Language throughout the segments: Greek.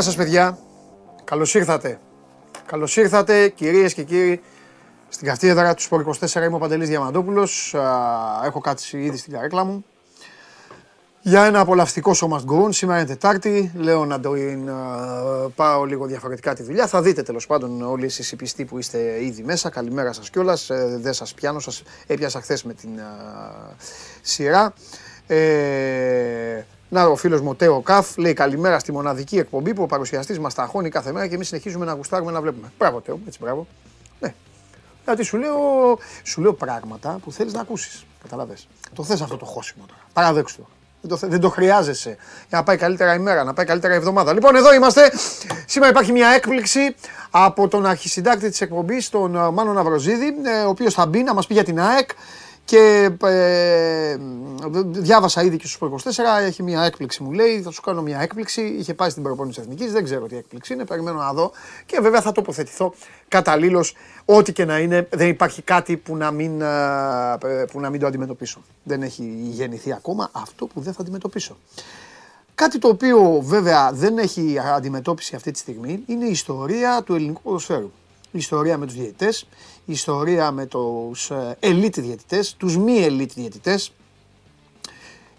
Γεια σας παιδιά. Καλώς ήρθατε. Καλώς ήρθατε κυρίες και κύριοι στην καυτή του Σπορ 24. Είμαι ο Παντελής Διαμαντόπουλος. Έχω κάτσει ήδη στην καρέκλα μου. Για ένα απολαυστικό σώμα γκρουν. Σήμερα είναι Τετάρτη. Λέω να το πάω λίγο διαφορετικά τη δουλειά. Θα δείτε τέλος πάντων όλοι εσείς οι πιστοί που είστε ήδη μέσα. Καλημέρα σας κιόλας. Ε, δεν σας πιάνω. Σας έπιασα χθες με την σειρά. Ε, να, ο φίλος μου Τέο Καφ λέει καλημέρα στη μοναδική εκπομπή που ο παρουσιαστής μας ταχώνει κάθε μέρα και εμείς συνεχίζουμε να γουστάρουμε να βλέπουμε. Μπράβο, Τέο, έτσι μπράβο. Ναι. Γιατί σου λέω, σου λέω πράγματα που θέλεις να ακούσεις. Καταλαβέ. Το θες αυτό το χώσιμο τώρα. Παραδέξου το. Δεν το, δεν το χρειάζεσαι για να πάει καλύτερα η μέρα, να πάει καλύτερα η εβδομάδα. Λοιπόν, εδώ είμαστε. Σήμερα υπάρχει μια έκπληξη από τον αρχισυντάκτη της εκπομπής, τον ε, Μάνο Ναυροζίδη, ε, ο οποίος θα μπει να μας πει για την ΑΕΚ. Και ε, διάβασα ήδη και στους 24, έχει μια έκπληξη μου λέει, θα σου κάνω μια έκπληξη. Είχε πάει στην προπόνηση εθνικής, δεν ξέρω τι έκπληξη είναι, περιμένω να δω. Και βέβαια θα τοποθετηθώ καταλήλως, ό,τι και να είναι. Δεν υπάρχει κάτι που να, μην, ε, που να μην το αντιμετωπίσω. Δεν έχει γεννηθεί ακόμα αυτό που δεν θα αντιμετωπίσω. Κάτι το οποίο βέβαια δεν έχει αντιμετώπιση αυτή τη στιγμή είναι η ιστορία του ελληνικού ποδοσφαίρου η ιστορία με τους διαιτητές, η ιστορία με τους ε, elite διαιτητές, τους μη elite διαιτητές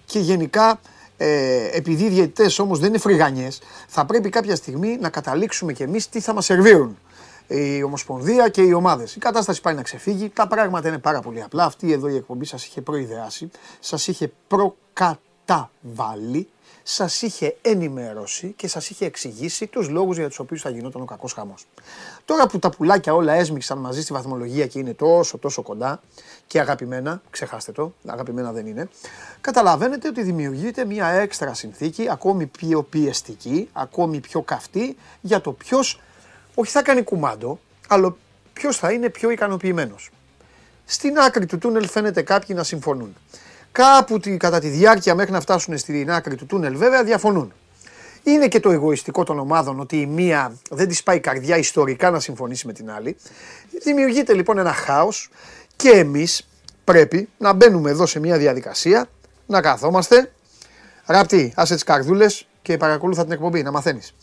και γενικά ε, επειδή οι διαιτητές όμως δεν είναι φρυγανιές, θα πρέπει κάποια στιγμή να καταλήξουμε κι εμείς τι θα μας σερβίρουν η Ομοσπονδία και οι ομάδες. Η κατάσταση πάει να ξεφύγει, τα πράγματα είναι πάρα πολύ απλά. Αυτή εδώ η εκπομπή σας είχε προειδεάσει, σας είχε προκαταβάλει σας είχε ενημερώσει και σας είχε εξηγήσει τους λόγους για τους οποίους θα γινόταν ο κακός χαμός. Τώρα που τα πουλάκια όλα έσμιξαν μαζί στη βαθμολογία και είναι τόσο τόσο κοντά και αγαπημένα, ξεχάστε το, αγαπημένα δεν είναι, καταλαβαίνετε ότι δημιουργείται μια έξτρα συνθήκη, ακόμη πιο πιεστική, ακόμη πιο καυτή, για το ποιος όχι θα κάνει κουμάντο, αλλά ποιος θα είναι πιο ικανοποιημένος. Στην άκρη του τούνελ φαίνεται κάποιοι να συμφωνούν. Κάπου κατά τη διάρκεια μέχρι να φτάσουν στην άκρη του τούνελ βέβαια διαφωνούν. Είναι και το εγωιστικό των ομάδων ότι η μία δεν της πάει η καρδιά ιστορικά να συμφωνήσει με την άλλη. Δημιουργείται λοιπόν ένα χάος και εμείς πρέπει να μπαίνουμε εδώ σε μια διαδικασία, να καθόμαστε, ράπτη άσε τις καρδούλες και παρακολούθα την εκπομπή, να μαθαίνεις.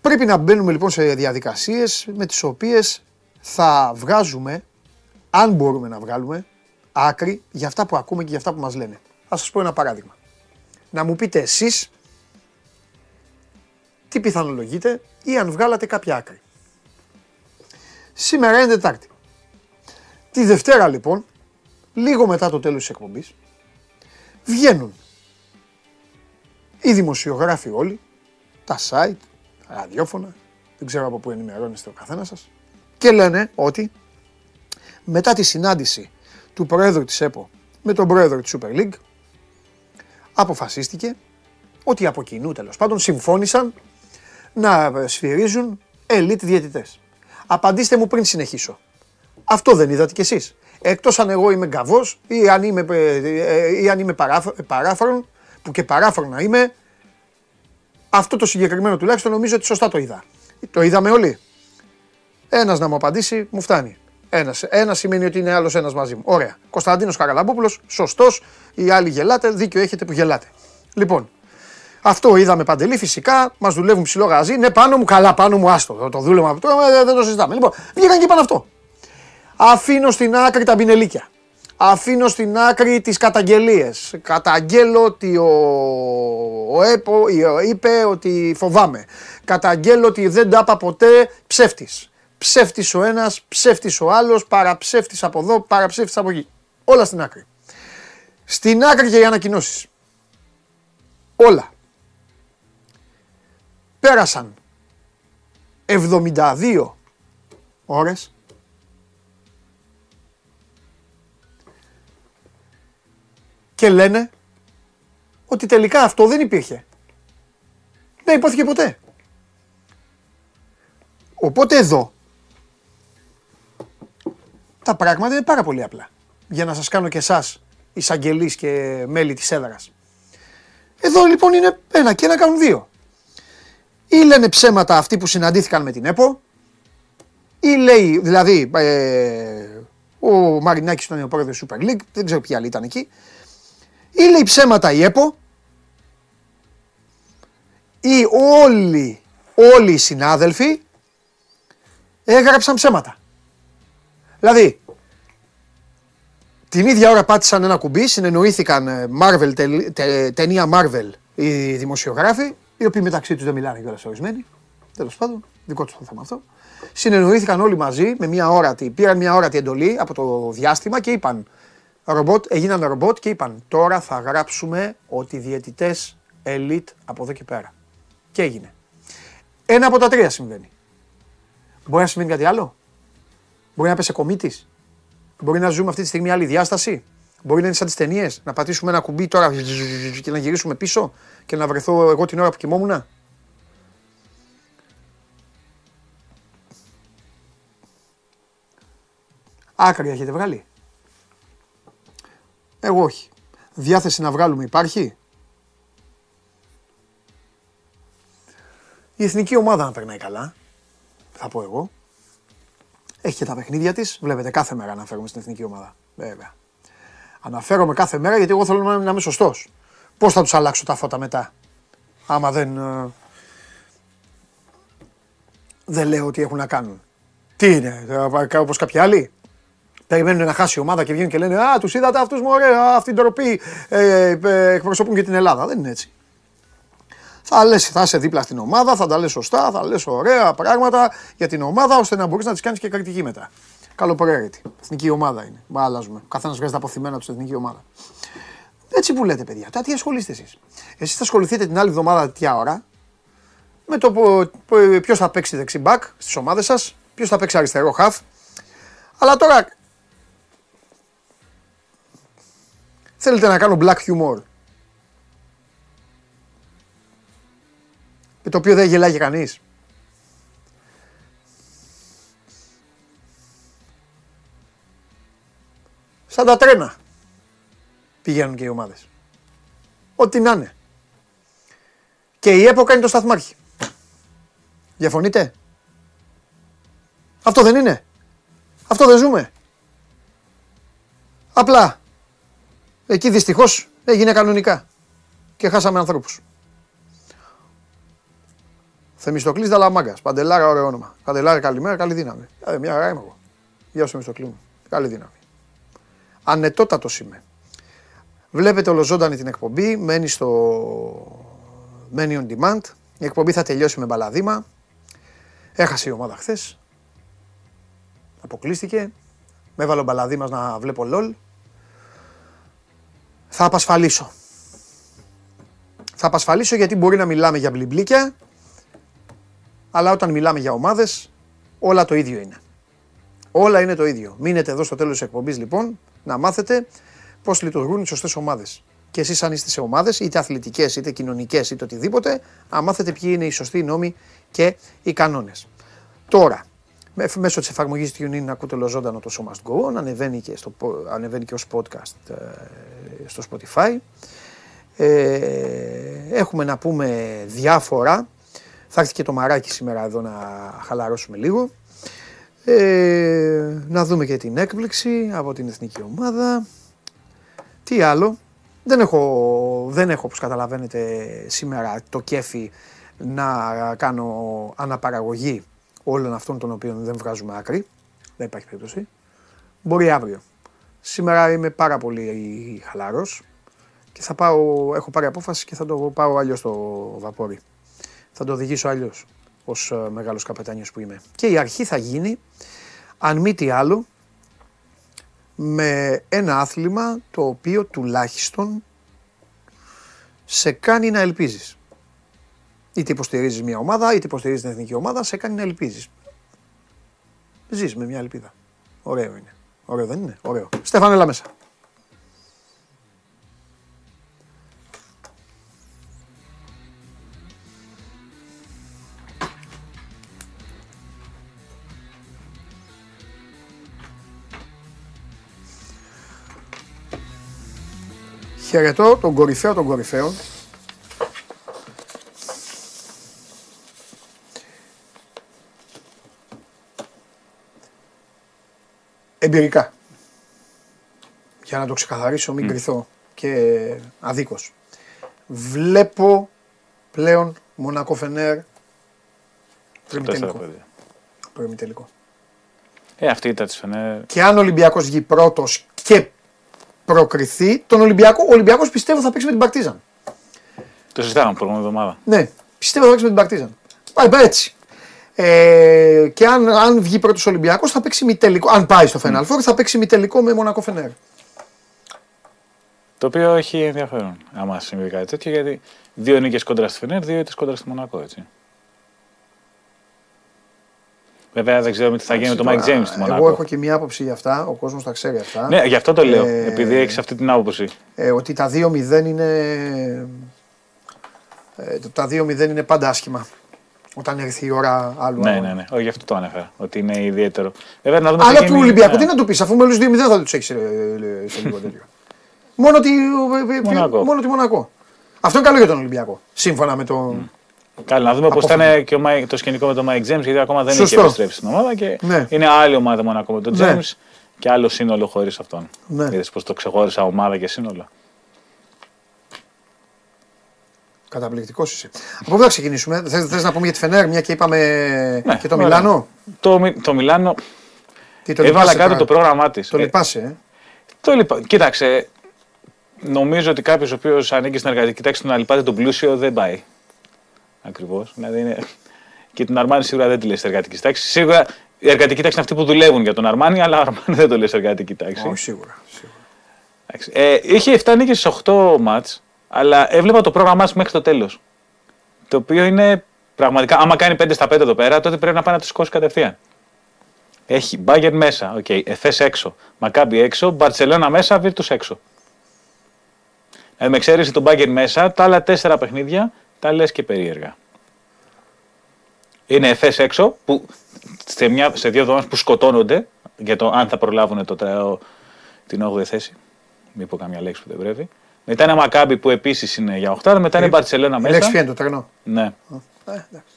Πρέπει να μπαίνουμε λοιπόν σε διαδικασίες με τις οποίες θα βγάζουμε, αν μπορούμε να βγάλουμε, άκρη για αυτά που ακούμε και για αυτά που μας λένε. Θα σας πω ένα παράδειγμα. Να μου πείτε εσείς τι πιθανολογείτε ή αν βγάλατε κάποια άκρη. Σήμερα είναι Τετάρτη. Τη Δευτέρα λοιπόν, λίγο μετά το τέλος της εκπομπής, βγαίνουν οι δημοσιογράφοι όλοι, τα site, τα ραδιόφωνα, δεν ξέρω από πού ενημερώνεστε ο καθένας σας, και λένε ότι μετά τη συνάντηση του Προέδρου της ΕΠΟ με τον Πρόεδρο της Super League αποφασίστηκε ότι από κοινού τέλος πάντων συμφώνησαν να σφυρίζουν elite διαιτητές. Απαντήστε μου πριν συνεχίσω. Αυτό δεν είδατε κι εσείς. Εκτός αν εγώ είμαι γκαβός ή αν είμαι, ή αν είμαι παράφρον, που και παράφρονα είμαι, αυτό το συγκεκριμένο τουλάχιστον νομίζω ότι σωστά το είδα. Το είδαμε όλοι. Ένας να μου απαντήσει μου φτάνει. Ένας. Ένας σημαίνει ότι είναι άλλος ένας μαζί μου. Ωραία. Κωνσταντίνος Καραλαμπόπουλο, σωστός. Οι άλλοι γελάτε, δίκιο έχετε που γελάτε. Λοιπόν, αυτό είδαμε παντελή. Φυσικά μας δουλεύουν ψηλό γαζί. Ναι, πάνω μου, καλά, πάνω μου, άστο. Το, το δούλευμα αυτό ε, δεν το συζητάμε. Λοιπόν, βγήκαν και είπαν αυτό. Αφήνω στην άκρη τα μπινελίκια. Αφήνω στην άκρη τις καταγγελίες. Καταγγέλω ότι ο, ο ΕΠΟ είπε ότι φοβάμαι. Καταγγέλω ότι δεν τα είπα ποτέ ψεύτης ψεύτης ο ένας, ψεύτης ο άλλος, παραψεύτης από εδώ, παραψεύτης από εκεί. Όλα στην άκρη. Στην άκρη και οι ανακοινώσεις. Όλα. Πέρασαν 72 ώρες και λένε ότι τελικά αυτό δεν υπήρχε. Δεν υπόθηκε ποτέ. Οπότε εδώ τα πράγματα είναι πάρα πολύ απλά. Για να σας κάνω και εσάς εισαγγελείς και μέλη της έδρας. Εδώ λοιπόν είναι ένα και ένα κάνουν δύο. Ή λένε ψέματα αυτοί που συναντήθηκαν με την ΕΠΟ, ή λέει, δηλαδή, ε, ο Μαρινάκης ήταν ο πρόεδρος του Super League, δεν ξέρω ποιοι άλλοι ήταν εκεί, ή λέει ψέματα η ΕΠΟ, ή όλοι, όλοι οι συνάδελφοι έγραψαν ψέματα. Δηλαδή, την ίδια ώρα πάτησαν ένα κουμπί, συνεννοήθηκαν ε, Marvel, ταινία Marvel οι δημοσιογράφοι, οι οποίοι μεταξύ τους δεν μιλάνε κιόλας ορισμένοι. Τέλος πάντων, δικό τους το θέμα αυτό. Συνεννοήθηκαν όλοι μαζί με μια όρατη, πήραν μια όρατη εντολή από το διάστημα και είπαν. Ρομπότ, έγιναν ρομπότ και είπαν τώρα θα γράψουμε ότι οι διαιτητές elite από εδώ και πέρα. Και έγινε. Ένα από τα τρία συμβαίνει. Μπορεί να συμβαίνει κάτι άλλο; Μπορεί να πέσει κομίτης. Μπορεί να ζούμε αυτή τη στιγμή άλλη διάσταση. Μπορεί να είναι σαν τις ταινίες, να πατήσουμε ένα κουμπί τώρα και να γυρίσουμε πίσω και να βρεθώ εγώ την ώρα που κοιμόμουν. Άκρη έχετε βγάλει; Εγώ όχι. Διάθεση να βγάλουμε υπάρχει; Η εθνική ομάδα να περνάει καλά, θα πω εγώ. Έχει και τα παιχνίδια της. Βλέπετε, κάθε μέρα αναφέρομαι στην εθνική ομάδα. Βέβαια. Αναφέρομαι κάθε μέρα γιατί εγώ θέλω να είμαι σωστός. Πώς θα τους αλλάξω τα φώτα μετά, άμα δεν. Ε, δεν λέω ότι έχουν να κάνουν. Τι είναι, όπως κάποιοι άλλοι; Περιμένουν να χάσει η ομάδα και βγαίνουν και λένε Α, τους είδατε αυτούς μου, ωραία, αυτή την τροπή ε, ε, εκπροσωπούν και την Ελλάδα. Δεν είναι έτσι. Θα, λες, θα είσαι δίπλα στην ομάδα, θα τα λες σωστά, θα λες ωραία πράγματα για την ομάδα ώστε να μπορείς να τις κάνεις και κριτική μετά. Καλοπροαίρετη. Εθνική ομάδα είναι. Μα αλλάζουμε. Ο καθένας βγάζει τα αποθυμένα του στην εθνική ομάδα. Έτσι που λέτε, παιδιά. Τα τι ασχολείστε εσείς. Εσείς θα ασχοληθείτε την άλλη εβδομάδα τέτοια ώρα; Με το ποιος θα παίξει δεξιμπάκ στις ομάδες σας, ποιος θα παίξει αριστερό χαφ. Αλλά τώρα θέλετε να κάνω black humor. Με το οποίο δεν γελάει κανείς. Σαν τα τρένα πηγαίνουν και οι ομάδες. Ό,τι να είναι. Και η ΕΠΟ κάνει το σταθμάρχη. Διαφωνείτε; Αυτό δεν είναι; Αυτό δεν ζούμε; Απλά. Εκεί δυστυχώς έγινε κανονικά. Και χάσαμε ανθρώπους. Θεμιστοκλής Δαλαμάγκας. Παντελάρα ωραίο όνομα. Παντελάρα καλημέρα, καλή δύναμη. Ε, μια χαρά είμαι εγώ. Γεια σου Θεμιστοκλή μου. Καλή δύναμη. Ανετότατος είμαι. Βλέπετε ολοζώντανη την εκπομπή, μένει στο... Μένει on demand. Η εκπομπή θα τελειώσει με μπαλαδίμα. Έχασε η ομάδα χθες. Αποκλείστηκε. Με έβαλε ο μπαλαδίμας να βλέπω LOL. Θα απασφαλίσω. Θα απασφαλίσω γιατί μπορεί να μιλάμε για μπλιμπλίκια, αλλά όταν μιλάμε για ομάδες, όλα το ίδιο είναι. Όλα είναι το ίδιο. Μείνετε εδώ στο τέλος της εκπομπής λοιπόν, να μάθετε πώς λειτουργούν οι σωστές ομάδες. Και εσείς, αν είστε σε ομάδες, είτε αθλητικές, είτε κοινωνικές, είτε οτιδήποτε, να μάθετε ποιοι είναι οι σωστοί νόμοι και οι κανόνες. Τώρα, μέσω της εφαρμογής TuneIn ακούτε ολοζώντανο το σώμα του Go ανεβαίνει και, στο, ανεβαίνει και ως podcast ε, στο Spotify. Ε, έχουμε να πούμε διάφορα. Θα έρθει και το μαράκι σήμερα εδώ να χαλαρώσουμε λίγο. Ε, να δούμε και την έκπληξη από την εθνική ομάδα. Τι άλλο. Δεν έχω, δεν έχω όπως καταλαβαίνετε σήμερα το κέφι να κάνω αναπαραγωγή όλων αυτών των οποίων δεν βγάζουμε άκρη. Δεν υπάρχει περίπτωση. Μπορεί αύριο. Σήμερα είμαι πάρα πολύ χαλαρός και θα πάω, έχω πάρει απόφαση και θα το πάω αλλιώς στο βαπόρι. Θα το οδηγήσω αλλιώς ως ε, μεγάλος καπετάνιος που είμαι. Και η αρχή θα γίνει, αν μη τι άλλο, με ένα άθλημα το οποίο τουλάχιστον σε κάνει να ελπίζεις. Είτε υποστηρίζεις μια ομάδα, είτε υποστηρίζεις την εθνική ομάδα, σε κάνει να ελπίζεις. Ζεις με μια ελπίδα. Ωραίο είναι. Ωραίο δεν είναι; Ωραίο. Στέφανε, έλα μέσα. Χαιρετώ τον κορυφαίο των κορυφαίων. Εμπειρικά. Για να το ξεκαθαρίσω, μην κρυθώ και αδίκως. Βλέπω πλέον Μονακό Φενέρ. Πρέπει Τέσσερα τελικό. πέντε. Πρέπει τελικό. Ε, αυτή ήταν της Φενέρ. Και αν ο Ολυμπιακός βγει πρώτος και προκριθεί, τον Ολυμπιακό, ο Ολυμπιακός πιστεύω θα παίξει με την Παρτίζαν. Το συζητάγαμε την προηγούμενη εβδομάδα. Ναι, πιστεύω θα παίξει με την Παρτίζαν. Πάει, πάει έτσι. Ε, και αν, αν βγει πρώτος Ολυμπιακός, θα παίξει μη τελικό. Αν πάει στο Final Four, θα παίξει μη τελικό με Μονακό Φενέρ. Το οποίο έχει ενδιαφέρον, άμα συμβεί κάτι τέτοιο, γιατί δύο νίκες κόντρα στη Φενέρ, δύο ήττες κόντρα στη Μονακό, έτσι. Βέβαια δεν ξέρουμε τι θα γίνει με τον Mike James στη Μονακό. Εγώ έχω και μία άποψη για αυτά, ο κόσμος τα ξέρει αυτά. Ναι, γι' αυτό το λέω, Ε, επειδή έχεις αυτή την άποψη. Ε, ότι τα 2-0 είναι. Ε, τα 2-0 είναι πάντα άσχημα. Όταν έρθει η ώρα άλλου. Ναι, αγώνα. ναι, ναι. Όχι, γι' αυτό το ανέφερα. Ότι είναι ιδιαίτερο. Βέβαια, να δούμε τι Αλλά θα του γίνει- Ολυμπιακού ναι. τι να του πεις, αφού με άλλου 2-0 θα τους έχεις σε, σε λίγο τέτοιο. μόνο, τη, Μονακό. μόνο τη Μονακό. Αυτό είναι καλό για τον Ολυμπιακό. Σύμφωνα με το. Καλά, να δούμε πώς θα Απόφαση. είναι και ο Mike- το σκηνικό με τον Mike James, γιατί ακόμα δεν Σωστό. έχει επιστρέψει στην ομάδα και Ναι. είναι άλλη ομάδα Μονακό με τον Ναι. James και άλλο σύνολο χωρίς αυτόν. Ναι. Είδες πώς το ξεχώρισα ομάδα και σύνολο. Καταπληκτικός είσαι. Από πού θα ξεκινήσουμε, Θες να πούμε για τη Φενέρ, μια και είπαμε Ναι, και το ωραία. Μιλάνο; Το, Μι- το Μιλάνο Τι το έβαλα λυπάσαι κάτω τώρα; το πρόγραμμά της. Το λυπάσαι, ε; το λυπα... Κοίταξε, νομίζω ότι κάποιος ο οποίος ανήκει στην εργατική τάξη του να λυπάται τον πλούσιο δεν πάει. Ακριβώς. Δηλαδή είναι... Και την Αρμάνι σίγουρα δεν τη λέει στην εργατική τάξη. Σίγουρα η εργατική τάξη είναι αυτοί που δουλεύουν για τον Αρμάνι, αλλά ο Αρμάνι δεν το λέει στην εργατική τάξη. Όχι, σίγουρα. σίγουρα. Εντάξει. Ε, είχε 7 νίκες σε 8 ματς, αλλά έβλεπα το πρόγραμμά του μέχρι το τέλος. Το οποίο είναι πραγματικά, άμα κάνει 5 στα 5 εδώ πέρα, τότε πρέπει να πάει να το σηκώσει κατευθείαν. Έχει Μπάγερν μέσα, ok, okay. Εφές έξω, Μακάμπι έξω, Μπαρτσελώνα μέσα, Βίρτους έξω. Δηλαδή με εξαίρεση τον Μπάγερν μέσα, τα άλλα 4 παιχνίδια τα λες και περίεργα. Είναι Εφές έξω, που σε, μια, σε δύο εβδομάδες που σκοτώνονται, για το αν θα προλάβουν το, τρέο- την 8η θέση. Μην πω καμιά λέξη που δεν πρέπει. Μετά είναι Μακάμπι που επίσης είναι για 8, μετά είναι Μπαρσελόνα Η λέξη ποια μέσα. είναι το τρένο. Ναι. Ε, εντάξει.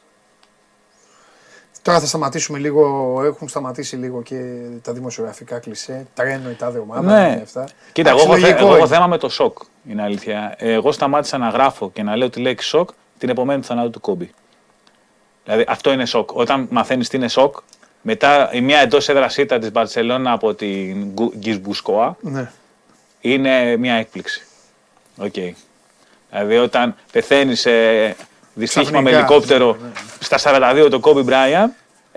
Τώρα θα σταματήσουμε λίγο, έχουν σταματήσει λίγο και τα δημοσιογραφικά κλισέ. Τρένο η τάδε ομάδα. Ναι. είναι Αυτά. Κοίτα, εγώ, Εντάξει, έχω, θε- λογικό εγώ έχω είναι. θέμα με το σοκ. Είναι αλήθεια. Ε, Εγώ σταμάτησα να γράφω και να λέω τη λέξη σοκ την επομένη του θανάτου του κόμπι. Δηλαδή αυτό είναι σοκ. Όταν μαθαίνεις τι είναι σοκ, μετά η μια εντός έδρας ήττα της Μπαρσελόνα από την Γκιπουθκόα Ναι. είναι μια έκπληξη. Οκ. Δηλαδή όταν πεθαίνεις σε δυστύχημα με Ξαφνικά, ελικόπτερο ναι, στα 42 το Kobe Bryant,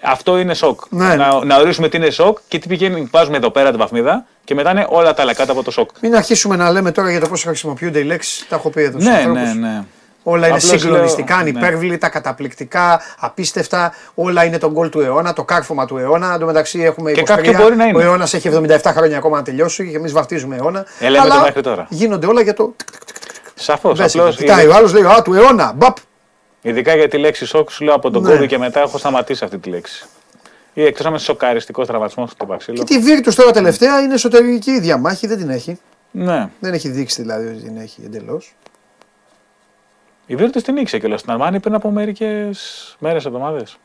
αυτό είναι σοκ. Ναι. Να, να ορίσουμε τι είναι σοκ και τι πηγαίνει, βάζουμε εδώ πέρα την βαθμίδα και μετά είναι όλα τα άλλα κάτω από το σοκ. Μην αρχίσουμε να λέμε τώρα για το πώς χρησιμοποιούνται οι λέξεις. Τα έχω πει εδώ στους Ναι, ανθρώπους. ναι, ναι. Όλα είναι Απλώς συγκλονιστικά, λέω, ναι. ανυπέρβλητα, καταπληκτικά, απίστευτα. Όλα είναι το γκολ του αιώνα, το κάρφωμα του αιώνα. Εν τω μεταξύ έχουμε Και 23. κάποιο μπορεί να είναι. Ο αιώνας έχει 77 χρόνια ακόμα να τελειώσει και εμείς βαφτίζουμε αιώνα. Ε, λέμε το μέχρι τώρα. Γίνονται όλα για το. Σαφώς. Μπες, Κοιτάει ο άλλος λέει Α, του αιώνα. Μπαπ. Ειδικά για τη λέξη σοκ, σου λέω από τον Ναι. Kobe και μετά έχω σταματήσει αυτή τη λέξη. Ή εκτός αν είμαι σοκαριστικός τραυματισμός του Και παξίλου. τη Βίρτου τώρα τελευταία είναι εσωτερική διαμάχη, δεν την έχει. Ναι. Δεν έχει δείξει δηλαδή ότι την έχει εντελώς. Η Virtus την ήξερε κιόλας στην Αρμάνι πριν από μερικές μέρες, εβδομάδες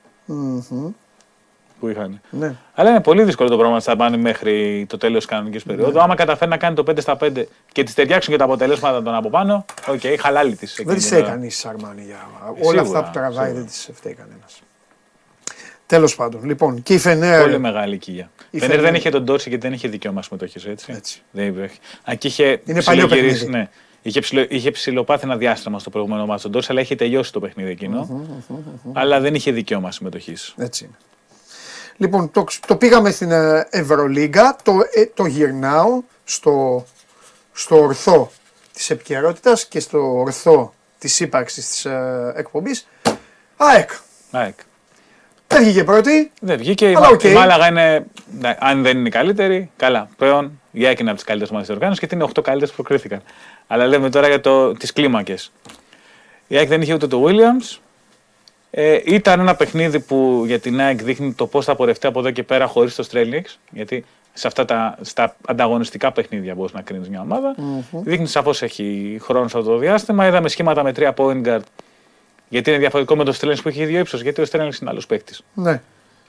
που είχαν. Ναι. Αλλά είναι πολύ δύσκολο το πρόγραμμα της Αρμάνι μέχρι το τέλος της κανονικής περίοδου. Άμα καταφέρει να κάνει το 5 στα 5 και τη ταιριάξουν και τα αποτελέσματα των από πάνω, οκ, χαλάλι της. Δεν τη φταίει κανείς η Αρμάνι για όλα αυτά Σίγουρα, που τραβάει, σίγουρα. δεν της φταίει κανένας. Τέλος πάντων, λοιπόν, και η Φενέρ. Πολύ μεγάλη ηλικία. Η Η Φενέρ δεν Φενέρ- είχε τον Τόρση γιατί δεν είχε δικαίωμα συμμετοχή, έτσι. Έτσι. Δεν υπήρχε. Αν και είχε Είναι παλιό ψιλογυρίσει- παιχνίδι. Ναι. Είχε, ψιλο, είχε ψηλοπάθει ένα διάστημα στο προηγούμενο μάτσο τον Τόρση, αλλά είχε τελειώσει το παιχνίδι εκείνο. Αλλά δεν είχε δικαίωμα συμμετοχής. Έτσι είναι. Λοιπόν, το, το πήγαμε στην ε, Ευρωλίγκα, το, ε, το γυρνάω στο, στο ορθό της επικαιρότητας και στο ορθό της ύπαρξης της ε, εκπομπής. ΑΕΚ. ΑΕΚ. Δεν βγήκε πρώτη. Δεν βγήκε. Η, Αλλά Μα- οκ. η Μάλαγα είναι. ναι, αν δεν είναι η καλύτερη, καλά. Πλέον η ΑΕΚ είναι από τις καλύτερες ομάδες της διοργάνωσης γιατί είναι 8 καλύτερες που προκρίθηκαν. Αλλά λέμε τώρα για τις κλίμακες. Η ΑΕΚ δεν είχε ούτε το Williams. Ε, ήταν ένα παιχνίδι που για την ΑΕΚ δείχνει το πώς θα πορευτεί από εδώ και πέρα χωρίς το Στρέλνιεκς. Γιατί σε αυτά τα στα ανταγωνιστικά παιχνίδια μπορείς να κρίνεις μια ομάδα. Δείχνει σαφώς έχει χρόνο σε αυτό το διάστημα. Είδαμε σχήματα με τρία point guard. Γιατί είναι διαφορετικό με το Στρέλνιεκς που έχει ίδιο ύψος. Γιατί ο Στρέλνιεκς είναι άλλος παίκτης. Ναι.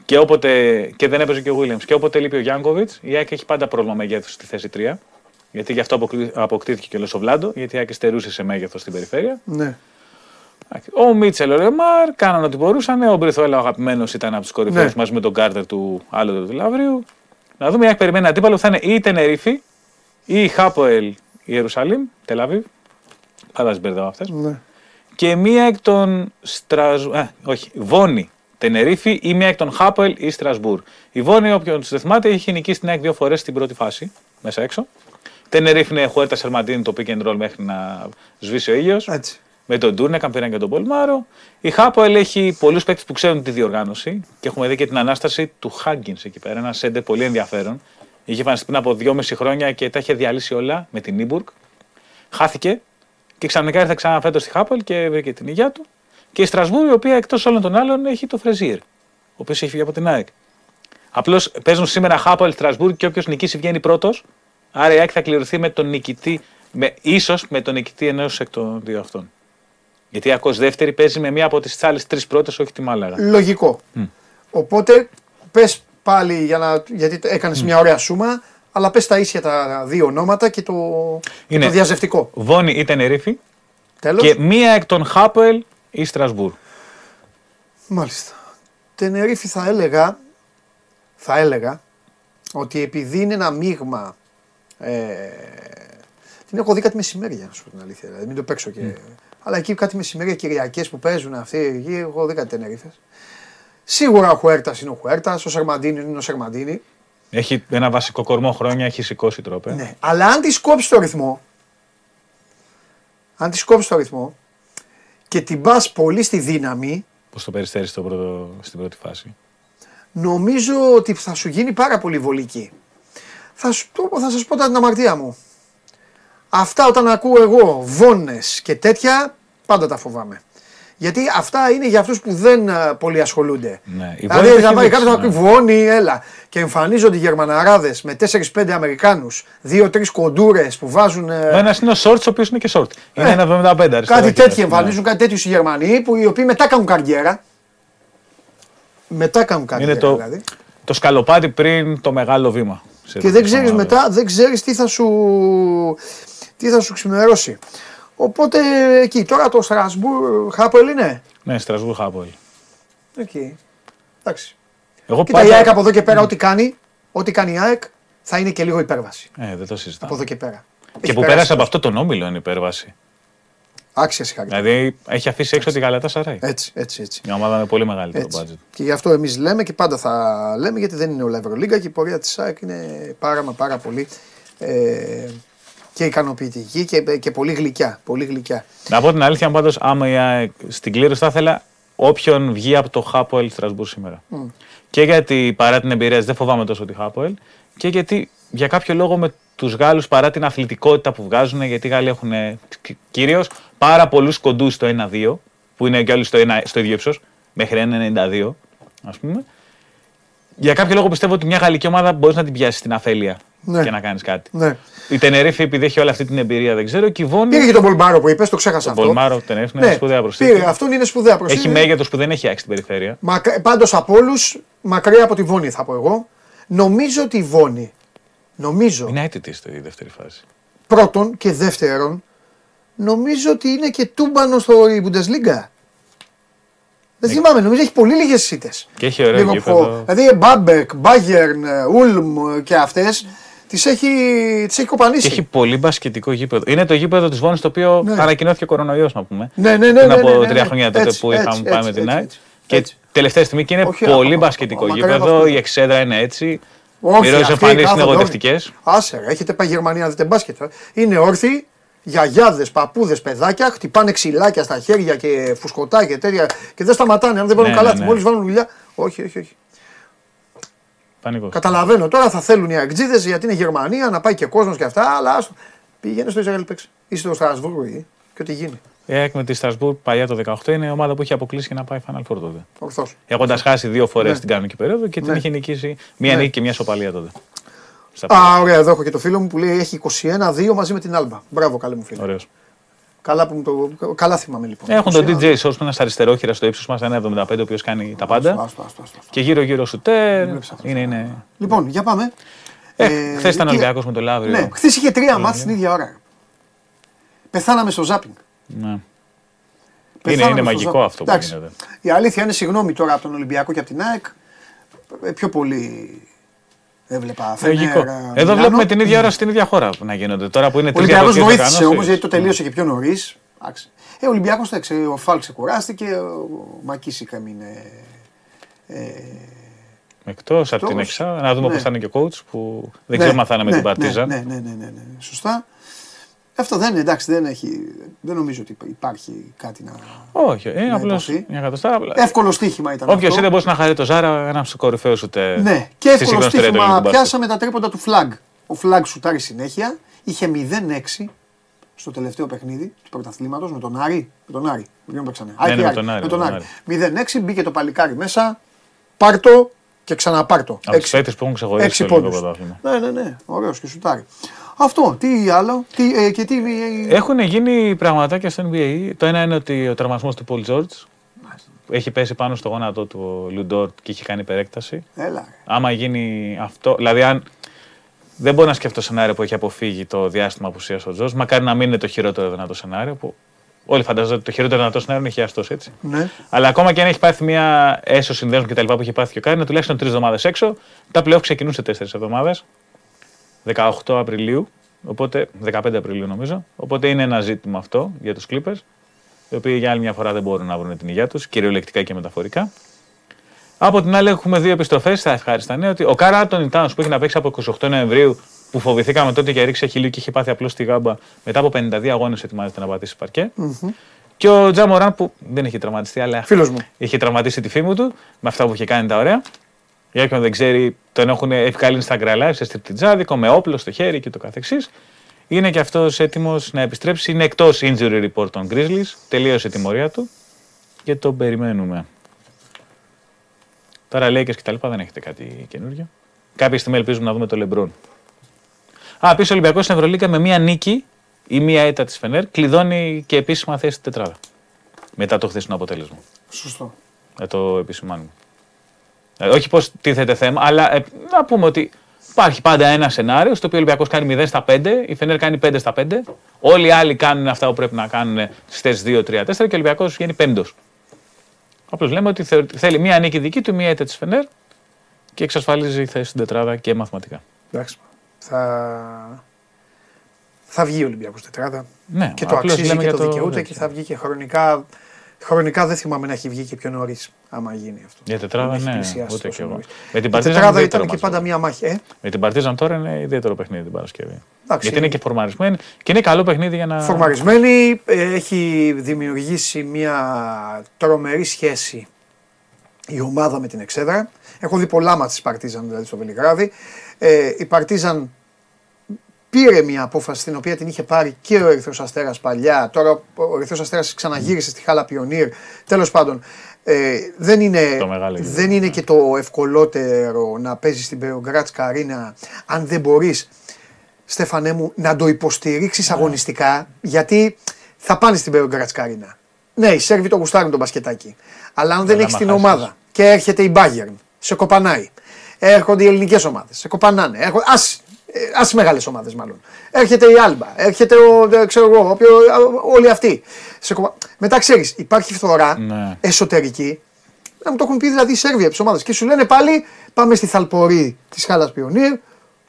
Και, όποτε, και δεν έπαιζε και ο Williams. Και όποτε λείπει ο Γιάνκοβιτς, η ΑΕΚ έχει πάντα πρόβλημα μεγέθους στη θέση 3. Γιατί γι' αυτό αποκτή- αποκτήθηκε και ο Λεσοβλάντο, γιατί η ΑΕΚ στερούσε σε μέγεθος στην περιφέρεια. ναι. Ο Μίτσελ, ο Ρεμάρ κάναν ό,τι μπορούσαν. Ο Μπριθουέλα, ο αγαπημένος, ήταν από τους κορυφαίους Ναι. μαζί με τον Κάρτερ του άλλου του Λαυρίου. Να δούμε, έχει περιμένει αντίπαλο που θα είναι ή η Τενερίφη ή η Χάποελ Ιερουσαλήμ, Τελαβίβ. Πάντα τι μπερδεύω αυτές. Ναι. Και μία εκ των Στρασ... Α, όχι, Βόνη, Τενερίφη ή μία εκ των Χάποελ ή Στρασβούρ. Η Βόνη, όποιον δεν θυμάται, είχε νικήσει την ΑΕΚ δύο φορές στην πρώτη φάση, μέσα έξω. Τενερίφη είναι Χουέρτα Σερμαντίνη το pick and roll μέχρι να σβήσει ο ήλιος. Έτσι. Με τον Τούρνεκαν πήραν και τον Πολμάρο. Η Χάποελ έχει πολλούς παίκτες που ξέρουν τη διοργάνωση και έχουμε δει και την ανάσταση του Χάγκινς εκεί πέρα. Ένα σέντερ πολύ ενδιαφέρον. Είχε εμφανιστεί πριν από δυόμιση χρόνια και τα είχε διαλύσει όλα με την Νίμπουργκ. Χάθηκε και ξαφνικά ήρθε ξανά φέτος στη Χάποελ και βρήκε την υγεία του. Και η Στρασβούρη, η οποία εκτός όλων των άλλων έχει το Φρεζίρ, ο οποίος έχει φύγει από την ΑΕΚ. Απλώς παίζουν σήμερα Χάποελ Στρασβούρ και όποιος νικήσει βγαίνει πρώτος. Άρα η ΑΕΚ θα κληρωθεί με τον νικητή, με, ίσως με τον νικητή ενός εκ των δύο αυτών. Γιατί η ΑΕΚ ως δεύτερη παίζει με μία από τις άλλες τρεις πρώτες, όχι τη Μάλαγα. Λογικό. Οπότε πες πάλι, για να, γιατί έκανες μια ωραία σούμα, αλλά πες τα ίσια τα δύο ονόματα και το, και Είναι- το διαζευτικό. Βόνη ή Τενερίφη Τέλος. και μία εκ των Χάποελ ή Στρασβούρ. Μάλιστα. Τενερίφη θα έλεγα, θα έλεγα ότι επειδή είναι ένα μείγμα. Ε, την έχω δει κάτι μεσημέρια, να σου πω την αλήθεια. Δηλαδή, μην το παίξω και. Αλλά εκεί κάτι μεσημέρια Κυριακές που παίζουν αυτοί, εκεί έχω δει κάτι Τενερίφες. Σίγουρα ο Χουέρτας είναι ο Χουέρτας, ο Σερμαντίνη είναι ο Σερμαντίνη. Έχει ένα βασικό κορμό χρόνια, έχει σηκώσει τρόπε. Ναι. Αλλά αν της κόψεις το ρυθμό, αν της κόψεις το ρυθμό και την πας πολύ στη δύναμη, Πώς το περιστέρι στο πρώτο, στην πρώτη φάση; νομίζω ότι θα σου γίνει πάρα πολύ βολική. Θα, σου, το- θα σας πω τα την αμαρτία μου. Αυτά όταν ακούω εγώ βόνες και τέτοια, πάντα τα φοβάμαι. Γιατί αυτά είναι για αυτούς που δεν α, πολύ ασχολούνται. Ναι, η Δηλαδή Βόνη θα έχει πάει δείξει, κάποιος να πει ναι. βόνη, έλα. Και εμφανίζονται οι Γερμαναράδες με 4-5 Αμερικάνους, 2-3 κοντούρες που βάζουν. ε, Ο ένας είναι ο Σόρτς, ο οποίος είναι και Σόρτ. Είναι Ε, ένα 75 αριστερά. Κάτι και τέτοιο ναι. εμφανίζουν, κάτι τέτοιο οι Γερμανοί, που οι οποίοι μετά κάνουν καριέρα. Μετά κάνουν καριέρα Είναι το, δηλαδή. το σκαλοπάτι πριν το μεγάλο βήμα. σε Και δεν εθνική ξέρεις ομάδα. μετά, δεν ξέρεις τι θα σου, τι θα σου ξημερώσει. Οπότε εκεί, τώρα το Στρασβούρ, Χάπελ είναι; Ναι, Στρασβούργο Χάποελ. Εκεί. Εντάξει. Εγώ Κοίτα, η ΑΕΚ από εδώ και πέρα, ό,τι κάνει, ό,τι κάνει η ΑΕΚ, θα είναι και λίγο υπέρβαση. Ε, δεν το συζητάω. Από εδώ και πέρα. Και Έχει που περάσει πέρασε από τόσο. αυτό τον όμιλο είναι υπέρβαση. Άξια συγχαρητήρια. Δηλαδή έχει αφήσει έξω τη Γαλατά Σαράι. Έτσι, έτσι, έτσι. Μια ομάδα με πολύ μεγαλύτερο Έτσι. budget. Και γι' αυτό εμείς λέμε και πάντα θα λέμε γιατί δεν είναι όλα Ευρωλίγκα και η πορεία της ΑΕΚ είναι πάρα μα πάρα πολύ ε, και ικανοποιητική και, και πολύ γλυκιά. Πολύ γλυκιά. Να πω την αλήθεια, πάντως, άμα η ΑΕΚ στην κλήρωση θα ήθελα όποιον βγει από το Χάποελ Στρασβούρ σήμερα. Και γιατί παρά την εμπειρία της, δεν φοβάμαι τόσο τη Χάποελ και γιατί για κάποιο λόγο με τους Γάλλους παρά την αθλητικότητα που βγάζουν, γιατί οι Γάλλοι έχουν κυρίως πάρα πολλούς κοντούς στο 1-2, που είναι και όλοι στο, 1, στο ίδιο ύψος, μέχρι 1,92 ας πούμε. Για κάποιο λόγο πιστεύω ότι μια γαλλική ομάδα μπορείς να την πιάσεις στην αφέλεια Ναι. και να κάνεις κάτι. Ναι. Η Τενερίφη, επειδή έχει όλη αυτή την εμπειρία, δεν ξέρω. Και η Βόνη. Πήρε και τον Πολμάρο που είπες, το ξέχασα αυτό. Πολμάρο, Τενερίφη είναι ναι, σπουδαία προσθήκη. Πήρε, αυτόν είναι σπουδαία προσθήκη. Έχει μέγεθος που δεν έχει άξει στην περιφέρεια. Μακ... Πάντως από όλους, μακριά από τη Βόνη θα πω εγώ. Νομίζω ότι η Βόνη, νομίζω, Είναι αίτητη στη δεύτερη φάση. πρώτον και δεύτερον, νομίζω ότι είναι και τούμπανο στο η Bundesliga. Δεν Ναι. θυμάμαι, νομίζω έχει πολύ λίγες ήττε. Και έχει ωραίο γήπεδο. Δηλαδή Μπάμπεκ, Μπάγερν, Ούλμ και αυτές τις έχει, τις έχει κοπανίσει. Και έχει πολύ μπασκετικό γήπεδο. Είναι το γήπεδο της Βόνης το οποίο Ναι. ανακοινώθηκε κορονοϊός, να πούμε. Ναι, ναι, ναι, Πριν ναι, από ναι, ναι, τρία ναι. χρόνια τότε Έτσι, που έτσι, είχαμε πάει έτσι, με την έτσι, ΑΕΚ. έτσι, Και έτσι. τελευταία στιγμή και είναι Όχι, πολύ α- μπασκετικό μακριά από γήπεδο. αυτό. Η εξέδρα είναι έτσι. Όχι, Μοιράζει αυτοί εμφανίσεις είναι κάθονται εγωδευτικέ. όρθιοι. Άσε, ρε, έχετε πάει Γερμανία, δείτε μπάσκετ. ε. Είναι όρθιοι, γιαγιάδες, παππούδες, παιδάκια, χτυπάνε ξυλάκια στα χέρια και φουσκωτάκια και τέτοια και δεν σταματάνε. Αν δεν βάλουν Ναι, καλά, ναι, ναι. μόλις βάλουν δουλειά. Όχι, όχι, όχι. Πανικός. Καταλαβαίνω τώρα θα θέλουν οι Αγκτζίδε γιατί είναι Γερμανία να πάει και κόσμος και αυτά, αλλά άστο. Πήγαινε στο Ισραήλ παίξει. Ή στο Στρασβούργο ή και ό,τι γίνει. Η ΑΕΚ με τη Στρασβούρg παλιά το 18 είναι η ομάδα που έχει αποκλείσει και να πάει Final Four τότε. Ορθώς. Έχοντας χάσει δύο φορές Ναι. την κανονική περίοδο και την Ναι. είχε νικήσει μία Ναι. νίκη και μία σοπαλία τότε. Στα Α, ωραία, εδώ έχω και το φίλο μου που λέει έχει 21-2 μαζί με την Άλμπα. Μπράβο, καλέ μου φίλε. Ωραίος. Καλά, που μου το... Καλά θυμάμαι λοιπόν. Έχουν τον 21. DJ Source που είναι στα αριστερόχειρα στο ύψος μας, ένα 75 ο οποίος κάνει τα πάντα. Άστο, άστο, άστο, άστο. Και γύρω-γύρω σουτέρ. Βλέπεις αυτό. Είναι, είναι. Λοιπόν, για πάμε. Ε, Ε, Χθες ήταν και- Ολυμπιακός με το Λαύριο. Ναι, χθες είχε τρία μάτς την ίδια ώρα. Πεθάναμε στο ζάπινγκ. Ναι. Πεθάναμε είναι στο μαγικό Ζάπ. αυτό που Εντάξει. γίνεται. Η αλήθεια είναι, συγγνώμη τώρα από τον Ολυμπιακό και από την ΑΕΚ, ε, πιο πολύ έβλεπα. Λογικό. Φενέρ, Εδώ Μιλάνο. βλέπουμε την ίδια ώρα στην ίδια χώρα που να γίνονται. Τώρα που είναι Ο τρεις Ολυμπιακός διαφορετικές βοήθησε οργανώσεις. όμως γιατί το τελείωσε και πιο νωρίς. Ε, ο Ολυμπιακός ο Φάλ ξεκουράστηκε, ο Μακίσικ έμεινε. Ε, Εκτός από την Εκτός. Εξάδα, να δούμε Ναι. πώ θα είναι και ο coach που δεν ναι, ξέρω αν θα είναι με ναι, την Παρτίζαν. Ναι, ναι, ναι, ναι, ναι, ναι. Σωστά. Αυτό δεν είναι εντάξει, δεν, έχει, δεν νομίζω ότι υπάρχει κάτι να. Όχι, είναι απλώς υποθεί. μια κατοστά. απλά- Εύκολο στοίχημα ήταν. Όποιος αυτό. δεν μπορούσε να χαρεί το Ζάρα, ένα από του κορυφαίου ούτε. Ναι, και στη εύκολο σύγχρονη ιστορία του στοίχημα ελληνικού μπάσκετ. πιάσαμε τα τρίποντα του Φλαγκ. Ο Φλαγκ σουτάρει συνέχεια. Είχε 0-6 στο τελευταίο παιχνίδι του πρωταθλήματος με τον Άρη. Με τον Άρη. Με ποιον παίξανε; Ναι, Άκη ναι, με Άρη, τον Άρη, Με τον με τον Άρη. 0-6 μπήκε το παλικάρι μέσα. Πάρτο και ξαναπάρτο. Από τους Έξι. παίκτες που έχουν ξεχωρίσει Έξι το ελληνικό πόντους. πρωτάθλημα. Ναι, ναι, ναι. Ωραίος και σουτάρει. Αυτό. Τι άλλο. Τι, ε, και τι. ε, Έχουν γίνει πραγματάκια στο NBA. Το ένα είναι ότι ο τραυματισμό του Πολ Τζόρτζ έχει πέσει πάνω στο γόνατο του Λουντόρ και έχει κάνει υπερέκταση. Έλα. ρε. Άμα γίνει αυτό, δηλαδή αν δεν μπορώ να σκεφτώ σενάριο που έχει αποφύγει το διάστημα απουσία ο Τζορτζ, μακάρι να μην είναι το χειρότερο δυνατό σενάριο. Που όλοι φαντάζονται ότι το χειρότερο δυνατό σενάριο είναι χιαστό έτσι. Ναι. Αλλά ακόμα και αν έχει πάθει μια έσω συνδέσμου και τα λοιπά που έχει πάθει και ο Κάρι, είναι τουλάχιστον τρεις εβδομάδες έξω. Τα playoff ξεκινούν σε τέσσερις εβδομάδες. 18 Απριλίου, οπότε 15 Απριλίου νομίζω. Οπότε είναι ένα ζήτημα αυτό για τους Clippers, οι οποίοι για άλλη μια φορά δεν μπορούν να βρουν την υγεία τους, κυριολεκτικά και μεταφορικά. Από την άλλη, έχουμε δύο επιστροφές στα ευχάριστα νέα. Ότι ο Κάρα Άντωνι Τάουνς που έχει να παίξει από 28 Νοεμβρίου, που φοβηθήκαμε τότε και ρίξε χιλίου και είχε πάθει απλώς τη γάμπα, μετά από 52 αγώνες ετοιμάζεται να πατήσει παρκέ. Και ο Τζαμοράν που δεν έχει τραυματιστεί, αλλά Φίλος μου. είχε τραυματίσει τη φήμη του με αυτά που είχε κάνει τα ωραία. Για όποιον δεν ξέρει, τον έχουν επικαλύνει στα Live σε στριπτιτζάδικο, με όπλο στο χέρι και το καθεξής. Είναι και αυτός έτοιμος να επιστρέψει. Είναι εκτός injury report των Grizzlies. Τελείωσε η τιμωρία του και τον περιμένουμε. Τώρα Lakers και τα λοιπά δεν έχετε κάτι καινούργιο. Κάποια στιγμή ελπίζουμε να δούμε το LeBron. Α, επίση ο Ολυμπιακός στην Ευρωλίγκα με μία νίκη ή μία ήττα της Φενέρ κλειδώνει και επίσημα θέση στην τετράδα. Μετά το χθεσινό αποτέλεσμα. Σωστό. Να το επισημάνουμε. Ε, όχι πώ τίθεται θέμα, αλλά ε, να πούμε ότι υπάρχει πάντα ένα σενάριο στο οποίο ο Ολυμπιακός κάνει 0 στα 5, η Φενέρ κάνει 5 στα 5. Όλοι οι άλλοι κάνουν αυτά που πρέπει να κάνουν στις θέσει 2, 3, 4 και ο Ολυμπιακός βγαίνει πέμπτος. Απλώς λέμε ότι θε- θέλει μία νίκη δική του, μία ήττα της Φενέρ και εξασφαλίζει θέση στην τετράδα και μαθηματικά. Εντάξει. Θα, θα βγει ο Ολυμπιακός τετράδα. Ναι, και το απλώς αξίζει λέμε και για το το δικαιούται τέτοιο. και θα βγει και χρονικά. Χρονικά δεν θυμάμαι να έχει βγει και πιο νωρίς, άμα γίνει αυτό. Για τετράδα, Να έχει ναι, πλησιάσει ούτε τόσο κι εγώ. νωρίς. Με την Η Παρτίζαν τετράδα είναι ιδιαίτερο ήταν και μάτς. πάντα μία μάχη. Ε; Με την Παρτίζαν τώρα είναι ιδιαίτερο παιχνίδι την Παρασκευή. Εντάξει, Γιατί είναι και φορμαρισμένη και είναι καλό παιχνίδι για να. Φορμαρισμένη, ε, έχει δημιουργήσει μια τρομερή σχέση η ομάδα με την Εξέδρα. Έχω δει πολλά μάτς της Παρτίζαν δηλαδή στο Βελιγράδι. Ε, η Παρτίζαν πήρε μια απόφαση την οποία την είχε πάρει και ο Ερυθρός Αστέρας παλιά. Τώρα ο Ερυθρός Αστέρας ξαναγύρισε στη Χάλα Πιονίρ. Τέλος πάντων, ε, δεν, είναι, Το μεγάλο γεγονός. δεν είναι και το ευκολότερο να παίζεις στην Περογκράτσκα Αρίνα αν δεν μπορείς Στέφανέ μου, να το υποστηρίξεις αγωνιστικά, γιατί θα πάνε στην Περογκράτσκα Αρίνα. Ναι, οι Σέρβοι το γουστάρουν το μπασκετάκι. Αλλά αν δεν Αλλά έχεις άμα την χάσεις. ομάδα και έρχεται η Bayern, σε κοπανάει. Έρχονται οι ελληνικές ομάδες, σε κοπανάνε. Έρχο... Ας, ε, ας οι μεγάλες ομάδες μάλλον. Έρχεται η Άλμπα, έρχεται ο, ε, ξέρω εγώ, όποιο, όλοι αυτοί. Σε κοπα... Μετά ξέρεις, υπάρχει φθορά Ναι. εσωτερική. Να μου το έχουν πει δηλαδή οι Σέρβοι από τις ομάδες. Και σου λένε πάλι πάμε στη Θαλπορή της Χάλας Πιονίρ,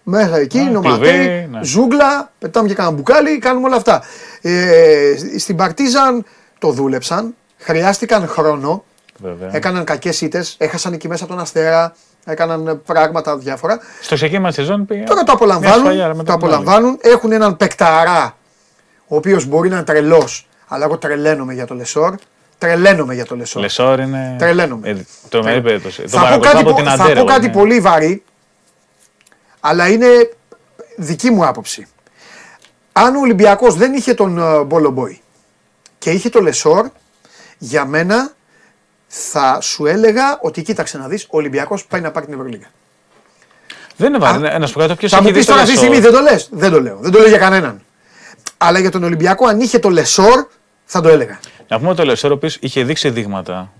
μέσα εκεί, Ναι, νοματέ, κλουβί, ναι. ζούγκλα, πετάμε και κανένα μπουκάλι, κάνουμε όλα αυτά. Ε, στην Παρτίζαν το δούλεψαν, χρειάστηκαν χρόνο, Βέβαια. έκαναν κακές ήττες, έχασαν εκεί μέσα τον Αστέρα, έκαναν πράγματα διάφορα. Στο ξεκίνημα της σεζόν πήγε. Τώρα το μια απολαμβάνουν, σφαλιάρα το μετά την άλλη. απολαμβάνουν. Έχουν έναν παικταρά, ο οποίος μπορεί να είναι τρελός, αλλά εγώ τρελαίνομαι για το Λεσόρ. Τρελαίνομαι για το Λεσόρ. Λεσόρ είναι. Τρελαίνομαι. Ε, τρομερή περίπτωση. Το Θα πω παρακολουθώ κάτι, από πο- την θα Ναντέρ. πω κάτι είναι. πολύ βαρύ, αλλά είναι δική μου άποψη. Αν ο Ολυμπιακός δεν είχε τον ε, Μπολομπόι και είχε τον Λεσόρ, για μένα θα σου έλεγα ότι κοίταξε να δεις, ο Ολυμπιακός πάει να πάρει την Ευρωλίγα. Δεν είναι βαρύ. ναι, Να σου πω κάτι. Ποιο Θα μου έχει δει πεις το τώρα αυτή τη στιγμή Λεσόρ. δεν το λες. Δεν το λέω. Δεν το λέω για κανέναν. Αλλά για τον Ολυμπιακό αν είχε το Λεσόρ θα το έλεγα. Να πούμε ότι ο Λεσόρ, ο οποίος είχε δείξει δείγματα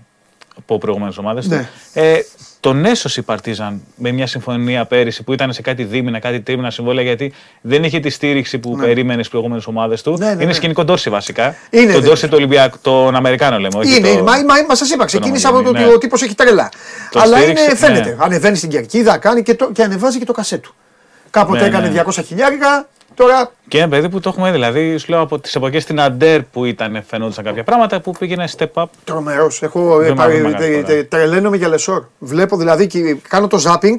από προηγούμενες ομάδες Ναι. του. Ε, τον έσωσε η Παρτίζαν με μια συμφωνία πέρυσι που ήταν σε κάτι δίμηνα, κάτι τρίμηνα συμβόλαια γιατί δεν είχε τη στήριξη που περίμενε στις προηγούμενες ομάδες του. Ναι, ναι, είναι ναι. σκηνικό Ντόρσεϊ βασικά. Είναι, τον δε. Ντόρσεϊ του Ολυμπιακού, τον Αμερικάνο λέμε. Όχι Είναι, το... είναι. Μα, μα, μα σας είπα, ξεκίνησε από το ότι ναι. ο τύπος έχει τρελά. Το Αλλά στήριξε, είναι, φαίνεται. ναι. Ανεβαίνει στην κερκίδα, κάνει και, το, και ανεβάζει και το κασέ του. Κάποτε Ναι, έκανε ναι. 200 χιλιάρικα, τώρα Και ένα παιδί που το έχουμε δει. Δηλαδή, σου λέω από τις εποχές στην Αντέρ που ήταν, φαινόντουσαν κάποια πράγματα που πήγαινε step up. τρομερός. Έχω ε, Δεν πάρει, μάθαμε κάτι τε- τώρα. τε- τρελαίνομαι για λεσόρ. Βλέπω δηλαδή και κάνω το zapping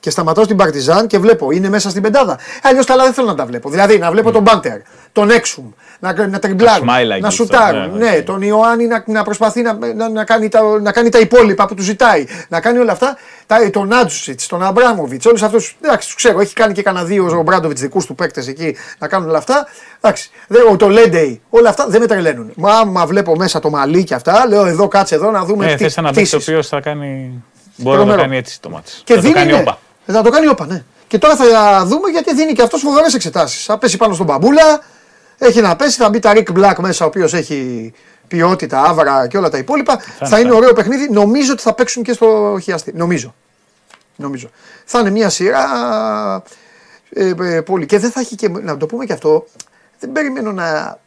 και σταματάω στην Παρτιζάν και βλέπω είναι μέσα στην πεντάδα. Αλλιώς τα άλλα δεν θέλω να τα βλέπω. Δηλαδή να βλέπω τον Μπάντερ, τον Έξουμ, να, να τριμπλάρουν, smile like να this, σουτάρουν. ναι, Ναι, ναι. τον Ιωάννη να, να προσπαθεί να, να, να, κάνει τα, να κάνει τα υπόλοιπα που του ζητάει. Να κάνει όλα αυτά. Τα, τον Άντζουσιτ, τον Αμπράμοβιτ, όλους αυτούς. Εντάξει, τους ξέρω. Έχει κάνει και κανένα δύο ο Μπράντοβιτς δικούς του παίκτες εκεί να κάνουν όλα αυτά. Εντάξει, δεν- ο- το Λέντεϊ, όλα αυτά δεν με τρελαίνουν. Μα άμα βλέπω μέσα το μαλλί και αυτά, λέω εδώ κάτσε εδώ να δούμε Ναι, τι θες ένα παίκτη ο πτήσεις. οποίος θα κάνει. Μπορεί να το Τρομερό. κάνει έτσι το μάτι. Και θα δίνει, το κάνει ναι. όπα. Θα το κάνει όπα, ναι. Και τώρα θα δούμε γιατί δίνει και αυτός φοβερές εξετάσεις. Θα πέσει πάνω στον μπαμπούλα, έχει να πέσει, θα μπει τα Rick Black μέσα, ο οποίος έχει ποιότητα, άβρα και όλα τα υπόλοιπα. Θα, είναι, είναι θα. ωραίο παιχνίδι. Νομίζω ότι θα παίξουν και στο χιαστή. Νομίζω. Νομίζω. Θα είναι μια σειρά ε, ε, πολύ. Και δεν θα έχει και. Να το πούμε και αυτό. Δεν περιμένω να,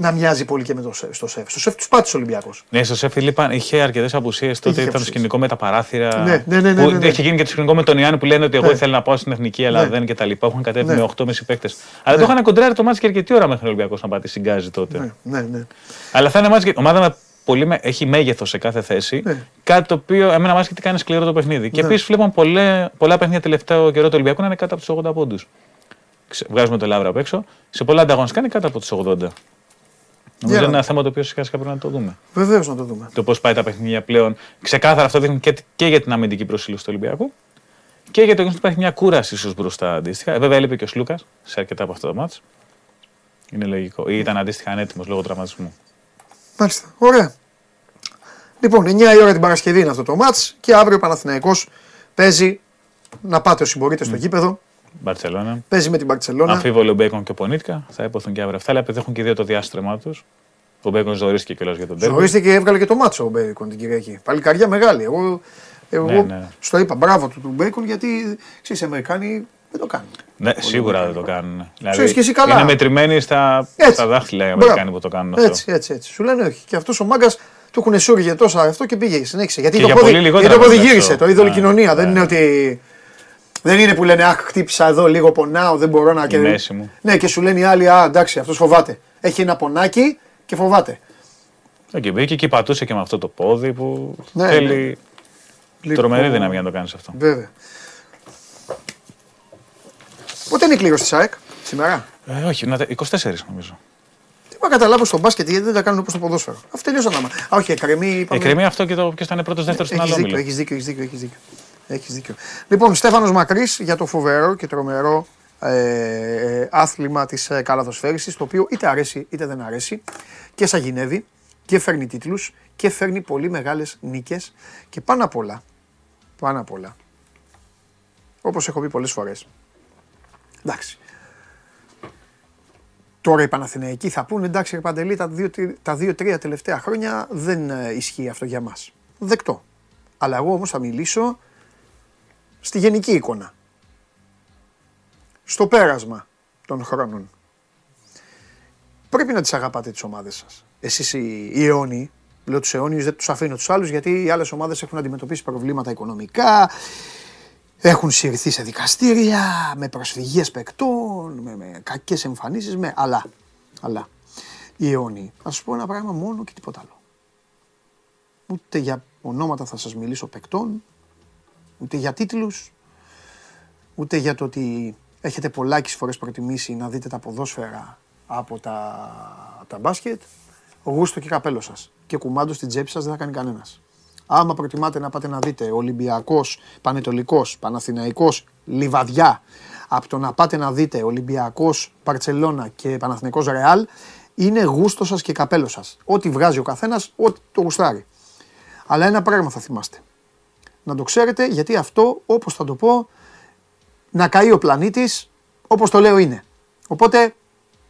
να μοιάζει πολύ και με το σεφ. Στο σεφ, στο σεφ τους πάτησε ο Ολυμπιακός. Ναι, στο Σεφ λείπαν, είχε αρκετές απουσίες. Τότε Είχε ήταν το απουσίες. σκηνικό με τα παράθυρα. Ναι, ναι, ναι, ναι, που ναι, ναι. Έχει γίνει και το σκηνικό με τον Ιάννη που λένε ότι εγώ Ναι. ήθελα να πάω στην εθνική, αλλά Ναι. δεν και τα λοιπά. Έχουν κατέβει Ναι. με 8,5 παίκτε. Αλλά το είχαν κοντράρει το μάτι και αρκετή ώρα μέχρι ο Ολυμπιακός να πατήσει στην γκάζι τότε. Ναι, ναι, ναι. Αλλά θα είναι μάτς, ομάδα με πολύ, με- έχει μέγεθος σε κάθε θέση. Ναι. Κάτι το οποίο εμένα μάτς γιατί κάνει σκληρό το παιχνίδι. Και Ναι. επίσης βλέπαμε πολλέ, πολλά παιχνίδια τελευταίο καιρό του Ολυμπιακού να είναι κάτω από τους 80 πόντους. Βγάζουμε το Λάβρα απ' έξω. Σε πολλά ανταγωνιστικά είναι κάτω από τους 80. Νομίζω να είναι ένα δούμε. θέμα το οποίο σιγά σιγά πρέπει να το δούμε. Βεβαίως να το δούμε. Το πώς πάει τα παιχνίδια πλέον. Ξεκάθαρα αυτό δείχνει και, και για την αμυντική προσήλωση του Ολυμπιακού και για το γεγονός ότι υπάρχει μια κούραση ίσως μπροστά αντίστοιχα. Ε, Βέβαια έλειπε και ο Σλούκας σε αρκετά από αυτά τα μάτς. Είναι λογικό. Ή ήταν αντίστοιχα ανέτοιμος λόγω τραυματισμού. Μάλιστα. Ωραία. Λοιπόν, 9 η ώρα την Παρασκευή είναι αυτό το μάτς και αύριο ο Παναθηναϊκός παίζει να πάτε όσοι μπορείτε στο γήπεδο. Μπαρσελόνα. Παίζει με την Μπαρσελόνα. Αμφίβολο ο Μπέικον και ο Πονίτκα. Θα ειπωθούν και αύριο αυτά. Αλλά επειδή έχουν και οι δύο το διάστρεμά τους. Ο Μπέικον ζορίστηκε κιόλας για το ντέρμπι. Ζορίστηκε και έβγαλε και το ματς ο Μπέικον την Κυριακή. Παλικαριά μεγάλη. Εγώ, εγώ Ναι, ναι. στο είπα μπράβο του του Μπέικον γιατί ξέρεις, οι Αμερικάνοι δεν το κάνουν. Ναι, σίγουρα δεν το κάνουν. Δηλαδή, Ξέρεις και εσύ καλά. Είναι μετρημένοι στα, Έτσι. στα δάχτυλα οι Μπράβο. Αμερικάνοι που το κάνουν αυτό. Έτσι, έτσι, έτσι. Σου λένε όχι. Και αυτός ο μάγκας του έχουν σούργια τόσα αυτό και πήγε, συνέχισε. Γιατί Και το για πόδι, πολύ λιγότερα γιατί το πόδι από γύρισε, αυτό. το είδε όλη η Ναι, κοινωνία. Δεν ναι. είναι ότι. Δεν είναι που λένε Αχ, χτύπησα εδώ λίγο πονάω, δεν μπορώ να. Η μέση μου. Ναι, και σου λένε οι άλλοι, Α, εντάξει, αυτός φοβάται. Έχει ένα πονάκι και φοβάται. Και μπήκε και πατούσε και με αυτό το πόδι που Ναι, θέλει Λοιπόν, τρομερή δύναμη για να το κάνεις αυτό. Βέβαια. Πότε είναι η κλήρωση της ΑΕΚ, σήμερα; Ε, όχι, να τα- 24 νομίζω. Τι να καταλάβω στο μπάσκετ γιατί δεν τα κάνουν όπως το ποδόσφαιρο. Αυτό τελείωσαν άμα. Α, όχι, εκκρεμεί. είπαμε. Εκκρεμεί αυτό και το ποιος θα είναι πρώτος δεύτερος στην Έχεις άλλο δίκιο, έχεις δίκιο, έχεις δίκιο, έχεις δίκιο. Έχεις δίκιο. Λοιπόν, Στέφανος Μακρύς για το φοβερό και τρομερό ε, άθλημα της ε, καλαθοσφαίρισης, το οποίο είτε αρέσει είτε δεν αρέσει και σαγηνεύει και φέρνει τίτλους και φέρνει πολύ μεγάλες νίκες και πάνω απ' όλα, πάνω απ' όλα, όπως έχω πει πολλές φορές, εντάξει, Τώρα οι Παναθηναϊκοί θα πούνε εντάξει ρε Παντελή τα δύο- τα δύο-τρία τελευταία χρόνια δεν ε, ισχύει αυτό για μας. Δεκτό. Αλλά εγώ όμως θα μιλήσω στη γενική εικόνα. Στο πέρασμα των χρόνων. Πρέπει να τις αγαπάτε τις ομάδες σας. Εσείς οι, οι αιώνιοι, λέω τους αιώνιους δεν τους αφήνω τους άλλους γιατί οι άλλες ομάδες έχουν αντιμετωπίσει προβλήματα οικονομικά, έχουν συρθεί σε δικαστήρια, με προσφυγίες παικτών, με, με κακές εμφανίσεις, με αλλά, αλλά. Οι αιώνιοι. Θα σας πω ένα πράγμα μόνο και τίποτα άλλο. Ούτε για ονόματα θα σας μιλήσω παικτών, ούτε για τίτλους, ούτε για το ότι έχετε πολλάκις φορές προτιμήσει να δείτε τα ποδόσφαιρα από τα, τα μπάσκετ. Γούστο και καπέλο σας. Και κουμάντο στην τσέπη σας δεν θα κάνει κανένας. Άμα προτιμάτε να πάτε να δείτε Ολυμπιακός, Πανετολικός, Παναθηναϊκός, Λιβαδιά, από το να πάτε να δείτε Ολυμπιακός, Παρτσελώνα και Παναθηναϊκός Ρεάλ, είναι γούστο σας και καπέλο σας. Ό,τι βγάζει ο καθένας, ό,τι το γουστάρει. Αλλά ένα πράγμα θα θυμάστε. Να το ξέρετε γιατί αυτό, όπως θα το πω, να καεί ο πλανήτης, όπως το λέω είναι. Οπότε,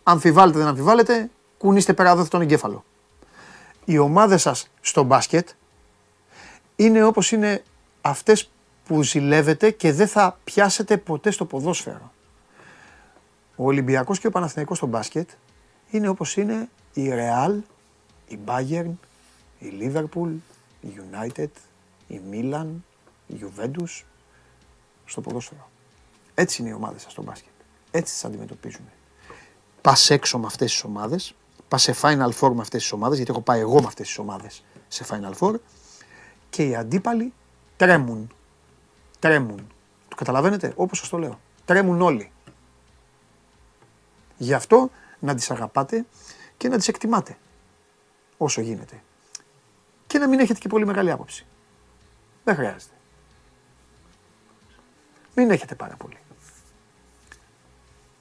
αμφιβάλλετε δεν αμφιβάλλετε, κουνήστε πέρα δόθε τον εγκέφαλο. Οι ομάδες σας στο μπάσκετ είναι όπως είναι αυτές που ζηλεύετε και δεν θα πιάσετε ποτέ στο ποδόσφαιρο. Ο Ολυμπιακός και ο Παναθηναϊκός στο μπάσκετ είναι όπως είναι η Real, η Bayern, η Liverpool, η United, η Milan, η Juventus στο ποδόσφαιρο. Έτσι είναι οι ομάδες σας στο μπάσκετ. Έτσι τις αντιμετωπίζουν. Πας έξω με αυτές τις ομάδες, πας σε Final Four με αυτές τις ομάδες, γιατί έχω πάει εγώ με αυτές τις ομάδες σε Final Four και οι αντίπαλοι τρέμουν. Τρέμουν. Το καταλαβαίνετε, όπως σας το λέω. Τρέμουν όλοι. Γι' αυτό να τις αγαπάτε και να τις εκτιμάτε όσο γίνεται. Και να μην έχετε και πολύ μεγάλη άποψη. Δεν χρειάζεται. Μην έχετε πάρα πολύ.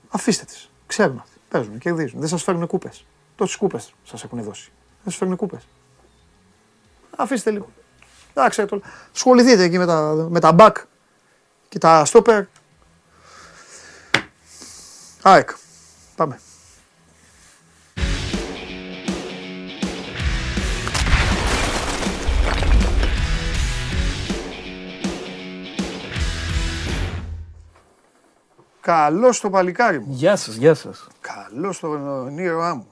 Αφήστε τις. Ξέρουν αυτοί. Παίζουν, κερδίζουν. Δεν σας φέρνουν κούπες. Τόσες κούπες σας έχουν δώσει. Δεν σας φέρνουν κούπες. Αφήστε λίγο. Εντάξει, το... Σχοληθείτε εκεί με τα, με τα back και τα stopper. ΑΕΚ. Πάμε. Καλό το παλικάρι μου. Γεια σας, γεια σας. Καλό το όνειρά μου.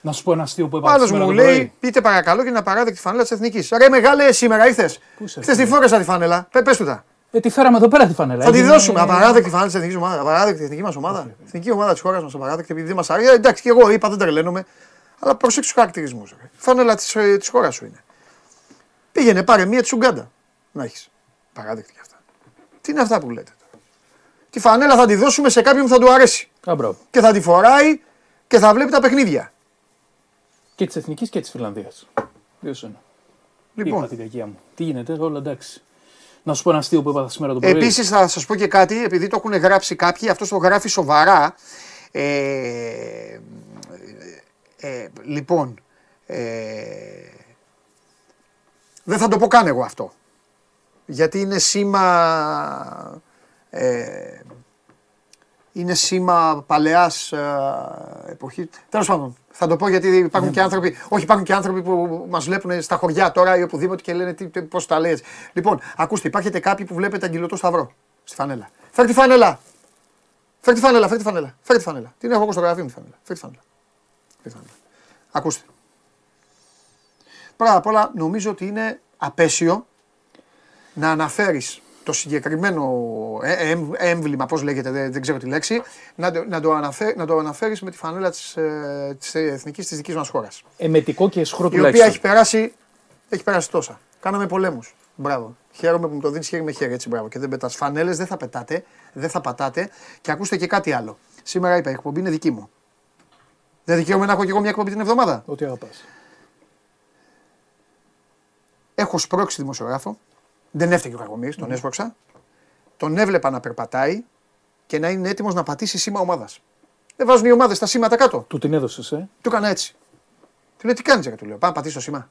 Να σου πω ένα αστείο που είπα Άλλος σήμερα μου το λέει, πρωί. πείτε παρακαλώ και να παράδεκτη φανέλα της Εθνικής. Ρε μεγάλε, σήμερα ήρθες. Πού είσαι, Χθες τη φίλε; φόρεσα τη φανέλα. Πε πες του τα. Ε, τη φέραμε εδώ πέρα τη φανέλα. Θα τη Έγινε- δώσουμε. Απαράδεκτη φανέλα της Εθνικής ομάδα. Απαράδεκτη εθνική μας ομάδα. Εθνική ομάδα της χώρας μας. Απαράδεκτη επειδή δεν μας αρέσει. Ε, Εντάξει, και εγώ είπα, δεν τρελαίνομαι. Αλλά προσέξτε τους χαρακτηρισμούς. Φανέλα της χώρας σου είναι. Πήγαινε, πάρε μία της Ουγκάντα. Να έχεις. Παράδεκτη κι αυτά. Τι είναι αυτά που λέτε τώρα. Τη φανέλα θα τη δώσουμε σε κάποιον που θα του αρέσει. Α, μπράβο. Και θα τη φοράει και θα βλέπει τα παιχνίδια. Και της Εθνικής και της Φιλανδίας. Δύο σε ένα. Είπα Λοιπόν, την κακία μου. Τι γίνεται, όλα εντάξει. Να σου πω ένα αστείο που είπα σήμερα το πρωί. Επίσης, θα σας πω και κάτι, επειδή το έχουν γράψει κάποιοι, αυτό το γράφει σοβαρά. Ε, ε, λοιπόν, ε, δεν θα το πω καν εγώ αυτό. Γιατί είναι σήμα. Ε, είναι σήμα παλαιάς εποχή. Τέλος πάντων, θα το πω γιατί υπάρχουν και άνθρωποι. Όχι, υπάρχουν και άνθρωποι που μας βλέπουν στα χωριά τώρα ή οπουδήποτε και λένε πώς τα λέει. έτσι. Λοιπόν, ακούστε, υπάρχετε κάποιοι που βλέπετε αγγυλωτό σταυρό στη φανέλα. Φέρ τη φανέλα! Φέρ τη φανέλα, φέρ τη φανέλα. Φέρ τη φανέλα. Την έχω εγώ στο γραφείο μου τη φανέλα. Φέρ τη φανέλα. Φέρ τη φανέλα. Ακούστε. Πρώτα απ' όλα, νομίζω ότι είναι απέσιο να αναφέρεις το συγκεκριμένο ε, ε, έμβλημα, πώς λέγεται, δεν, δεν ξέρω τη λέξη, να, το- να, το αναφέρ, να το αναφέρεις με τη φανέλα της, ε, της εθνικής της δικής μας χώρας. Εμετικό και ισχυρό Η οποία τουλάχιστον. έχει περάσει, έχει περάσει τόσα. Κάναμε πολέμους. Μπράβο. Χαίρομαι που μου το δίνεις χέρι με χέρι, έτσι μπράβο. Και δεν πετάς. Φανέλες δεν θα πετάτε, δεν θα πατάτε. Και ακούστε και κάτι άλλο. Σήμερα είπα, η εκπομπή είναι δική μου. Δεν δικαιούμαι να έχω και εγώ μια εκπομπή την εβδομάδα. Ό,τι αγαπάς. Έχω σπρώξει δημοσιογράφο. Δεν έφταιγε ο Κακομοίρη, τον έσπρωξα. Τον έβλεπα να περπατάει και να είναι έτοιμος να πατήσει σήμα ομάδας. Δεν βάζουν οι ομάδες τα σήματα κάτω. Του την έδωσες, ε; Του έκανα έτσι. Του λέω τι κάνεις, ρε, του λέω. Πάμε πατήσει το σήμα.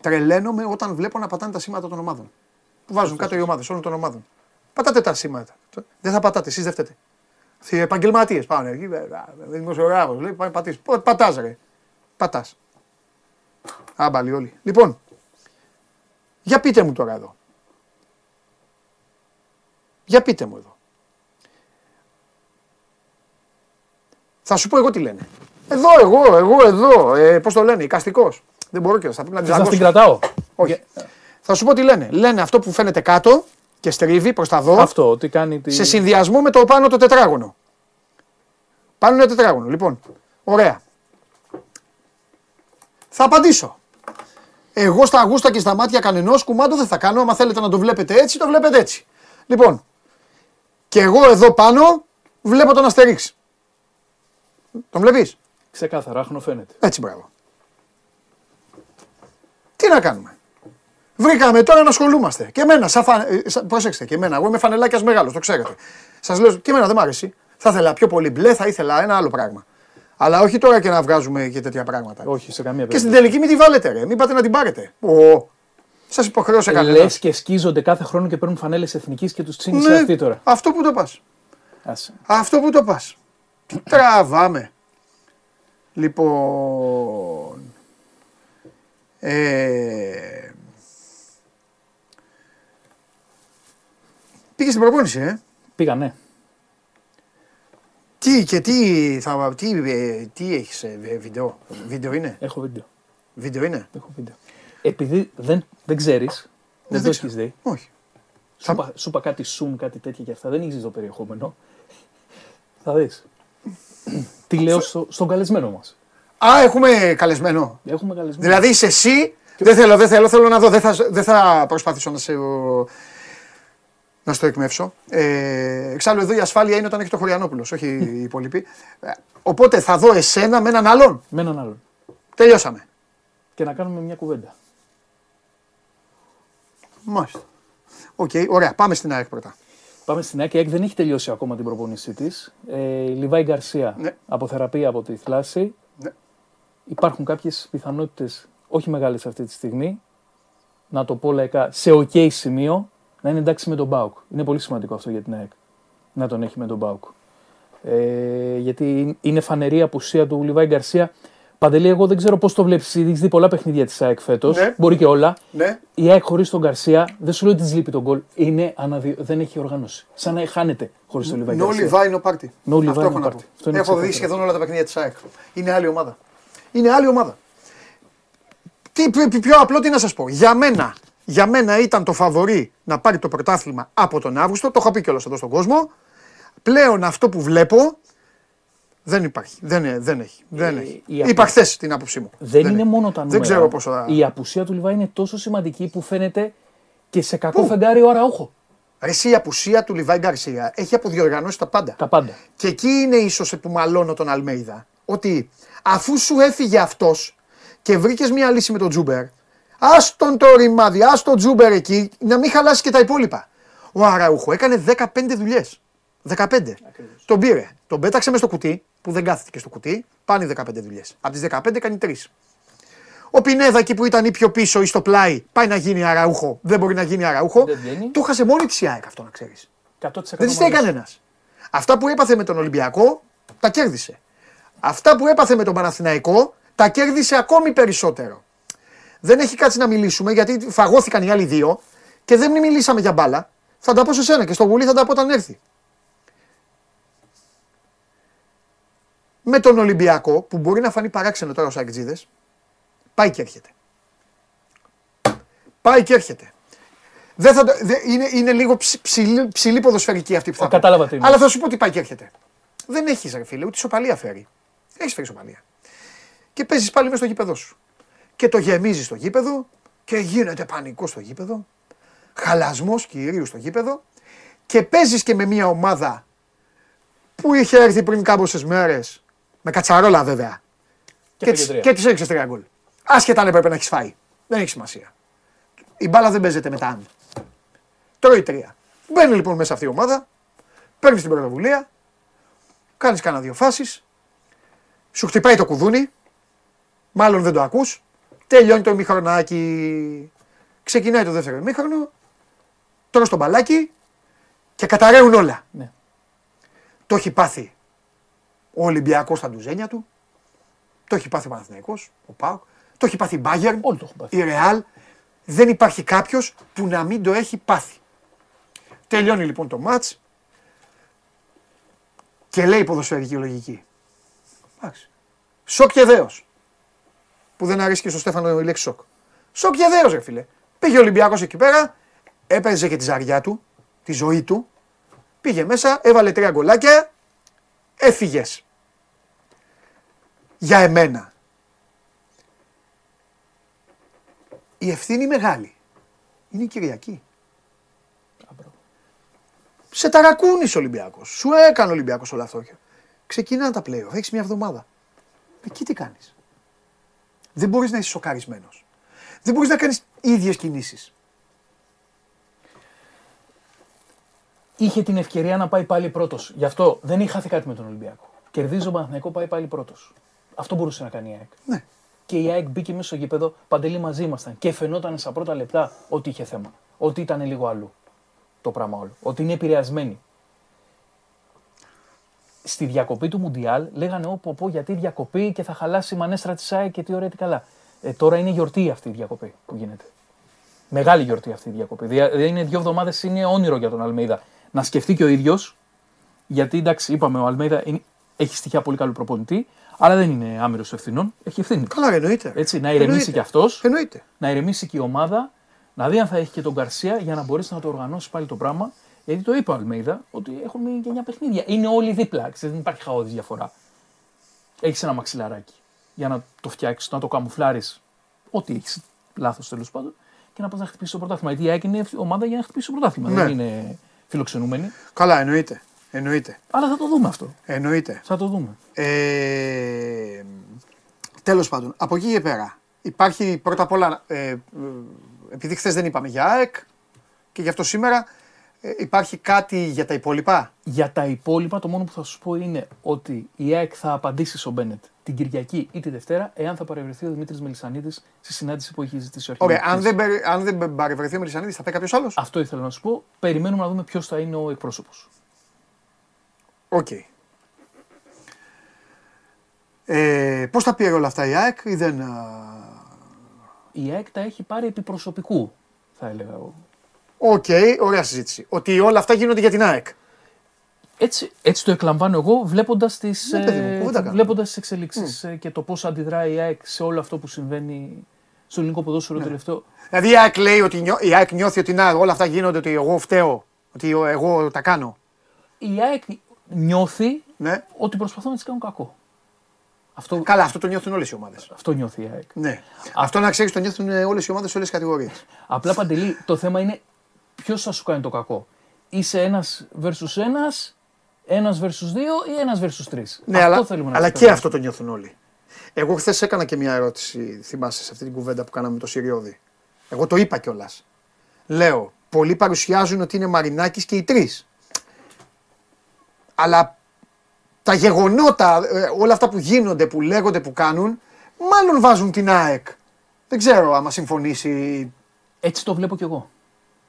Τρελαίνομαι όταν βλέπω να πατάνε τα σήματα των ομάδων. Που βάζουν κάτω οι ομάδες όλων των ομάδων. Πατάτε τα σήματα. Δεν θα πατάτε, εσείς δεν φταίτε. Αυτοί οι επαγγελματίες πάνε εκεί. Δημοσιογράφος λέει πάει πατήσεις. Πατάς, ρε. Πατάς. Άμπαλοι όλοι. Λοιπόν, για πείτε μου τώρα εδώ. Για πείτε μου εδώ. Θα σου πω εγώ τι λένε. Εδώ, εγώ, εγώ, εδώ. Ε, Πώς το λένε, οικαστικό. Δεν μπορώ και θα πρέπει να Θες να την τζαγκώσω. κρατάω. Όχι. Θα σου πω τι λένε. Λένε αυτό που φαίνεται κάτω και στρίβει προς τα δω Αυτό, ότι κάνει τη... σε συνδυασμό με το πάνω το τετράγωνο. Πάνω είναι τετράγωνο. Λοιπόν, ωραία. Θα απαντήσω. Εγώ στα γούστα και στα μάτια κανενός κουμάντο δεν θα κάνω. Άμα θέλετε να το βλέπετε έτσι, το βλέπετε έτσι. Λοιπόν, και εγώ εδώ πάνω βλέπω τον Αστερίξ. Τον βλέπεις; Ξεκάθαρα, άχνο φαίνεται. Έτσι μπράβο. Τι να κάνουμε; Βρήκαμε τώρα να ασχολούμαστε. Και εμένα, σαν φα... ε, σαν- προσέξτε, και εμένα. Εγώ είμαι φανελάκιας μεγάλος, το ξέρετε. Σας λέω, και εμένα δεν μ' αρέσει. Θα ήθελα πιο πολύ μπλε, θα ήθελα ένα άλλο πράγμα. Αλλά όχι τώρα και να βγάζουμε και τέτοια πράγματα. Όχι, σε καμία Και στην περίπτωση. τελική μην τη βάλετε, ρε. Μην πάτε να την πάρετε. Ω, σας υποχρέωσε κανένα. Λες και σκίζονται κάθε χρόνο και παίρνουν φανέλες εθνικής και τους τσίνησε ναι, αυτή τώρα. Αυτό που το πας. Αυτό που το πας. Τραβάμε. Λοιπόν. Ε... Πήγες στην προπόνηση, ε; Πήγα, ναι. Τι και τι, θα, τι, ε, τι έχεις, ε, βίντεο, βίντεο είναι; Έχω βίντεο. Βίντεο είναι; Έχω βίντεο. Επειδή δεν, δεν ξέρεις, δεν το ξέρω. έχεις δει. Όχι. Σου είπα- Σου είπα κάτι zoom, κάτι τέτοια και αυτά. Δεν έχεις το περιεχόμενο. Θα δεις. Τι λέω στο, στον καλεσμένο μας. Α, έχουμε καλεσμένο. Έχουμε καλεσμένο. Δηλαδή είσαι εσύ, δεν θέλω, δεν θέλω, θέλω να δω, δεν θα, δεν θα προσπαθήσω να σε, να στο εκμαιεύσω. Ε, εξάλλου εδώ η ασφάλεια είναι όταν έχει το Χωριανόπουλος, όχι οι υπόλοιποι. Ε, Οπότε θα δω εσένα με έναν άλλον. Με έναν άλλον. Τελειώσαμε. Και να κάνουμε μια κουβέντα. Μάλιστα. Οκ, ωραία. Πάμε στην ΑΕΚ πρώτα. Πάμε στην ΑΕΚ. Η ΑΕΚ δεν έχει τελειώσει ακόμα την προπονήσή της. Ε, η Λιβάι Γκαρσία Ναι. από θεραπεία από τη θλάση. Ναι. Υπάρχουν κάποιες πιθανότητες, όχι μεγάλες αυτή τη στιγμή, να το πω λαϊκά, σε οκ σημείο να είναι εντάξει με τον ΠΑΟΚ. Είναι πολύ σημαντικό αυτό για την ΑΕΚ. Να τον έχει με τον ΠΑΟΚ. Ε, γιατί είναι φανερή η απουσία του Λιβάι Γκαρσία. Παντελή, εγώ δεν ξέρω πώς το βλέπεις. Έχεις δει πολλά παιχνίδια της ΑΕΚ φέτος. Ναι. Μπορεί και όλα. Ναι. Η ΑΕΚ χωρίς τον Γκαρσία, δεν σου λέω ότι της λείπει τον γκολ. Είναι αναδυ... Δεν έχει οργάνωση. Σαν να χάνεται χωρίς τον Λιβάι No Γκαρσία. Levi, no party. No Levi, Αυτό no έχω να party. πω. Αυτό είναι Έχω δει ξεκάθαρο. σχεδόν όλα τα παιχνίδια της ΑΕΚ. Είναι άλλη ομάδα. Είναι άλλη ομάδα. Τι πι- πι- πιο απλό τι να σας πω. Για μένα, για μένα ήταν το φαβορή να πάρει το πρωτάθλημα από τον Αύγουστο. Το είχα πει κιόλας εδώ στον κόσμο. Πλέον αυτό που βλέπω δεν υπάρχει. Δεν, ε, δεν έχει. Δεν Ε, έχει. η Είπα απο- χθες την άποψή μου. Δεν, είναι έχει. μόνο τα νούμερα. Δεν ξέρω πόσο θα. Η απουσία του Λιβάη είναι τόσο σημαντική που φαίνεται και σε κακό Πού; φεγγάρι ο Αραούχο. Ρε, εσύ, η απουσία του Λιβάη Γκαρσία έχει αποδιοργανώσει τα πάντα. Τα πάντα. Και εκεί είναι ίσως που μαλώνω τον Αλμέιδα. Ότι αφού σου έφυγε αυτός και βρήκες μια λύση με τον Τσούμπερ, άσ' τον το ρημάδι, άσ' τον Τσούμπερ εκεί, να μην χαλάσει και τα υπόλοιπα. Ο Αραούχο έκανε 15 δουλειές. 15. Τον πήρε. Τον πέταξε μες στο κουτί, που δεν κάθεται στο κουτί, πάνε οι 15 δουλειές. Από τις 15 κάνει 3. Ο Πινέδα εκεί που ήταν ή πιο πίσω ή στο πλάι, πάει να γίνει Αραούχο. Δεν μπορεί να γίνει Αραούχο. Δεν βγαίνει. Το 'χασε μόνη της η ΑΕΚ αυτό να ξέρεις. 100% Δεν της φταίει μαζί. κανένα. Αυτά που έπαθε με τον Ολυμπιακό τα κέρδισε. Αυτά που έπαθε με τον Παναθηναϊκό τα κέρδισε ακόμη περισσότερο. Δεν έχει κάτσει να μιλήσουμε γιατί φαγώθηκαν οι άλλοι δύο και δεν μιλήσαμε για μπάλα. Θα τα πω σε σένα και στο Βουλή θα τα πω όταν έρθει. Με τον Ολυμπιακό που μπορεί να φανεί παράξενο τώρα στου Αγκτζίδε, πάει και έρχεται. Πάει και έρχεται. Δεν θα, το- δε- είναι, είναι λίγο ψ, ψηλή, ψηλή ποδοσφαιρική αυτή που θα Ω, πω. κατάλαβα τι είναι. Αλλά θα σου πω τι πάει και έρχεται. Δεν έχει ρε φίλε, ούτε ισοπαλία φέρει. Έχεις φέρει ισοπαλία. Και παίζεις πάλι μέσα στο γήπεδο σου. Και το γεμίζεις στο γήπεδο και γίνεται πανικός στο γήπεδο. Χαλασμός κυρίως στο γήπεδο. Και παίζεις και με μια ομάδα που είχε έρθει πριν κάμποσες μέρες. Με κατσαρόλα βέβαια. Και Και, πήγε της- τρία. και τη έριξες τρία γκολ. Άσχετα αν έπρεπε να έχεις φάει. Δεν έχει σημασία. Η μπάλα δεν παίζεται μετά αν. Τρώει τρία. Μπαίνει λοιπόν μέσα αυτή η ομάδα, παίρνει την πρωτοβουλία, κάνεις κάνα δύο φάσεις, σου χτυπάει το κουδούνι, μάλλον δεν το ακούς, τελειώνει το ημιχρονάκι. Ξεκινάει το δεύτερο ημίχρονο, τρως το μπαλάκι και καταραίουν όλα. Ναι. Το έχει πάθει ο Ολυμπιακός στα ντουζένια του, το έχει πάθει ο Παναθηναϊκός, ο ΠΑΟΚ, το έχει πάθει η Bayern, Όλοι το έχουν πάθει. η Ρεάλ. Δεν υπάρχει κάποιος που να μην το έχει πάθει. Τελειώνει λοιπόν το μάτς και λέει η ποδοσφαιρική λογική. Εντάξει. Σοκ και δέος. Που δεν αρέσει και στο Στέφανο η λέξη σοκ. Σοκ και δέος ρε φίλε. Πήγε ο Ολυμπιακός εκεί πέρα, έπαιζε και τη ζαριά του, τη ζωή του, πήγε μέσα, έβαλε τρία γκολάκια, έφυγες. Για εμένα. Η ευθύνη μεγάλη. Είναι η Κυριακή. Σε ταρακούνησε ο Ολυμπιακός. Σου έκανε ο Ολυμπιακός όλο αυτό. Ξεκινάνε τα πλέον. Έχεις μια εβδομάδα. Εκεί τι κάνεις. Δεν μπορείς να είσαι σοκαρισμένος. Δεν μπορείς να κάνεις ίδιες κινήσεις. Είχε την ευκαιρία να πάει πάλι πρώτος. Γι' αυτό δεν είχε χάθει κάτι με τον Ολυμπιακό. Κερδίζει τον Παναθηναϊκό, πάει πάλι πρώτος. Αυτό μπορούσε να κάνει η ΑΕΚ. Ναι. Και η ΑΕΚ μπήκε μέσα στο γήπεδο, παντελή μαζί ήμασταν. Και φαινόταν στα πρώτα λεπτά ότι είχε θέμα. Ότι ήταν λίγο αλλού το πράγμα όλο. Ότι είναι επηρεασμένη. Στη διακοπή του Μουντιάλ λέγανε όπου πω γιατί διακοπή και θα χαλάσει η μανέστρα της ΑΕΚ και τι ωραία τι καλά. Ε, τώρα είναι γιορτή αυτή η διακοπή που γίνεται. Μεγάλη γιορτή αυτή η διακοπή. Δηλαδή είναι δύο εβδομάδες είναι όνειρο για τον Αλμίδα να σκεφτεί και ο ίδιος. Γιατί εντάξει, είπαμε, ο Αλμέιδα είναι- έχει στοιχεία πολύ καλού προπονητή, αλλά δεν είναι άμυρος ευθυνών. Έχει ευθύνη. Καλά, εννοείται. Έτσι, να ηρεμήσει Εννοείται. κι αυτός, Εννοείται. να ηρεμήσει και η ομάδα, να δει αν θα έχει και τον Γκαρσία για να μπορέσει να το οργανώσει πάλι το πράγμα. Γιατί το είπε ο Αλμέιδα ότι έχουν μείνει και 9 παιχνίδια. Είναι όλοι δίπλα. Ξέρεις, δεν υπάρχει χαόδης διαφορά. Έχεις ένα μαξιλαράκι για να το φτιάξεις, να το καμουφλάρεις. Ό,τι έχεις λάθος τέλος πάντων και να πας να χτυπήσεις το πρωτάθλημα. Γιατί η ΑΕΚ είναι ομάδα για να χτυπήσεις το πρωτάθλημα. Ναι. Δεν είναι φιλοξενούμενη. Καλά, εννοείται. Εννοείται. Αλλά θα το δούμε αυτό. Εννοείται. Θα το δούμε. Ε, τέλος πάντων, από εκεί και πέρα υπάρχει πρώτα απ' όλα, ε, ε, επειδή χθες δεν είπαμε για ΑΕΚ και γι' αυτό σήμερα, ε, υπάρχει κάτι για τα υπόλοιπα; Για τα υπόλοιπα, το μόνο που θα σου πω είναι ότι η ΑΕΚ θα απαντήσει στον Μπένετ την Κυριακή ή τη Δευτέρα, εάν θα παρευρεθεί ο Δημήτρης Μελισανίδης στη συνάντηση που έχει ζητήσει ο Ωραία, αρχηγός αν δεν, περι- αν δεν παρευρεθεί ο Μελισανίδης θα πει κάποιος άλλος; Αυτό ήθελα να σου πω. Περιμένουμε να δούμε ποιος θα είναι ο εκπρόσωπος. Οκ. Ε, Πώς τα πήρε όλα αυτά η ΑΕΚ ή δεν. α, Η ΑΕΚ τα έχει πάρει επί προσωπικού, θα έλεγα. Οκ, ωραία συζήτηση. Ότι όλα αυτά γίνονται για την ΑΕΚ. Έτσι, έτσι το εκλαμβάνω εγώ βλέποντας τις Ναι, παιδί μου, κουβέντα κάνω. βλέποντας τις εξελίξεις ε, και το πώς αντιδράει η ΑΕΚ σε όλο αυτό που συμβαίνει στο ελληνικό ποδόσφαιρο Ναι. τελευταίο. Δηλαδή η ΑΕΚ λέει ότι νιώ- η ΑΕΚ νιώθει ότι να, όλα αυτά γίνονται, ότι εγώ φταίω, ότι εγώ τα κάνω. Η ΑΕΚ νιώθει Ναι. ότι προσπαθούν να της κάνουν κακό. Αυτό, Καλά, αυτό το νιώθουν όλες οι ομάδες. αυτό νιώθει η ΑΕΚ. Ναι. Αυτό να ξέρεις το νιώθουν όλες οι ομάδες σε όλες τις κατηγορίες. Απλά παντελή, το θέμα είναι ποιος θα σου κάνει το κακό. Είσαι ένας versus ένας, ένας versus δύο ή ένας versus τρεις. Ναι, αλλά, θέλουμε να αλλά και καταλάβουμε. αυτό το νιώθουν όλοι. Εγώ χθες έκανα και μια ερώτηση, θυμάσαι, σε αυτή την κουβέντα που κάναμε με το Σιριώδη. Εγώ το είπα κιόλας. Λέω, πολλοί παρουσιάζουν ότι είναι Μαρινάκης και οι τρεις. Αλλά τα γεγονότα, ε, όλα αυτά που γίνονται, που λέγονται, που κάνουν, μάλλον βάζουν την ΑΕΚ. Δεν ξέρω άμα συμφωνήσει. Έτσι το βλέπω κι εγώ.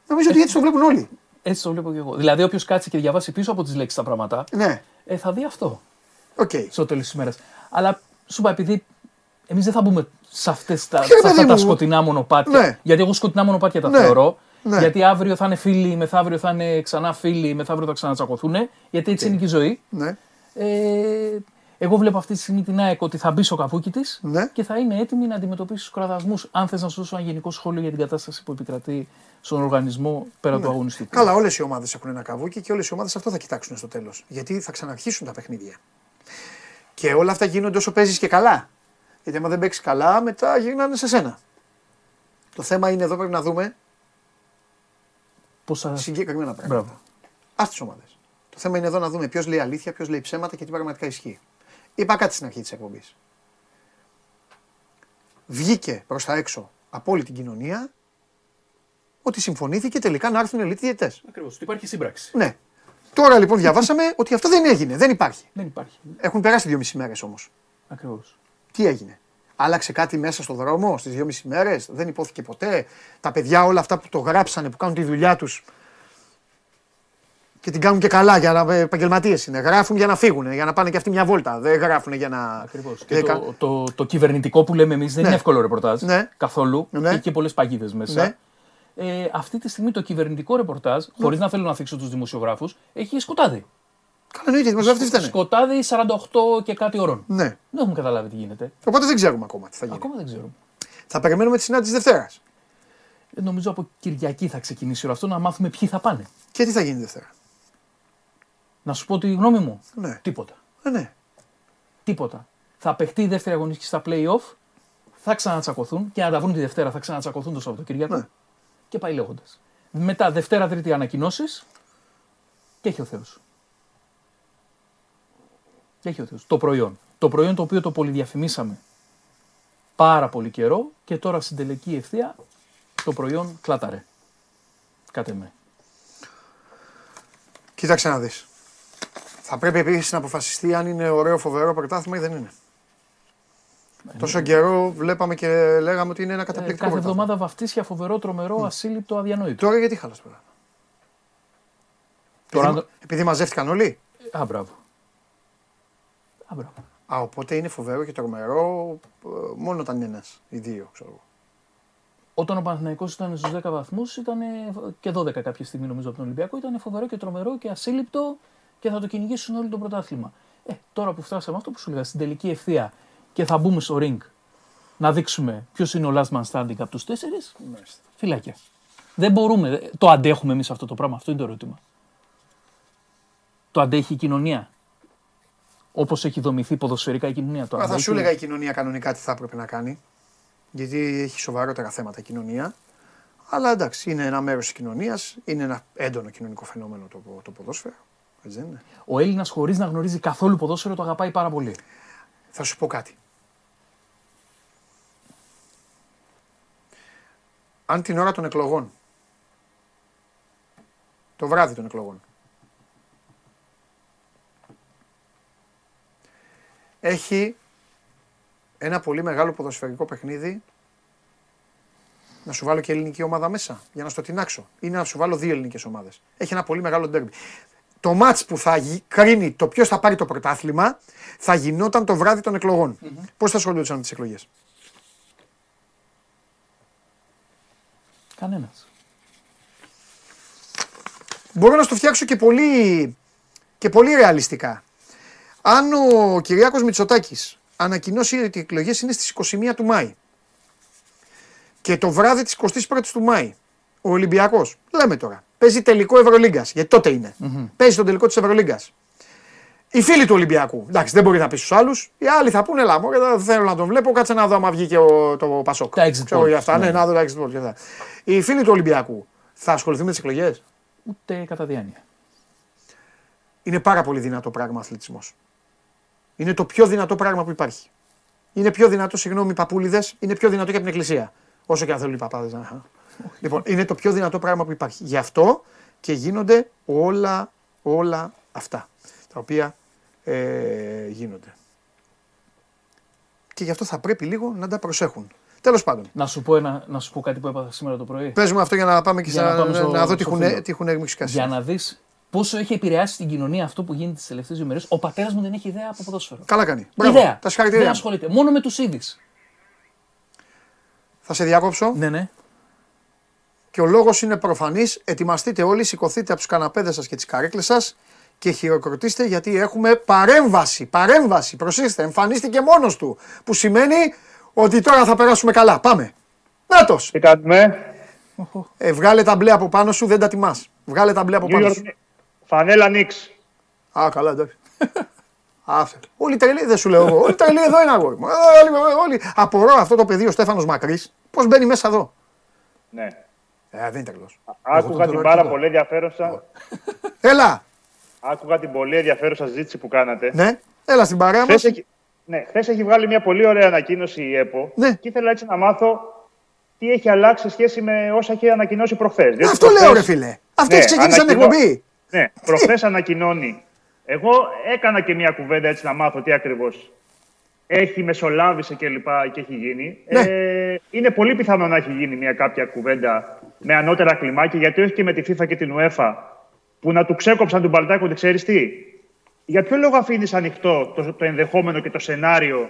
Νομίζω ότι έτσι το βλέπουν όλοι. Έτσι το βλέπω κι εγώ. Δηλαδή, όποιος κάτσει και διαβάσει πίσω από τις λέξεις τα πράγματα, Ναι, ε, θα δει αυτό οκ. στο τέλος της ημέρα. Αλλά σου είπα, επειδή εμείς δεν θα μπούμε σε, αυτές τα, Και, σε παιδί αυτά τα μου, σκοτεινά μονοπάτια. ναι. Γιατί εγώ σκοτεινά μονοπάτια τα Ναι, θεωρώ. ναι. Γιατί αύριο θα είναι φίλοι, μεθαύριο θα είναι ξανά φίλοι, μεθαύριο θα ξανατσακωθούν. Γιατί έτσι είναι και η ζωή. Ναι. Ε, εγώ βλέπω αυτή τη στιγμή την ΑΕΚ ότι θα μπει στο καπούκι της Ναι. και θα είναι έτοιμη να αντιμετωπίσει τους κραδασμούς. Αν θες να σου δώσω ένα γενικό σχόλιο για την κατάσταση που επικρατεί στον οργανισμό πέρα του αγωνιστικού. Ναι. Καλά, όλες οι ομάδες έχουν ένα καβούκι και όλες οι ομάδες αυτό θα κοιτάξουν στο τέλος. Γιατί θα ξαναρχίσουν τα παιχνίδια. Και όλα αυτά γίνονται όσο παίζεις και καλά. Γιατί άμα δεν παίξεις καλά, μετά γυρνάνε σε σένα. Το θέμα είναι εδώ πρέπει να δούμε Πώς θα... συγκεκριμένα πράγματα. Μπράβο. Α τις ομάδες. Το θέμα είναι εδώ να δούμε ποιος λέει αλήθεια, ποιος λέει ψέματα και τι πραγματικά ισχύει. Είπα κάτι στην αρχή της εκπομπής. Βγήκε προς τα έξω από όλη την κοινωνία ότι συμφωνήθηκε τελικά να έρθουν ελίτ διαιτητές. Ακριβώς. Ότι υπάρχει σύμπραξη. Ναι. Τώρα λοιπόν διαβάσαμε ότι αυτό δεν έγινε, δεν υπάρχει. Δεν υπάρχει. Έχουν περάσει δυόμιση μέρες όμως. Ακριβώς. Τι έγινε; Άλλαξε κάτι μέσα στο δρόμο στις δυόμιση μέρες, δεν υπόθηκε ποτέ; Τα παιδιά όλα αυτά που το γράψανε, που κάνουν τη δουλειά τους και την κάνουν και καλά για να επαγγελματίες είναι. Γράφουν για να φύγουν, για να πάνε και αυτοί μια βόλτα. Δεν γράφουν για να. Ακριβώς. δεν Και κα- το, το, το κυβερνητικό που λέμε εμείς δεν Ναι. είναι εύκολο ρεπορτάζ. Ναι. Καθόλου. Ναι. Έχει και πολλές παγίδες μέσα. Ναι. Ε, αυτή τη στιγμή το κυβερνητικό ρεπορτάζ, χωρίς να θέλω να θίξω τους δημοσιογράφους, έχει σκοτάδι. Καλά, εννοείται, οι δημοσιογράφοι τι φταίνε. Σκοτάδι 48 και κάτι ώρων. Ναι. Δεν έχουμε καταλάβει τι γίνεται. Οπότε δεν ξέρουμε ακόμα τι θα γίνει. Ακόμα δεν ξέρουμε. Θα περιμένουμε τη συνάντηση Δευτέρας. Ε, νομίζω από Κυριακή θα ξεκινήσει όλο αυτό να μάθουμε ποιοι θα πάνε. Και τι θα γίνει Δευτέρα. Να σου πω τη γνώμη μου. Ναι. Τίποτα. Ε, ναι. Τίποτα. Θα παιχτεί η δεύτερη αγωνιστική στα play-off, θα ξανατσακωθούν και αν τα βρουν τη Δευτέρα θα ξανατσακωθούν το Σαββατοκύριακο. Ναι. Και πάει λέγοντας. Μετά Δευτέρα, Τρίτη ανακοινώσεις και έχει ο Θεός. Και έχει ο Θεός. Το προϊόν. Το προϊόν το οποίο το πολυδιαφημίσαμε πάρα πολύ καιρό και τώρα στην τελική ευθεία το προϊόν κλάταρε. Κάτε με. Κοίταξε να δεις. Θα πρέπει επίσης να αποφασιστεί αν είναι ωραίο, φοβερό πρωτάθλημα ή δεν είναι. Τόσο καιρό βλέπαμε και λέγαμε ότι είναι ένα Ε, καταπληκτικό κάθε πρωτάθλημα. εβδομάδα βαφτίσια, φοβερό, τρομερό, ασύλληπτο, αδιανόητο. Τώρα γιατί χάλασε τώρα. Τώρα Επειδή, το- επειδή μαζεύτηκαν όλοι; Α, μπράβο. Α, μπράβο. Α, οπότε είναι φοβερό και τρομερό ε, μόνο όταν είναι ένας ή δύο, ξέρω εγώ. Όταν ο Παναθηναϊκός ήταν στους 10 βαθμούς, ήταν και 12 κάποια στιγμή νομίζω από τον Ολυμπιακό, ήταν φοβερό και τρομερό και ασύλληπτο και θα το κυνηγήσουν όλο το πρωτάθλημα. Ε, τώρα που φτάσαμε αυτό που σου λέγα στην τελική ευθεία και θα μπούμε στο ring να δείξουμε ποιος είναι ο last man standing από τους τέσσερις, φυλάκια. Δεν μπορούμε. Το αντέχουμε εμείς αυτό το πράγμα. Αυτό είναι το ερώτημα. Το αντέχει η κοινωνία. Όπως έχει δομηθεί ποδοσφαιρικά η κοινωνία. Το Τώρα θα αντέχει. σου έλεγα η κοινωνία κανονικά τι θα έπρεπε να κάνει. Γιατί έχει σοβαρότερα θέματα η κοινωνία. Αλλά εντάξει, είναι ένα μέρος της κοινωνίας. Είναι ένα έντονο κοινωνικό φαινόμενο το, το ποδόσφαιρο. Έτσι δεν είναι. Ο Έλληνας χωρίς να γνωρίζει καθόλου ποδόσφαιρο το αγαπάει πάρα πολύ. Θα σου πω κάτι. Αν την ώρα των εκλογών, το βράδυ των εκλογών, έχει ένα πολύ μεγάλο ποδοσφαιρικό παιχνίδι, να σου βάλω και ελληνική ομάδα μέσα, για να στο τεινάξω. Ή να σου βάλω δύο ελληνικές ομάδες. Έχει ένα πολύ μεγάλο ντέρμπι. Το μάτς που θα γι- κρίνει το ποιος θα πάρει το πρωτάθλημα, θα γινόταν το βράδυ των εκλογών. Πώς θα ασχολούνται με τις εκλογές; Κανένας. Μπορώ να στο φτιάξω και πολύ, και πολύ ρεαλιστικά. Αν ο Κυριάκος Μητσοτάκης ανακοινώσει ότι οι εκλογές είναι στις 21 του Μάη και το βράδυ της 21ης του Μάη ο Ολυμπιακός, λέμε τώρα, παίζει τελικό Ευρωλίγκας, γιατί τότε είναι. Παίζει τον τελικό της Ευρωλίγκας. Οι φίλοι του Ολυμπιακού, εντάξει δεν μπορεί να πεις στους άλλους, οι άλλοι θα πούνε λάμο, δεν θέλω να τον βλέπω, κάτσε να δω άμα βγήκε ο, το Πασόκ. Τα exit Ξέρω polls, για αυτά, ναι, ναι. να δω τα exit polls και αυτά. Οι φίλοι του Ολυμπιακού θα ασχοληθούν με τις εκλογές; Ούτε κατά διάνοια. Είναι πάρα πολύ δυνατό πράγμα ο αθλητισμός. Είναι το πιο δυνατό πράγμα που υπάρχει. Είναι πιο δυνατό, συγγνώμη, οι παππούλιδες, είναι πιο δυνατό και από την εκκλησία. Όσο και αν θέλουν οι παπάδες. Λοιπόν, είναι το πιο δυνατό πράγμα που υπάρχει. Γι' αυτό και γίνονται όλα, όλα αυτά τα οποία ε, γίνονται. Και γι' αυτό θα πρέπει λίγο να τα προσέχουν. Τέλος πάντων. Να σου, πω ένα, να σου πω κάτι που έπαθα σήμερα το πρωί. Πες μου αυτό για να πάμε και Για στα- να πάμε στο- να δω τι στο έχουν, φίλο. τι έχουν ερμηξικάσει. Για να δεις πόσο έχει επηρεάσει την κοινωνία αυτό που γίνεται τις τελευταίες δύο μέρες. Ο πατέρας μου δεν έχει ιδέα από ποδόσφαιρο. Καλά κάνει. Μπράβο. ιδέα. Τα δεν συγχαρητήρια. μου. ασχολείται. Μόνο με τους είδη. Θα σε διακόψω. Ναι, ναι. Και ο λόγος είναι προφανής. Ετοιμαστείτε όλοι, σηκωθείτε από τους καναπέδες σας και τις καρέκλες σας και χειροκροτήστε γιατί έχουμε παρέμβαση. Παρέμβαση. Προσέξτε, εμφανίστηκε μόνος του. Που σημαίνει ότι τώρα θα περάσουμε καλά. Πάμε. Νάτος. Τι κάνουμε; Ε, βγάλε τα μπλε από πάνω σου, δεν τα τιμάς. Βγάλε τα μπλε από New πάνω York, σου. Φανέλα Νίξ. Α, καλά, εντάξει. Άφε. Όλοι τρελοί, δεν σου λέω εγώ. Όλοι τρελοί εδώ είναι αγόρι μου. Ε, Όλοι, όλοι. Απορώ αυτό το παιδί ο Στέφανος Μακρύς. Πώς μπαίνει μέσα εδώ. Ναι. Ε, δεν είναι τρελός. Άκουγα την πάρα πολύ ενδιαφέρουσα. Έλα. Άκουγα την πολύ ενδιαφέρουσα συζήτηση που κάνατε. Ναι, έλα στην παρέα μας. Χθες έχει, ναι, χθες έχει βγάλει μια πολύ ωραία ανακοίνωση η ΕΠΟ Ναι. και ήθελα έτσι να μάθω τι έχει αλλάξει σε σχέση με όσα έχει ανακοινώσει προχθές. Διότι Αυτό προχθές- λέω, ρε φίλε. Αυτό Ναι, έχει ξεκινήσει σαν ανακοινώ- εκπομπή. Ναι, προχθές ανακοινώνει. Εγώ έκανα και μια κουβέντα έτσι να μάθω τι ακριβώς έχει μεσολάβησε και λοιπά και έχει γίνει. Ναι. Ε, είναι πολύ πιθανό να έχει γίνει μια κάποια κουβέντα με ανώτερα κλιμάκια, γιατί όχι και με τη FIFA και την UEFA, που να του ξέκοψαν τον Παλτάκο, ότι ξέρεις τι. Για ποιο λόγο αφήνεις ανοιχτό το, το ενδεχόμενο και το σενάριο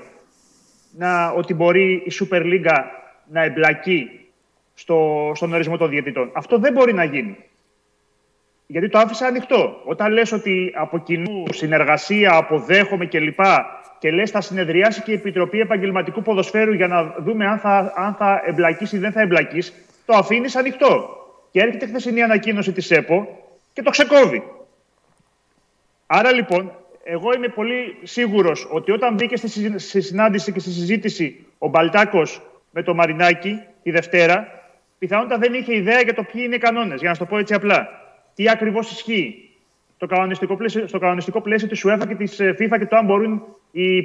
να, ότι μπορεί η Super League να εμπλακεί στο, στον ορισμό των διαιτητών; Αυτό δεν μπορεί να γίνει. Γιατί το άφησα ανοιχτό. Όταν λες ότι από κοινού συνεργασία, αποδέχομαι κλπ. Και λες θα συνεδριάσει και η Επιτροπή Επαγγελματικού Ποδοσφαίρου για να δούμε αν θα, αν θα εμπλακείς ή δεν θα εμπλακείς, το αφήνεις ανοιχτό. Και έρχεται χθεσινή ανακοίνωση της ΕΠΟ και το ξεκόβει. Άρα λοιπόν, εγώ είμαι πολύ σίγουρος ότι όταν μπήκε στη, συζη- στη συνάντηση και στη συζήτηση ο Μπαλτάκος με το Μαρινάκι τη Δευτέρα, πιθανότατα δεν είχε ιδέα για το ποιοι είναι οι κανόνες, για να σου το πω έτσι απλά. Τι ακριβώς ισχύει στο κανονιστικό πλαίσιο, στο κανονιστικό πλαίσιο της UEFA και της ε, FIFA και το αν μπορούν οι,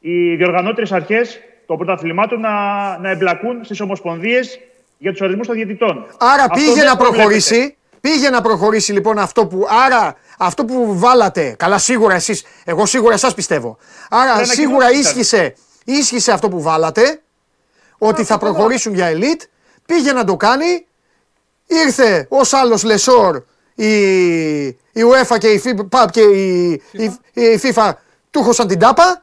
οι διοργανώτερες αρχές των πρωταθλημάτων να, να εμπλακούν στις ομοσπονδίες για τους ορισμούς των διαιτητών. Άρα Αυτό πήγε δεν να προβλέπεται. προχωρήσει. Πήγε να προχωρήσει λοιπόν αυτό που. Άρα αυτό που βάλατε. Καλά, σίγουρα εσεί. Εγώ σίγουρα εσά πιστεύω. Άρα Δεν σίγουρα ανακοινώθηκε. ίσχυσε, ίσχυσε αυτό που βάλατε. Ότι θα προχωρήσουν για elite. Πήγε να το κάνει. Ήρθε ως άλλος λεσόρ η, η UEFA και η FIFA, και η, η, η FIFA του χωσαν την τάπα.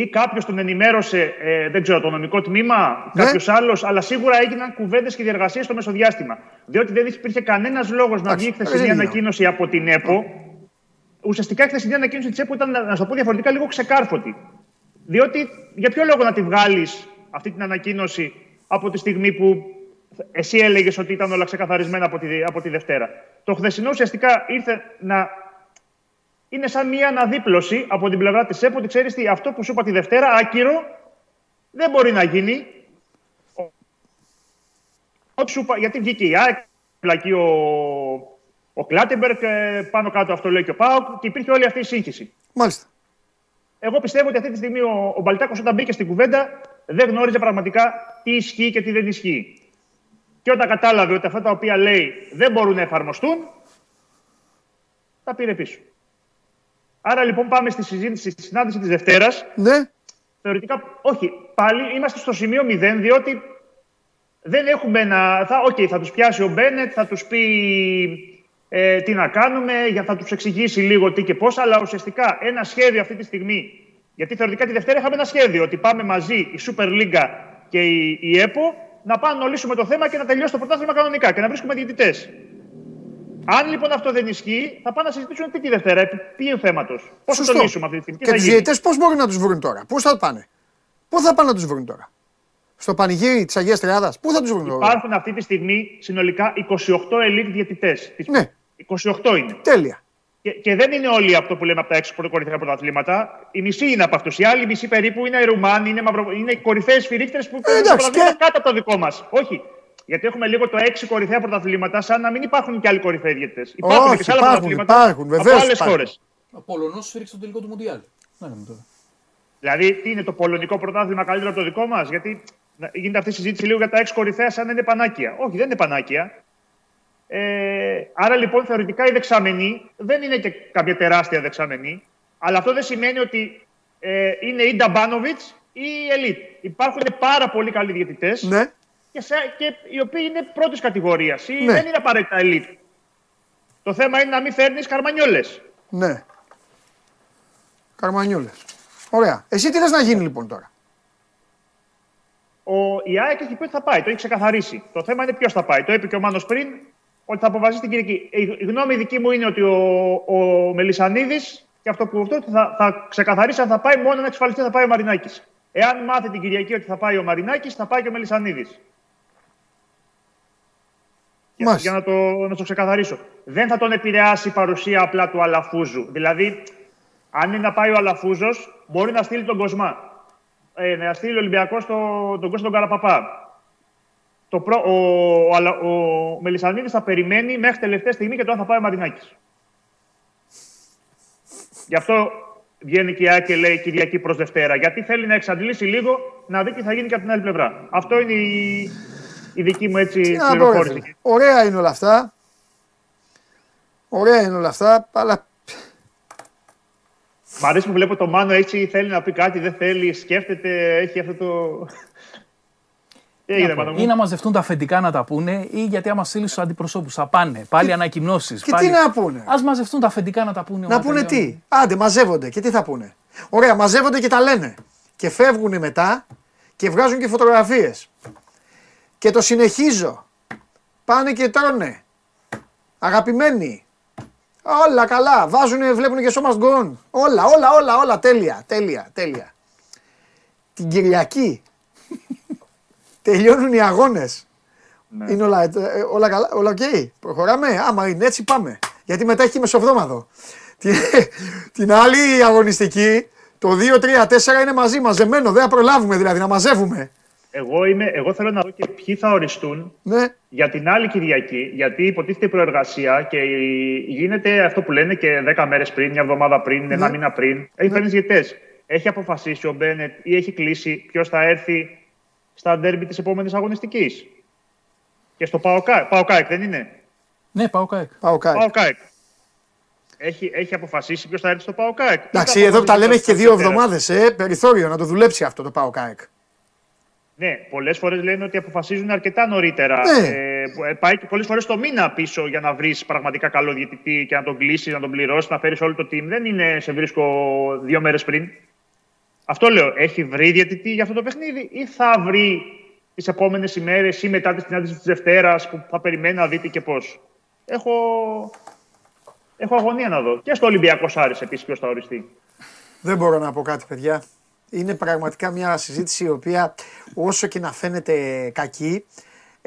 Ή κάποιος τον ενημέρωσε, ε, δεν ξέρω, το νομικό τμήμα, Ναι. κάποιος άλλος, αλλά σίγουρα έγιναν κουβέντες και διεργασίες στο μεσοδιάστημα. Διότι δεν υπήρχε κανένας λόγος να Εντάξει, βγει η δεν χθεσινή είναι. ανακοίνωση από την ΕΠΟ. Ουσιαστικά η χθεσινή ανακοίνωση της ΕΠΟ ήταν, να σου το πω διαφορετικά, λίγο ξεκάρφωτη. Διότι για ποιο λόγο να τη βγάλεις αυτή την ανακοίνωση από τη στιγμή που εσύ έλεγες ότι ήταν όλα ξεκαθαρισμένα από τη, από τη Δευτέρα. Το χθεσινό ουσιαστικά ήρθε να είναι σαν μια αναδίπλωση από την πλευρά της ΕΠΟ ότι ξέρεις τι, αυτό που σου είπα τη Δευτέρα, άκυρο, δεν μπορεί να γίνει. Ο- Ό,τι σου είπα, γιατί βγήκε η ΑΕΚ, πλακεί ο, ο Κλάτεμπεργκ, ε, πάνω κάτω αυτό λέει και ο Πάοκ και υπήρχε όλη αυτή η σύγχυση. Μάλιστα. Εγώ πιστεύω ότι αυτή τη στιγμή ο, ο Μπαλτάκος όταν μπήκε στην κουβέντα δεν γνώριζε πραγματικά τι ισχύει και τι δεν ισχύει. Και όταν κατάλαβε ότι αυτά τα οποία λέει δεν μπορούν να εφαρμοστούν, τα πήρε πίσω. Άρα λοιπόν πάμε στη συζήτηση, στη συνάντηση της Δευτέρας. Ναι. Θεωρητικά, όχι, πάλι είμαστε στο σημείο 0, διότι δεν έχουμε να. Θα, okay, θα τους πιάσει ο Μπένετ, θα τους πει ε, τι να κάνουμε, για, θα τους εξηγήσει λίγο τι και πώς, αλλά ουσιαστικά ένα σχέδιο αυτή τη στιγμή. Γιατί θεωρητικά τη Δευτέρα είχαμε ένα σχέδιο ότι πάμε μαζί η Super League και η, η ΕΠΟ να πάνε να λύσουμε το θέμα και να τελειώσει το πρωτάθλημα κανονικά και να βρίσκουμε διαιτητές. Αν λοιπόν αυτό δεν ισχύει, θα πάνε να συζητήσουν τι τη Δευτέρα, επί ποιου θέματος. Πώς θα το Σωστό. λύσουμε αυτή τη στιγμή, τι Και θα τους γίνει; διαιτητές πώς μπορεί να τους βρουν τώρα, Πού θα πάνε, Πού θα πάνε να τους βρουν τώρα, Στο πανηγύρι της Αγίας Τριάδας, Πού θα τους βρουν τώρα; Υπάρχουν αυτή τη στιγμή συνολικά 28 elite διαιτητές. Τις- Ναι. 28 είναι. Τέλεια. Και, και δεν είναι όλοι αυτό που λέμε από τα έξι κορυφαία πρωταθλήματα. Η μισή είναι από αυτούς. Οι άλλοι μισή περίπου είναι οι Ρουμάνοι, είναι, μαυρο... είναι οι κορυφαίες σφυρίχτες που παίζουν τα εντάξει, πρωταθλήματα και- κάτω από το δικό μας. Όχι. Γιατί έχουμε λίγο το έξι κορυφαία πρωταθλήματα, σαν να μην υπάρχουν και άλλοι κορυφαίοι διαιτητές. Υπάρχουν Όχι, και σε άλλα υπάρχουν, πρωταθλήματα υπάρχουν, από βεβαίως άλλες υπάρχουν. χώρες. Ο Πολωνός σφίριξε το τελικό του Μουντιάλ. Να λέμε τώρα. Δηλαδή, τι είναι το πολωνικό πρωτάθλημα καλύτερο από το δικό μας, Γιατί να- γίνεται αυτή η συζήτηση λίγο για τα έξι κορυφαία, σαν να είναι πανάκια. Όχι, δεν είναι πανάκια. Ε, άρα λοιπόν θεωρητικά η δεξαμενή δεν είναι και κάποια τεράστια δεξαμενή, αλλά αυτό δεν σημαίνει ότι ε, είναι η Νταμπάνοβιτς ή η Ελίτ. Υπάρχουν πάρα πολύ καλοί διαιτητές Ναι. Και, σε- και οι οποίοι είναι πρώτης κατηγορίας ή Ναι. δεν είναι απαραίτητα Ελίτ. Το θέμα είναι να μην φέρνεις καρμανιόλες. Ναι. Καρμανιούλε. Ωραία. Εσύ τι θες να γίνει λοιπόν τώρα; Ο, η ΑΕΚ έχει πει ότι θα πάει, το έχει ξεκαθαρίσει. Το θέμα είναι ποιος θα πάει. Το είπε και ο Μάνος πριν, ότι θα αποφασίσει την Κυριακή. Η, η γνώμη δική μου είναι ότι ο, ο Μελισανίδης και αυτό που αυτό ότι θα, θα ξεκαθαρίσει αν θα πάει μόνο να εξασφαλιστεί θα πάει ο Μαρινάκης. Εάν μάθει την Κυριακή ότι θα πάει ο Μαρινάκης, θα πάει και ο Μελισανίδης. Για, Μάλιστα. για να, το, να το ξεκαθαρίσω. Δεν θα τον επηρεάσει η παρουσία απλά του Αλαφούζου. Δηλαδή, αν είναι να πάει ο Αλαφούζος, μπορεί να στείλει τον Κοσμά. Ε, να στείλει ο Ολυμπιακός τον Κώστα τον Καραπαπά. Το προ, ο, ο, Αλα- ο Μελισανίδης θα περιμένει μέχρι τελευταία στιγμή και το αν θα πάει ο Μαρινάκης. Γι' αυτό βγαίνει και η ΑΕΚ και λέει Κυριακή προς Δευτέρα. Γιατί θέλει να εξαντλήσει λίγο να δει τι θα γίνει και από την άλλη πλευρά. Αυτό είναι η, η δική μου έτσι Τι να πω, ρε πληροφόρηση. φίλε. Ωραία είναι όλα αυτά. Ωραία είναι όλα αυτά, αλλά Μ' αρέσει που βλέπω το Μάνο έτσι θέλει να πει κάτι, δεν θέλει, σκέφτεται, έχει αυτό το. Τι έγινε, Μάνο μου. Ή να μαζευτούν τα αφεντικά να τα πούνε, ή γιατί άμα στείλεις στου αντιπροσώπους θα πάνε. Πάλι ανακοινώσεις. και τι να πούνε; Α μαζευτούν τα αφεντικά να τα πούνε. Να όλα πούνε τελειώνει. τι; Άντε, μαζεύονται και τι θα πούνε; Ωραία, μαζεύονται και τα λένε. Και φεύγουν μετά και βγάζουν και φωτογραφίες. Και το συνεχίζω. Πάνε και τρώνε. Αγαπημένοι. Όλα καλά. Βάζουν, βλέπουν και σώμα γκον. Όλα, όλα, όλα, όλα. Τέλεια, τέλεια, τέλεια. Την Κυριακή. Τελειώνουν οι αγώνες. Ναι. Είναι όλα, ε, όλα καλά, όλα οκ. Προχωράμε. Άμα είναι έτσι, πάμε. Γιατί μετά έχει και μεσοβδόμαδο. την, την άλλη αγωνιστική, το 2-3-4 είναι μαζί, μαζεμένο. Δεν θα προλάβουμε δηλαδή να μαζεύουμε. Εγώ, είμαι, εγώ θέλω να δω και ποιοι θα οριστούν Ναι, για την άλλη Κυριακή, γιατί υποτίθεται η προεργασία και η- γίνεται αυτό που λένε και 10 μέρες πριν, μια εβδομάδα πριν, ένα μήνα πριν. Έχει φέρνει διαιτές. Έχει αποφασίσει ο Μπένετ ή έχει κλείσει ποιος θα έρθει στα ντέρμπι της επόμενης αγωνιστικής. Και στο Παοκάεκ, Παοκάεκ δεν είναι; Ναι, πάω κάτω. πάω κάτω. Παοκάεκ. Έχει, έχει αποφασίσει ποιος θα έρθει στο Παοκάεκ. Εντάξει, εδώ που τα λέμε έχει και δύο εβδομάδες. Ε, περιθώριο να το δουλέψει αυτό το πάω ΚΑΕΚ. Ναι, πολλές φορές λένε ότι αποφασίζουν αρκετά νωρίτερα. Ναι. Ε, που- ε, πάει πολλές φορές το μήνα πίσω για να βρεις πραγματικά καλό διαιτητή και να τον κλείσεις, να τον πληρώσεις, να φέρεις όλο το team. Δεν είναι σε βρίσκω δύο μέρες πριν. Αυτό λέω. Έχει βρει διαιτητή για αυτό το παιχνίδι ή θα βρει τις επόμενες ημέρες ή μετά τη συνάντηση της Δευτέρας που θα περιμένει να δείτε και πώς. Έχω... Έχω αγωνία να δω. Και στο Ολυμπιακό Άρης επίσης ποιος θα οριστεί. Δεν μπορώ να πω κάτι, παιδιά. Είναι πραγματικά μια συζήτηση η οποία όσο και να φαίνεται κακή,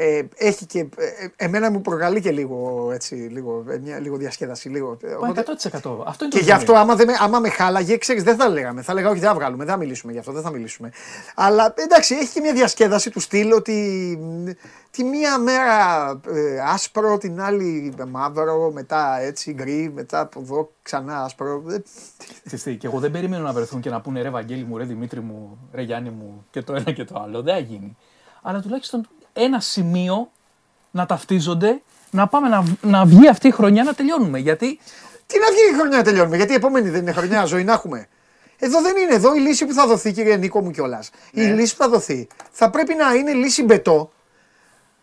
ε, έχει και, ε, εμένα μου προκαλεί και λίγο, έτσι, λίγο, ε, μια, λίγο διασκέδαση. Λίγο. Μα Οπότε- 100%. Αυτό είναι και το γι' αυτό, ζόρι. άμα, δεν με, άμα με χάλαγε, ξέρεις, δεν θα λέγαμε. Θα λέγα, Όχι, δεν θα βγάλουμε, δεν θα μιλήσουμε γι' αυτό, δεν θα μιλήσουμε. Αλλά εντάξει, έχει και μια διασκέδαση του στυλ ότι μ, τη μία μέρα ε, άσπρο, την άλλη μαύρο, μετά έτσι γκρι, μετά από εδώ ξανά άσπρο. Ε, Ξέρεις τι, Και εγώ δεν περιμένω να βρεθούν και να πούνε ρε Βαγγέλη μου, ρε Δημήτρη μου, ρε Γιάννη μου και το ένα και το άλλο. Δεν θα γίνει. Αλλά τουλάχιστον ένα σημείο να ταυτίζονται, να πάμε να, να βγει αυτή η χρονιά να τελειώνουμε. Γιατί Τι να βγει η χρονιά να τελειώνουμε, γιατί η επόμενη δεν είναι χρονιά, ζωή να έχουμε. Εδώ δεν είναι. Εδώ η λύση που θα δοθεί, κύριε Νίκο μου κιόλας. Η λύση που θα δοθεί θα πρέπει να είναι λύση μπετό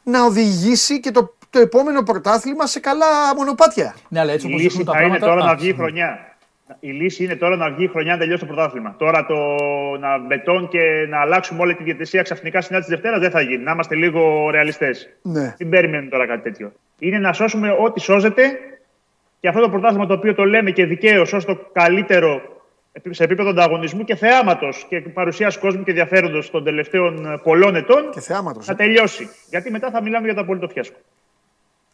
να οδηγήσει και το, το επόμενο πρωτάθλημα σε καλά μονοπάτια. ναι, αλλά έτσι Η όπω λύση δείχνουν τα θα είναι πράγματα. τώρα Α, να βγει η χρονιά. Η λύση είναι τώρα να βγει η χρονιά να τελειώσει το πρωτάθλημα. Τώρα το να μπετών και να αλλάξουμε όλη τη διαιτησία ξαφνικά στην της Δευτέρας δεν θα γίνει. Να είμαστε λίγο ρεαλιστές. Ναι. Δεν περιμένουμε τώρα κάτι τέτοιο. Είναι να σώσουμε ό,τι σώζεται και αυτό το πρωτάθλημα το οποίο το λέμε και δικαίως ως το καλύτερο σε επίπεδο ανταγωνισμού και θεάματος και παρουσίας κόσμου και ενδιαφέροντος των τελευταίων ε, πολλών ετών Και θεάματος. να τελειώσει. Γιατί μετά θα μιλάμε για το απόλυτο φιάσκο.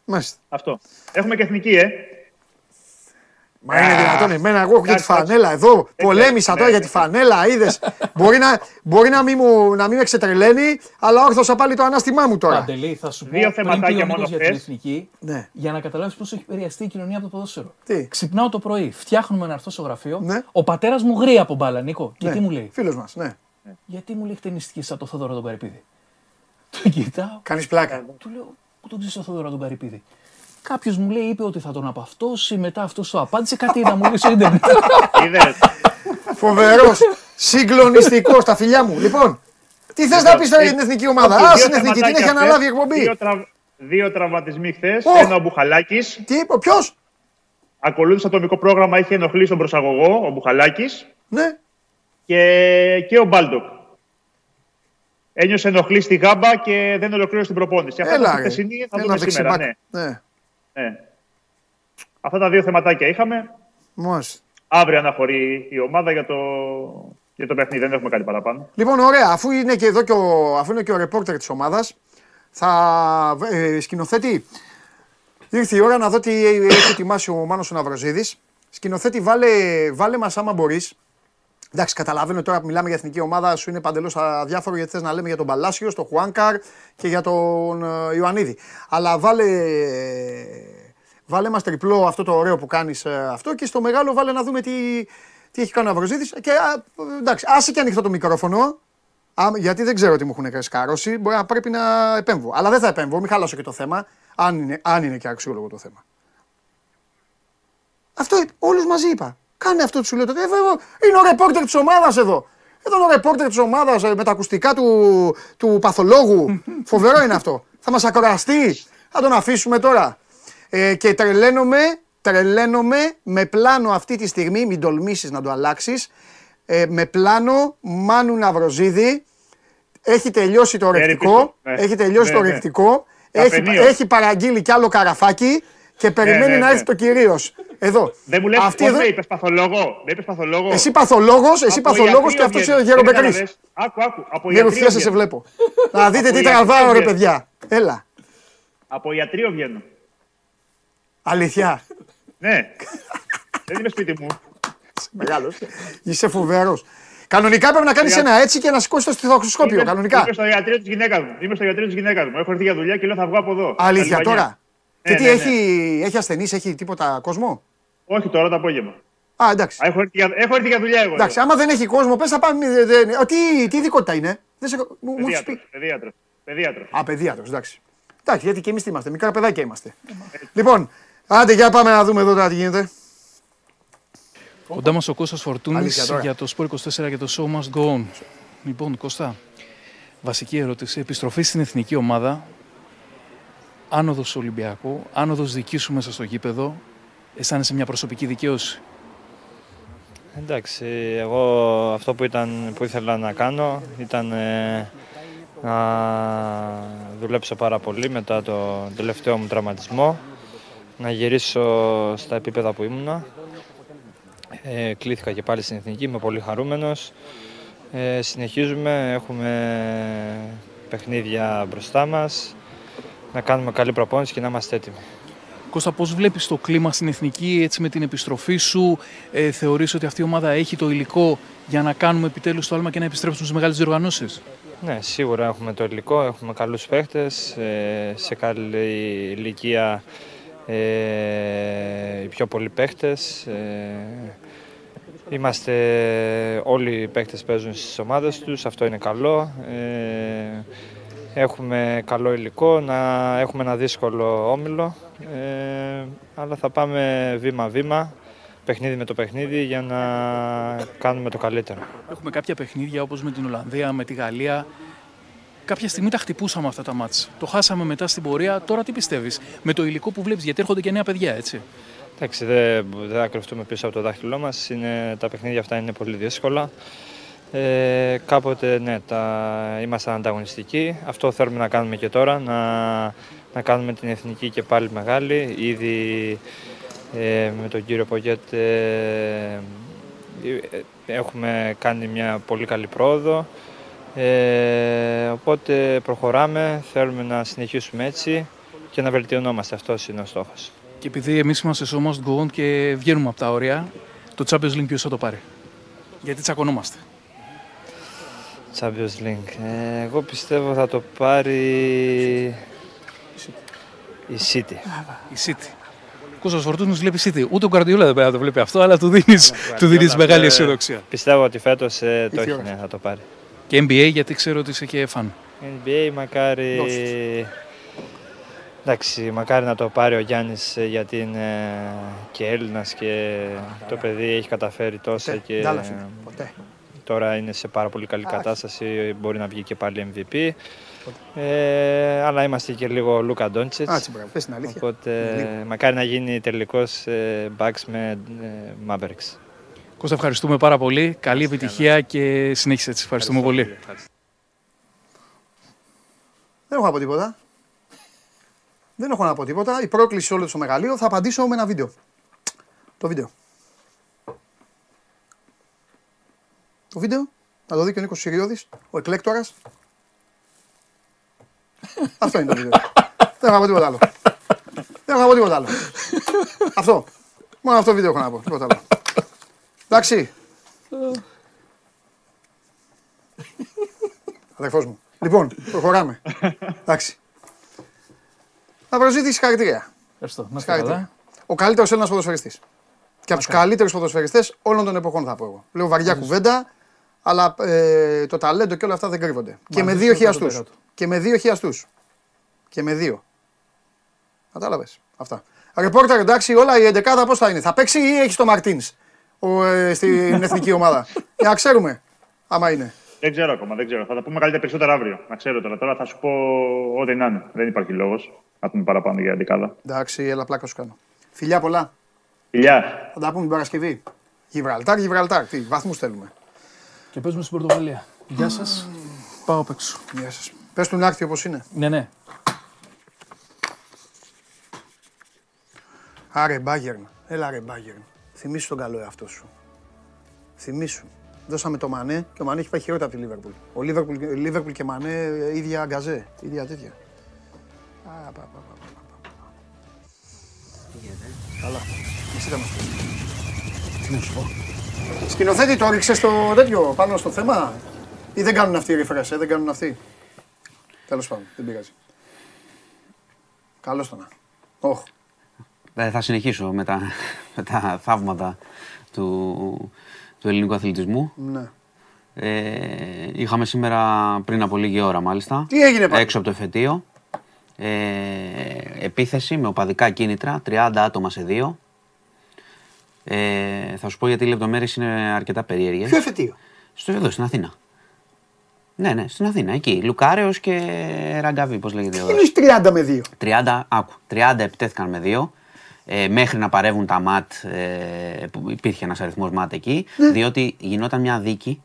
Μάλιστα. Αυτό. Έχουμε και εθνική, ε. Μα είναι δυνατόν, εμένα εγώ έχω για τη Εντάξει, εντάξει. φανέλα εδώ. Ε, Πολέμησα ναι, τώρα ναι. για τη φανέλα, είδες. μπορεί να, μπορεί να, μην μου, να μην με ξετρελαίνει, αλλά όρθωσα πάλι το ανάστημά μου τώρα. Παντελή, θα σου πω Δύο πριν θεματάκια πει ο μόνο Νίκος για την χθες. εθνική, Ναι. για να καταλάβεις πώ έχει επηρεαστεί η κοινωνία από το ποδόσφαιρο. Τι; Ξυπνάω το πρωί, φτιάχνουμε να έρθω στο γραφείο. Ναι. Ο πατέρας μου γρήγορα από μπάλα, Νίκο. Και τι μου λέει, Φίλος μας, ναι. Γιατί μου λέει χτενιστική σαν το Θόδωρο τον Καρυπίδη; Το κοιτάω, Κάνεις πλάκα. του λέω, Πού τον ξέρεις το Θόδωρο τον Καρυπίδη; Κάποιος μου λέει, είπε ότι θα τον απαυτώσει, μετά αυτός το απάντησε. Κάτι είδα μου λέει στο Ιντερνετ. Είδες. Φοβερός. Συγκλονιστικός στα φιλιά μου. Λοιπόν, τι θες να πεις τώρα για την εθνική ομάδα; Όχι, Α, δύο την εθνική, την θεματάκια έχει χθες. αναλάβει η εκπομπή. Δύο, τρα... δύο τραυματισμοί χθες. Οχ. Ένα ο Μπουχαλάκης. Τι είπε, ποιος; Ακολούθησε ατομικό πρόγραμμα, είχε ενοχλήσει τον προσαγωγό, ο Μπουχαλάκης. Ναι. Και, και ο Μπάλντοκ. Ένιωσε ενόχληση στη γάμπα και δεν ολοκλήρωσε την προπόνηση. Αυτά Έλα, τα ρε. χθεσινή θα Έλα, δούμε σήμερα. δεξί μπακ. Ναι, Ναι. Ναι. Αυτά τα δύο θεματάκια είχαμε. Μάλιστα. Αύριο αναχωρεί η ομάδα για το, για το παιχνίδι. Δεν έχουμε κάτι παραπάνω. Λοιπόν, ωραία, αφού είναι και εδώ και ο, αφού είναι και ο ρεπόρτερ της ομάδας, θα ε, σκηνοθέτη, ήρθε η ώρα να δω τι έχει ετοιμάσει ο Μάνος ο Ναυροζίδης. Σκηνοθέτη, βάλε, βάλε μας άμα μπορείς. Εντάξει, καταλαβαίνω τώρα που μιλάμε για εθνική ομάδα, σου είναι παντελώς αδιάφορο γιατί θες να λέμε για τον Παλάσιο, τον Χουάνκαρ και για τον ε, Ιωαννίδη. Αλλά βάλε, βάλε μας τριπλό αυτό το ωραίο που κάνεις ε, αυτό και στο μεγάλο βάλε να δούμε τι, τι έχει κάνει ο Ναυροζίδης. Και α, εντάξει, άσε και ανοιχτό το μικρόφωνο, Α, γιατί δεν ξέρω τι μου έχουν σκάρώσει. Μπορεί να πρέπει να επέμβω. Αλλά δεν θα επέμβω, μην χαλάσω και το θέμα, αν είναι, αν είναι και αξιόλογο το θέμα. Αυτό όλους μαζί είπα. Κάνε αυτό που σου λέω τότε. Ε, βέβαια, Είναι ο ρεπόρτερ της ομάδας εδώ. Εδώ είναι ο ρεπόρτερ της ομάδας με τα ακουστικά του, του παθολόγου. Φοβερό είναι αυτό. Θα μας ακοραστεί. Θα τον αφήσουμε τώρα. Ε, και τρελαίνομαι, τρελαίνομαι με πλάνο αυτή τη στιγμή, μην τολμήσεις να το αλλάξεις. Ε, με πλάνο Μάνου Ναυροζίδη. Έχει τελειώσει το ρεκτικό. ναι. Έχει τελειώσει Ναι, το ναι. ρεκτικό. Έχει, Καφενείο. έχει παραγγείλει κι άλλο καραφάκι και περιμένει ναι, να ναι. έρθει το κυρίως. Εδώ. Δεν μου λες Αυτή πώς εδώ- με είπες παθολόγο. Με είπες παθολόγο. Εσύ παθολόγος, εσύ Από παθολόγος ιατρείο και αυτός βγαίνω. είναι γερομπεκρής. Κατάλαβες. Άκου, άκου. Από Μια ιατρείο ρουφιά σε βγαίνω. βλέπω. Να δείτε Από τι ιατρείο τραβάω ρε βγαίνω. παιδιά. Έλα. Από ιατρείο βγαίνω. Αλήθεια. Ναι. Δεν είμαι σπίτι μου. Μεγάλος. Είσαι φοβερός. Κανονικά πρέπει να κάνεις Για- ένα έτσι και να σηκώσεις το στιθοσκόπιο. Είμαι- Κανονικά. Είμαι στο ιατρείο της γυναίκα μου. Είμαι στο ιατρείο της γυναίκα μου. Έχω έρθει για δουλειά και λέω θα βγω από εδώ. Αλήθεια Στα Λιβανιά. τώρα. Και Ναι, τι ναι, ναι. έχει, έχει ασθενείς, έχει τίποτα κόσμο; Όχι τώρα το απόγευμα. Α, εντάξει. Α, Έχω έρθει για, έχω έρθει για δουλειά εγώ. Εντάξει, άμα δεν έχει κόσμο, πες θα πάμε. δε- δε- Α, Τι, τι ειδικότητα είναι; Δεν σε... μου- μου έχεις Παιδίατρος, πει. παιδίατρος, παιδίατρος. Α, παιδίατρος, εντάξει. Εντάξει, γιατί και εμείς τι είμαστε, μικρά παιδάκια είμαστε. Λοιπόν, άντε για πάμε να δούμε εδώ τώρα τι γίνεται. Κοντά μα ο Κώστας Φορτούνης Αλήθεια τώρα. για το Sport 24 και το Show Must Go On. Λοιπόν, Κώστα, βασική ερώτηση. Επιστροφή στην εθνική ομάδα, άνοδος στο Ολυμπιακό, άνοδος δικής σου μέσα στο γήπεδο, αισθάνεσαι μια προσωπική δικαίωση; Εντάξει, εγώ αυτό που, ήταν, που ήθελα να κάνω ήταν ε, να δουλέψω πάρα πολύ μετά το τελευταίο μου τραυματισμό, να γυρίσω στα επίπεδα που ήμουνα. Ε, κλήθηκα και πάλι στην Εθνική, είμαι πολύ χαρούμενος. Ε, συνεχίζουμε, έχουμε παιχνίδια μπροστά μας, να κάνουμε καλή προπόνηση και να είμαστε έτοιμοι. Κώστα, πώς βλέπεις το κλίμα στην Εθνική έτσι με την επιστροφή σου, ε, θεωρείς ότι αυτή η ομάδα έχει το υλικό για να κάνουμε επιτέλους το άλμα και να επιστρέψουμε στις μεγάλες διοργανώσεις; Ναι, σίγουρα έχουμε το υλικό, έχουμε καλούς παίχτες, ε, σε καλή ηλικία ε, οι πιο πολλοί παίχτες. Ε, είμαστε, όλοι οι παίχτες παίζουν στις ομάδες τους, αυτό είναι καλό. Ε, έχουμε καλό υλικό, να έχουμε ένα δύσκολο όμιλο, ε, αλλά θα πάμε βήμα-βήμα, παιχνίδι με το παιχνίδι για να κάνουμε το καλύτερο. Έχουμε κάποια παιχνίδια όπως με την Ολλανδία, με τη Γαλλία. Κάποια στιγμή τα χτυπούσαμε αυτά τα μάτς. Το χάσαμε μετά στην πορεία. Τώρα τι πιστεύεις; Με το υλικό που βλέπεις, γιατί έρχονται και νέα παιδιά, έτσι. Εντάξει, δεν, δεν θα κρυφτούμε πίσω από το δάχτυλό μας. Είναι, τα παιχνίδια αυτά είναι πολύ δύσκολα. Ε, κάποτε ναι, τα, ήμασταν ανταγωνιστικοί. Αυτό θέλουμε να κάνουμε και τώρα, να, να κάνουμε την εθνική και πάλι μεγάλη. Ήδη ε, με τον κύριο Πογέτ ε, ε, έχουμε κάνει μια πολύ καλή πρόοδο. Ε, οπότε προχωράμε, θέλουμε να συνεχίσουμε έτσι και να βελτιωνόμαστε. Αυτός είναι ο στόχος. Και επειδή εμείς είμαστε στο Must Go On και βγαίνουμε από τα όρια, το Champions League ποιος θα το πάρει; Γιατί τσακωνόμαστε. Champions League. Ε, εγώ πιστεύω θα το πάρει η City. Η City. Κώστα Φορτούνη βλέπει City. Ούτε ο Γκαρδιόλα δεν πρέπει να το βλέπει αυτό, αλλά του δίνει του δίνεις μεγάλη Ε, αισιοδοξία. Πιστεύω ότι φέτος ε, το Ήρθε η έχει, ώρα. ναι, θα το πάρει. Και NBA γιατί ξέρω ότι είσαι και φαν. NBA μακάρι... Εντάξει, μακάρι να το πάρει ο Γιάννης ε, γιατί είναι και Έλληνας και το παιδί έχει καταφέρει τόσα Ποτέ. και Ντάλλας είναι. Ποτέ. Τώρα είναι σε πάρα πολύ καλή Άχι. κατάσταση, μπορεί να βγει και πάλι MVP. Ε, αλλά είμαστε και λίγο Λούκα Ντόντσιτς. Α, έτσι μπράβο. Πες την αλήθεια. Οπότε Λίγο. μακάρι να γίνει τελικός ε, Bucks με ε, Mavericks. Κώστα, ευχαριστούμε πάρα πολύ. Καλή επιτυχία και συνέχισε έτσι. Ευχαριστούμε πολύ. Δεν έχω να πω τίποτα. Δεν έχω να πω τίποτα. Η πρόκληση σε όλο το μεγαλείο θα απαντήσω με ένα βίντεο. Το βίντεο. Το βίντεο, να το δει και ο Νίκος Συριώδης, ο εκλέκτορας. Αυτό είναι το βίντεο. Δεν έχω να πω τίποτα άλλο. Δεν έχω να πω τίποτα άλλο. αυτό. Μόνο αυτό το βίντεο έχω να πω. Τίποτα άλλο. Εντάξει. Αδερφός μου. Λοιπόν, προχωράμε. Εντάξει. Θα προσζήτηση συγχαρητήρια. Ευχαριστώ. Να είστε Συγχαρητήρια. καλά. Ο καλύτερος Έλληνας ποδοσφαιριστής. Και από τους καλύτερους ποδοσφαιριστές όλων των εποχών θα πω εγώ. Λέω βαριά κουβέντα, αλλά ε, το ταλέντο και όλα αυτά δεν κρύβονται. Και με Μαζί δύο στο χιαστούς. 100%. Και με δύο χιαστούς. Και με δύο. Κατάλαβες. Αυτά. Ρεπόρτερ, εντάξει, όλα η 11 πώς θα είναι. Θα παίξει ή έχεις το Μαρτίνς ε, στην εθνική ομάδα; Για να ξέρουμε. Άμα είναι. Δεν ξέρω ακόμα, δεν ξέρω. Θα τα πούμε καλύτερα περισσότερα αύριο. Να ξέρω τώρα. Τώρα θα σου πω ό,τι να είναι. Δεν υπάρχει λόγος να πούμε παραπάνω για δεκάδα. Εντάξει, έλα πλάκα σου κάνω. Φιλιά πολλά. Φιλιά. Θα τα πούμε την Παρασκευή. Γιβραλτάρ, Γιβραλτάρ. Τι βαθμούς θέλουμε. Και παίζουμε στην Πορτογαλία. Γεια σας. Πάω απ' έξω. Γεια σας. Πες του να έρθει όπως είναι. Ναι, ναι. Άρε Μπάγερν. Έλα ρε Μπάγερν. Θυμήσου τον καλό εαυτό σου. Θυμήσου. Δώσαμε το Μανέ και ο Μανέ έχει πάει χειρότερα από τη Λίβερπουλ. Ο Λίβερπουλ, Λίβερπουλ και Μανέ ε, ίδια γκαζέ, ίδια τέτοια. Α, πα, πα, πα, πα, πα, πα. Καλά. Εσύ θα μας πεις. Τι να σου πω. Σκηνοθέτη το έριξε στο τέτοιο πάνω στο θέμα; Ή δεν κάνουν αυτοί οι refresh, ε, δεν κάνουν αυτοί; Τέλος πάντων, δεν πειράζει. Καλώς το να. Όχ. Ε, θα συνεχίσω με τα, με τα θαύματα του, του ελληνικού αθλητισμού. Ναι. Ε, είχαμε σήμερα πριν από λίγη ώρα μάλιστα. Τι έγινε πάλι; Έξω από το εφετείο. Ε, επίθεση με οπαδικά κίνητρα, 30 άτομα σε δύο. Ε, θα σου πω γιατί οι λεπτομέρειες είναι αρκετά περίεργες. Ποιο εφετείο; Στο εδώ, στην Αθήνα. Ναι, ναι, στην Αθήνα, εκεί. Λουκάρεος και Ραγκαβί, πώς λέγεται εδώ. Είναι 30 με 2. 30, άκου, 30 επιτέθηκαν με δύο. ε, μέχρι να παρεύουν τα ΜΑΤ, ε, που υπήρχε ένας αριθμός ΜΑΤ εκεί, Ναι. διότι γινόταν μια δίκη,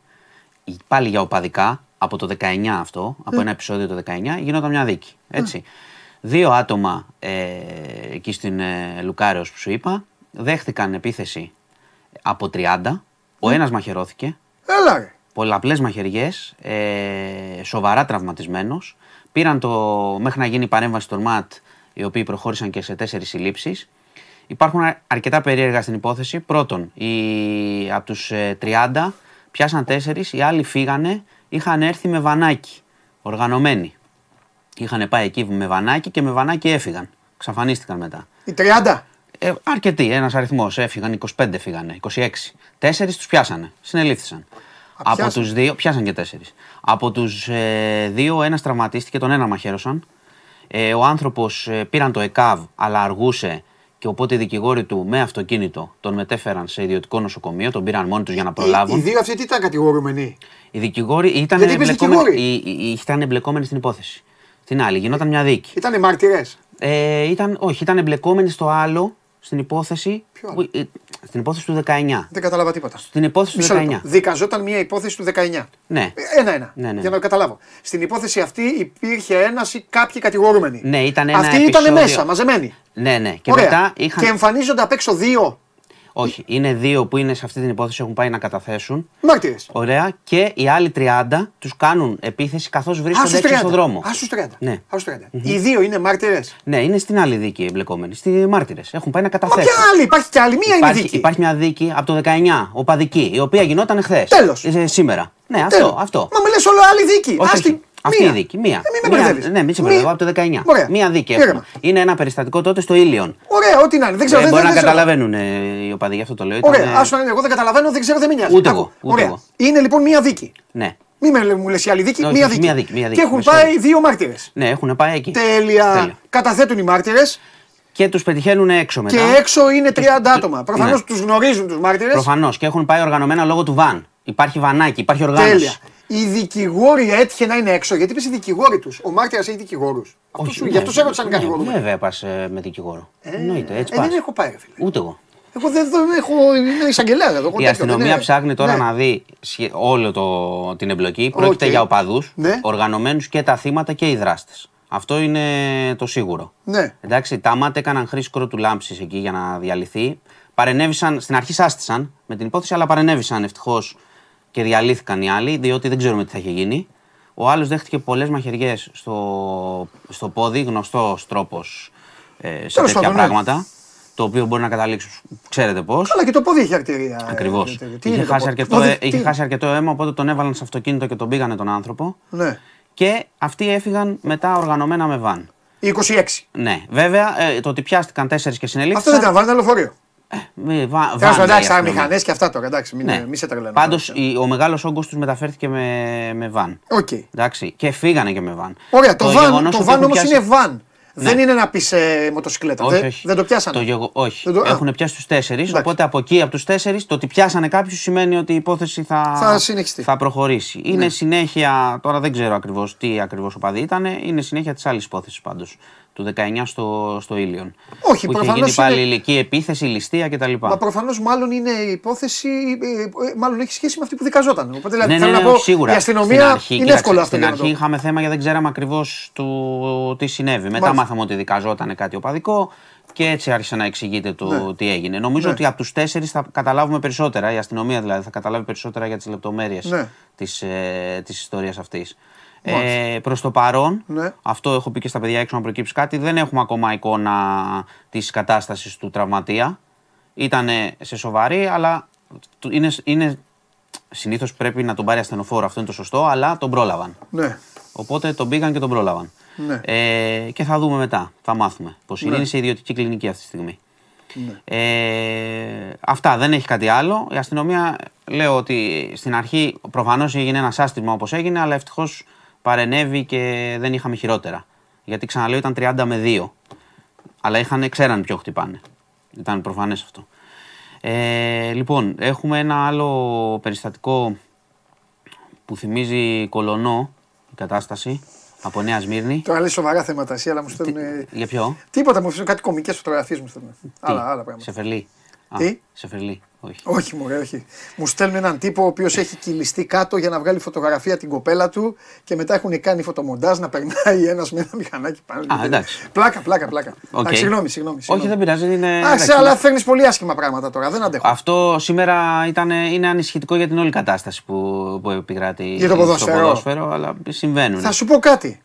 πάλι για οπαδικά, από το 19 αυτό, από Ναι. ένα επεισόδιο το 19, γινόταν μια δίκη. Έτσι. Δύο άτομα ε, εκεί στην ε, Λουκάρεως που σου είπα, δέχτηκαν επίθεση από 30, ο ένας μαχαιρώθηκε, Έλα ρε. πολλαπλές μαχαιριές, ε, σοβαρά τραυματισμένος. Πήραν το, μέχρι να γίνει η παρέμβαση των ΜΑΤ, οι οποίοι προχώρησαν και σε τέσσερις συλλήψεις. Υπάρχουν α- αρκετά περίεργα στην υπόθεση. Πρώτον, οι, από τους ε, 30 πιάσαν τέσσερις, οι άλλοι φύγανε, είχαν έρθει με βανάκι, οργανωμένοι. Είχαν πάει εκεί με βανάκι και με βανάκι έφυγαν. Ξαφανίστηκαν μετά. Οι 30. Ε, αρκετοί, ένας αριθμός. Έφυγαν 25, φύγανε, 26. Τέσσερις τους πιάσανε, συνελήφθησαν. Από πιάσανε. τους δύο, πιάσαν και τέσσερις. Από τους ε, δύο, ένας τραυματίστηκε, τον ένα μαχαίρωσαν. Ε, ο άνθρωπος πήραν το ΕΚΑΒ, αλλά αργούσε και οπότε οι δικηγόροι του με αυτοκίνητο τον μετέφεραν σε ιδιωτικό νοσοκομείο, τον πήραν μόνοι τους για να Οι, προλάβουν. οι δύο αυτοί τι ήταν κατηγορούμενοι; Οι δικηγόροι ήταν Γιατί είπες εμπλεκόμενοι, δικηγόροι; οι- οι- ήταν εμπλεκόμενοι στην υπόθεση. Την άλλη, γινόταν μια δίκη. Ήτανε μάρτυρε. Ε, ήταν, όχι, ήταν εμπλεκόμενοι στο άλλο, στην υπόθεση. Ποιο που- ε, στην υπόθεση του 19. Δεν κατάλαβα τίποτα. Στην υπόθεση του Μισό 19. λεπτό. Δικαζόταν μια υπόθεση του 19. Ναι. Ένα-ένα. Ναι, ναι. Για να το καταλάβω. Στην υπόθεση αυτή υπήρχε ένας ή κάποιοι κατηγορούμενοι. Ναι, ήταν ένα Αυτοί ήταν επεισόδιο- μέσα, μαζεμένοι. Ναι, ναι. Και Ωραία. μετά είχαν. Και εμφανίζονται απ' έξω δύο Όχι, είναι δύο που είναι σε αυτή την υπόθεση, έχουν πάει να καταθέσουν. μάρτυρες. Ωραία. Και οι άλλοι 30 τους κάνουν επίθεση καθώς βρίσκονται έξω στον δρόμο. Α, στους 30. Ναι. Α, στους 30. Οι δύο είναι μάρτυρες. Ναι, είναι στην άλλη δίκη εμπλεκόμενοι. Στη μάρτυρες. Έχουν πάει να Μα καταθέσουν. ποια άλλη, υπάρχει κι άλλη. Μία είναι Υπάρχει, δίκη. υπάρχει μια δίκη από το 19, οπαδική, η οποία γινόταν χθες. Τέλος. σήμερα. Ναι, αυτό. Τέλος. αυτό. Μα με λες όλο άλλη δίκη. Όχι, Άστη, όχι. Αυτή μία. η δίκη. Μία. Ε, μην με Μία- μπερδεύεις. Ναι, μην σε Μία. μπερδεύω. Από το 19. Ωραία. Μία δίκη Ήρεμα. έχουμε. Είναι ένα περιστατικό τότε στο Ήλιον. Ωραία, ό,τι να είναι. Δεν ξέρω. Ε, δεν- μπορεί να δεν ξέρω. καταλαβαίνουν ε, οι οπαδοί, γι' αυτό το λέω. Ήταν, Ωραία, ε, άσο να είναι. Εγώ δεν καταλαβαίνω, δεν ξέρω, δεν με νοιάζει. Ούτε Άκου. εγώ, ούτε Ωραία. εγώ. Είναι λοιπόν μία δίκη. Ναι. Μη με μου λες η άλλη δίκη, Όχι, μία όχι, δίκη. μία δίκη, μία δίκη, Και έχουν με πάει συγχωρείς. δύο μάρτυρες. Ναι, έχουν πάει εκεί. Τέλεια. Τέλεια. Καταθέτουν οι μάρτυρες Και τους πετυχαίνουν έξω μετά. και έξω είναι 30 άτομα. Προφανώς Ναι. τους γνωρίζουν τους μάρτυρες. Προφανώς. Και έχουν πάει οργανωμένα λόγω του βαν. Υπάρχει βανάκι, υπάρχει οργάνωση. Τέλεια. Οι δικηγόροι έτυχε να είναι έξω. Γιατί είπε οι δικηγόροι τους. Ο μάρτυρας έχει δικηγόρους. Αυτό σου, ναι, γι' αυτό σε έρωτησαν οι ναι, κατηγορούμενοι. Βέβαια, πας με δικηγόρο. Εννοείται, έτσι Ε, πας. δεν έχω πάει, ρε φίλε. Ούτε εγώ. Εγώ δεν, δεν έχω. Είναι εισαγγελέα εδώ. έχω Η τέτοιο, αστυνομία δεν είναι- ψάχνει τώρα Ναι. να δει σχε- όλο το, την εμπλοκή. Πρόκειται Οκ. για οπαδούς, Ναι. οργανωμένους και τα θύματα και οι δράστες. Αυτό είναι το σίγουρο. Ναι. Εντάξει, τα ΜΑΤ έκαναν χρήση κρότου λάμψης εκεί για να διαλυθεί. Παρενέβησαν, στην αρχή σάστησαν με την υπόθεση, αλλά παρενέβησαν ευτυχώς και διαλύθηκαν οι άλλοι, διότι δεν ξέρουμε τι θα είχε γίνει. Ο άλλος δέχτηκε πολλές μαχαιριές στο, στο πόδι, γνωστός τρόπος ε, σε τέτοια πάντων, ναι. πράγματα. Το οποίο μπορεί να καταλήξει, ξέρετε πώς. Αλλά και το πόδι έχει αρτηρία. ε, Ακριβώς. ε, ε, τι Είχε, είναι το χάσει πόδι; αρκετό, Πόδι, ε, τι είχε είναι; χάσει αρκετό αίμα, οπότε τον έβαλαν σε αυτοκίνητο και τον πήγανε τον άνθρωπο. Ναι. Και αυτοί έφυγαν μετά οργανωμένα με βαν. Η 26. Ναι, βέβαια ε, το ότι πιάστηκαν τέσσερις και συνελήφθησαν. Αυτό δεν ήταν, βάλει ένα λεωφορείο. Με βα- Τέλο βαν, πάντων, λέει η εντάξει, τα αστυνομία. μηχανές και αυτά τώρα. Εντάξει, μην, Ναι. μη σε τρελαίνω. Πάντως ο μεγάλος όγκος τους μεταφέρθηκε με, με βαν. Οκ. Εντάξει, και φύγανε και με βαν. Ωραία, το, βαν, γεγονός το ότι βαν έχουν όμως πιάσει- είναι βαν. Ναι. Δεν είναι να πεις ε, μοτοσυκλέτα. Όχι, δεν, όχι. δεν το πιάσανε. Το γεγο... Όχι. Δεν το- α. Έχουν πιάσει τους τέσσερις. Εντάξει. Οπότε από εκεί, από τους τέσσερις, το ότι πιάσανε κάποιους σημαίνει ότι η υπόθεση θα, Θα συνεχιστεί. θα προχωρήσει. Είναι συνέχεια, τώρα δεν ξέρω ακριβώς τι ακριβώς οπαδί ήταν, είναι συνέχεια της άλλης υπόθεσης πάντως. Του 19 στο, στο Ήλιον. Όχι, που είχε προφανώς γίνει πάλι είναι- ηλική επίθεση, ληστεία κτλ. Μα προφανώς μάλλον είναι η υπόθεση, ε, ε, μάλλον έχει σχέση με αυτή που δικαζόταν. Οπότε δηλαδή, ναι, ναι, θέλω ναι, να πω, σίγουρα. η αστυνομία Στην αρχή, είναι κοίταξε, εύκολο αυτό Στην για να αρχή το. είχαμε θέμα γιατί δεν ξέραμε ακριβώς τι συνέβη. Μετά Μάλιστα. μάθαμε ότι δικαζόταν κάτι οπαδικό και έτσι άρχισε να εξηγείται το Ναι. τι έγινε. Νομίζω Ναι. ότι από τους τέσσερις θα καταλάβουμε περισσότερα, η αστυνομία δηλαδή θα καταλάβει περισσότερα για τις λεπτομέρειες Ναι. της ε, της ιστορίας αυτής. Ε, Μάλιστα. Προς το παρόν, Ναι. αυτό έχω πει και στα παιδιά έξω να προκύψει κάτι, δεν έχουμε ακόμα εικόνα της κατάστασης του τραυματία. Ήταν σε σοβαρή, αλλά του- είναι, είναι Συνήθως πρέπει να τον πάρει ασθενοφόρο, αυτό είναι το σωστό, αλλά τον πρόλαβαν. Ναι. Οπότε τον πήγαν και τον πρόλαβαν. Ναι. Ε, και θα δούμε μετά. Θα μάθουμε πώς είναι. Ναι. Είναι σε ιδιωτική κλινική αυτή τη στιγμή. Ε, αυτά δεν έχει κάτι άλλο. Η αστυνομία λέω ότι στην αρχή προφανώς έγινε ένα άστιγμα όπως έγινε, αλλά ευτυχώς παρενέβη και δεν είχαμε χειρότερα. Γιατί ξαναλέω ήταν 30 με 2. Αλλά είχαν, ξέραν ποιο χτυπάνε. Ήταν προφανές αυτό. Ε, λοιπόν, έχουμε ένα άλλο περιστατικό που θυμίζει κολονό η κατάσταση. από Νέα Σμύρνη. Τώρα λέει σοβαρά θέματα εσύ, αλλά μου στέλνουν. Για ποιο; Τίποτα, μου αφήνουν κάτι κομικές φωτογραφίες μου στέλνουν. Άλλα, άλλα πράγματα. Σε φερλί. Α, Τι; Σε φερλί. Όχι. Όχι, μωρέ, όχι. Μου στέλνουν έναν τύπο ο οποίος έχει κυλιστεί κάτω για να βγάλει φωτογραφία την κοπέλα του και μετά έχουν κάνει φωτομοντάζ να περνάει ένας με ένα μηχανάκι πάνω. Α, εντάξει. Πλάκα, πλάκα, πλάκα. Οκ. Εντάξει, Συγγνώμη, συγγνώμη. Όχι, συγγνώμη. δεν πειράζει. Είναι... Α, εντάξει, σε, αλλά φέρνεις πολύ άσχημα πράγματα τώρα. Δεν αντέχω. Αυτό σήμερα ήταν, είναι ανησυχητικό για την όλη κατάσταση που, που επικράτει Για το ποδόσφαιρο. στο ποδόσφαιρο, αλλά συμβαίνουν. Θα σου πω κάτι.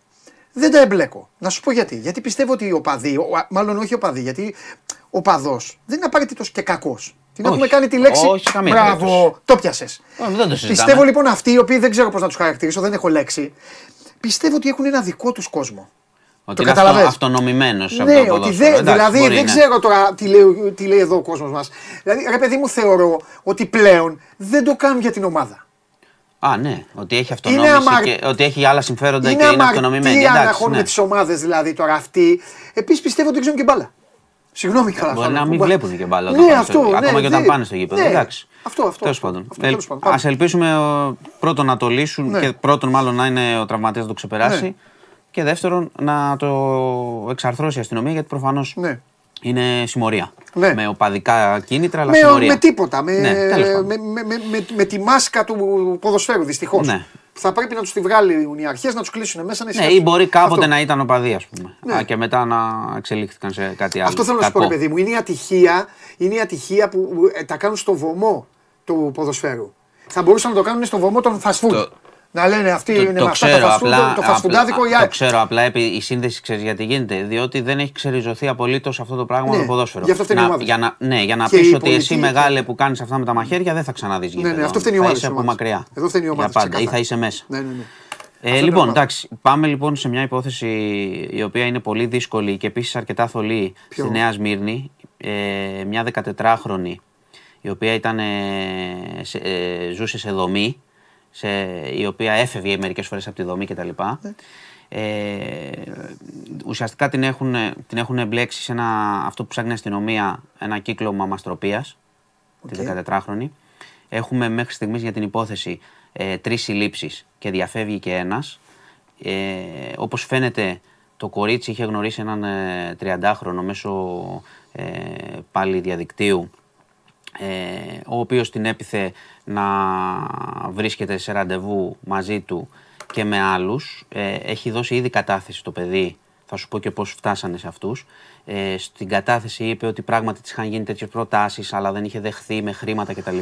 Δεν τα εμπλέκω. Να σου πω γιατί. Γιατί πιστεύω ότι οι οπαδοί, ο- μάλλον όχι οι οπαδοί, γιατί ο οπαδός δεν είναι απαραιτήτως και κακός. Την Όχι. έχουμε κάνει τη λέξη. Όχι, καμία Μπράβο, περίπτωση. το πιασε. Όχι, δεν το συζητάμε. Πιστεύω λοιπόν αυτοί οι οποίοι δεν ξέρω πώς να τους χαρακτηρίσω, δεν έχω λέξη. Πιστεύω ότι έχουν ένα δικό τους κόσμο. Ότι το είναι καταλαβες; αυτο, αυτονομημένος από Ναι, το ότι ποδόσφαιρο. δεν, Εντάξει, δηλαδή μπορεί, δεν ναι. ξέρω τώρα τι λέει, τι λέει εδώ ο κόσμος μας. Δηλαδή, ρε παιδί μου, θεωρώ ότι πλέον δεν το κάνουν για την ομάδα. Α, ναι, ότι έχει αυτονόμηση αμαρ- και ότι έχει άλλα συμφέροντα Είναι και είναι αυτονομημένη. αμαρτία να Εντάξει, χώνουν ναι. τις ομάδες δηλαδή τώρα αυτοί. Επίσης πιστεύω ότι δεν ξέρουν και μπάλα. Συγγνώμη καλά. Μπορεί θα να πω. μην βλέπουν και μπάλα. όταν Ναι, πάνε αυτό. στο- ναι, Ακόμα και όταν δεν- πάνε στο γήπεδο. ναι, Εντάξει. Αυτό, αυτό. Τέλος αυτό, πάντων. αυτό, Ε, τέλος πάντων. Α ελπίσουμε ε, πρώτον να το λύσουν Ναι. και πρώτον μάλλον να είναι ο τραυματίας να το ξεπεράσει. Ναι. Και δεύτερον να το εξαρθρώσει η αστυνομία γιατί προφανώς Ναι. είναι συμμορία. Ναι. Με οπαδικά κίνητρα, αλλά Με, συμμορία. με τίποτα. Με, Ναι, τέλος πάντων. με, με, με, με, με τη μάσκα του ποδοσφαίρου δυστυχώς. Ναι. Θα πρέπει να τους τη βγάλουν οι αρχές, να τους κλείσουν μέσα. Να Ναι, ησυχάσουν. ή μπορεί κάποτε Αυτό. να ήταν οπαδοί, ας πούμε. Ναι. Α, και μετά να εξελίχθηκαν σε κάτι άλλο. Αυτό θέλω να σου πω, ρε Κακό. παιδί μου. Είναι η ατυχία, είναι η ατυχία που ε, τα κάνουν στο βωμό του ποδοσφαίρου. Θα μπορούσαν να το κάνουν στο βωμό των fast food. Το- Να λένε αυτοί Το, είναι το με αυτά τα ξέρω fast food, απλά, το φασφουντάδικο απλά- ή το ξέρω απλά επί, η σύνδεση ξέρεις γιατί γίνεται. Διότι δεν έχει ξεριζωθεί απολύτως αυτό το πράγμα Ναι, με το ποδόσφαιρο. γι' αυτό φταίνει η να, ομάδα. για να, ναι, για να Και πεις η ότι εσύ πολιτική- μεγάλε που κάνεις αυτά με τα μαχαίρια δεν θα ξαναδείς γήπεδο. ναι, αυτό φταίνει η θα ομάδα είσαι της από ομάδας. μακριά. Εδώ φταίνει η ομάδα Για της, πάντα ή θα ξεκάθαρα. είσαι μέσα. Ναι, ναι, ναι. Ε, Αυτό λοιπόν, είναι το εντάξει, πάμε λοιπόν σε μια υπόθεση η οποία είναι πολύ δύσκολη και επίσης αρκετά θολή Ποιο; στη Νέα Σμύρνη. Ε, μια 14χρονη η οποία ήταν, ε, σε- ε, ζούσε σε δομή, σε, η οποία έφευγε μερικές φορές από τη δομή κτλ. Ε, ουσιαστικά την έχουν, την έχουν εμπλέξει σε ένα, αυτό που ψάχνει η αστυνομία, ένα κύκλωμα μαστροπίας, τη 14χρονη. Έχουμε μέχρι στιγμής για την υπόθεση ε, τρεις συλλήψεις και διαφεύγει και ένας. Ε, όπως φαίνεται το κορίτσι είχε γνωρίσει έναν ε, 30χρονο μέσω ε, πάλι διαδικτύου ε, ο οποίος την έπιθε να βρίσκεται σε ραντεβού μαζί του και με άλλους. Ε, έχει δώσει ήδη κατάθεση το παιδί, θα σου πω και πώς φτάσανε σε αυτούς. Ε, στην κατάθεση είπε ότι πράγματι της είχαν γίνει τέτοιες προτάσεις αλλά δεν είχε δεχθεί με χρήματα κτλ.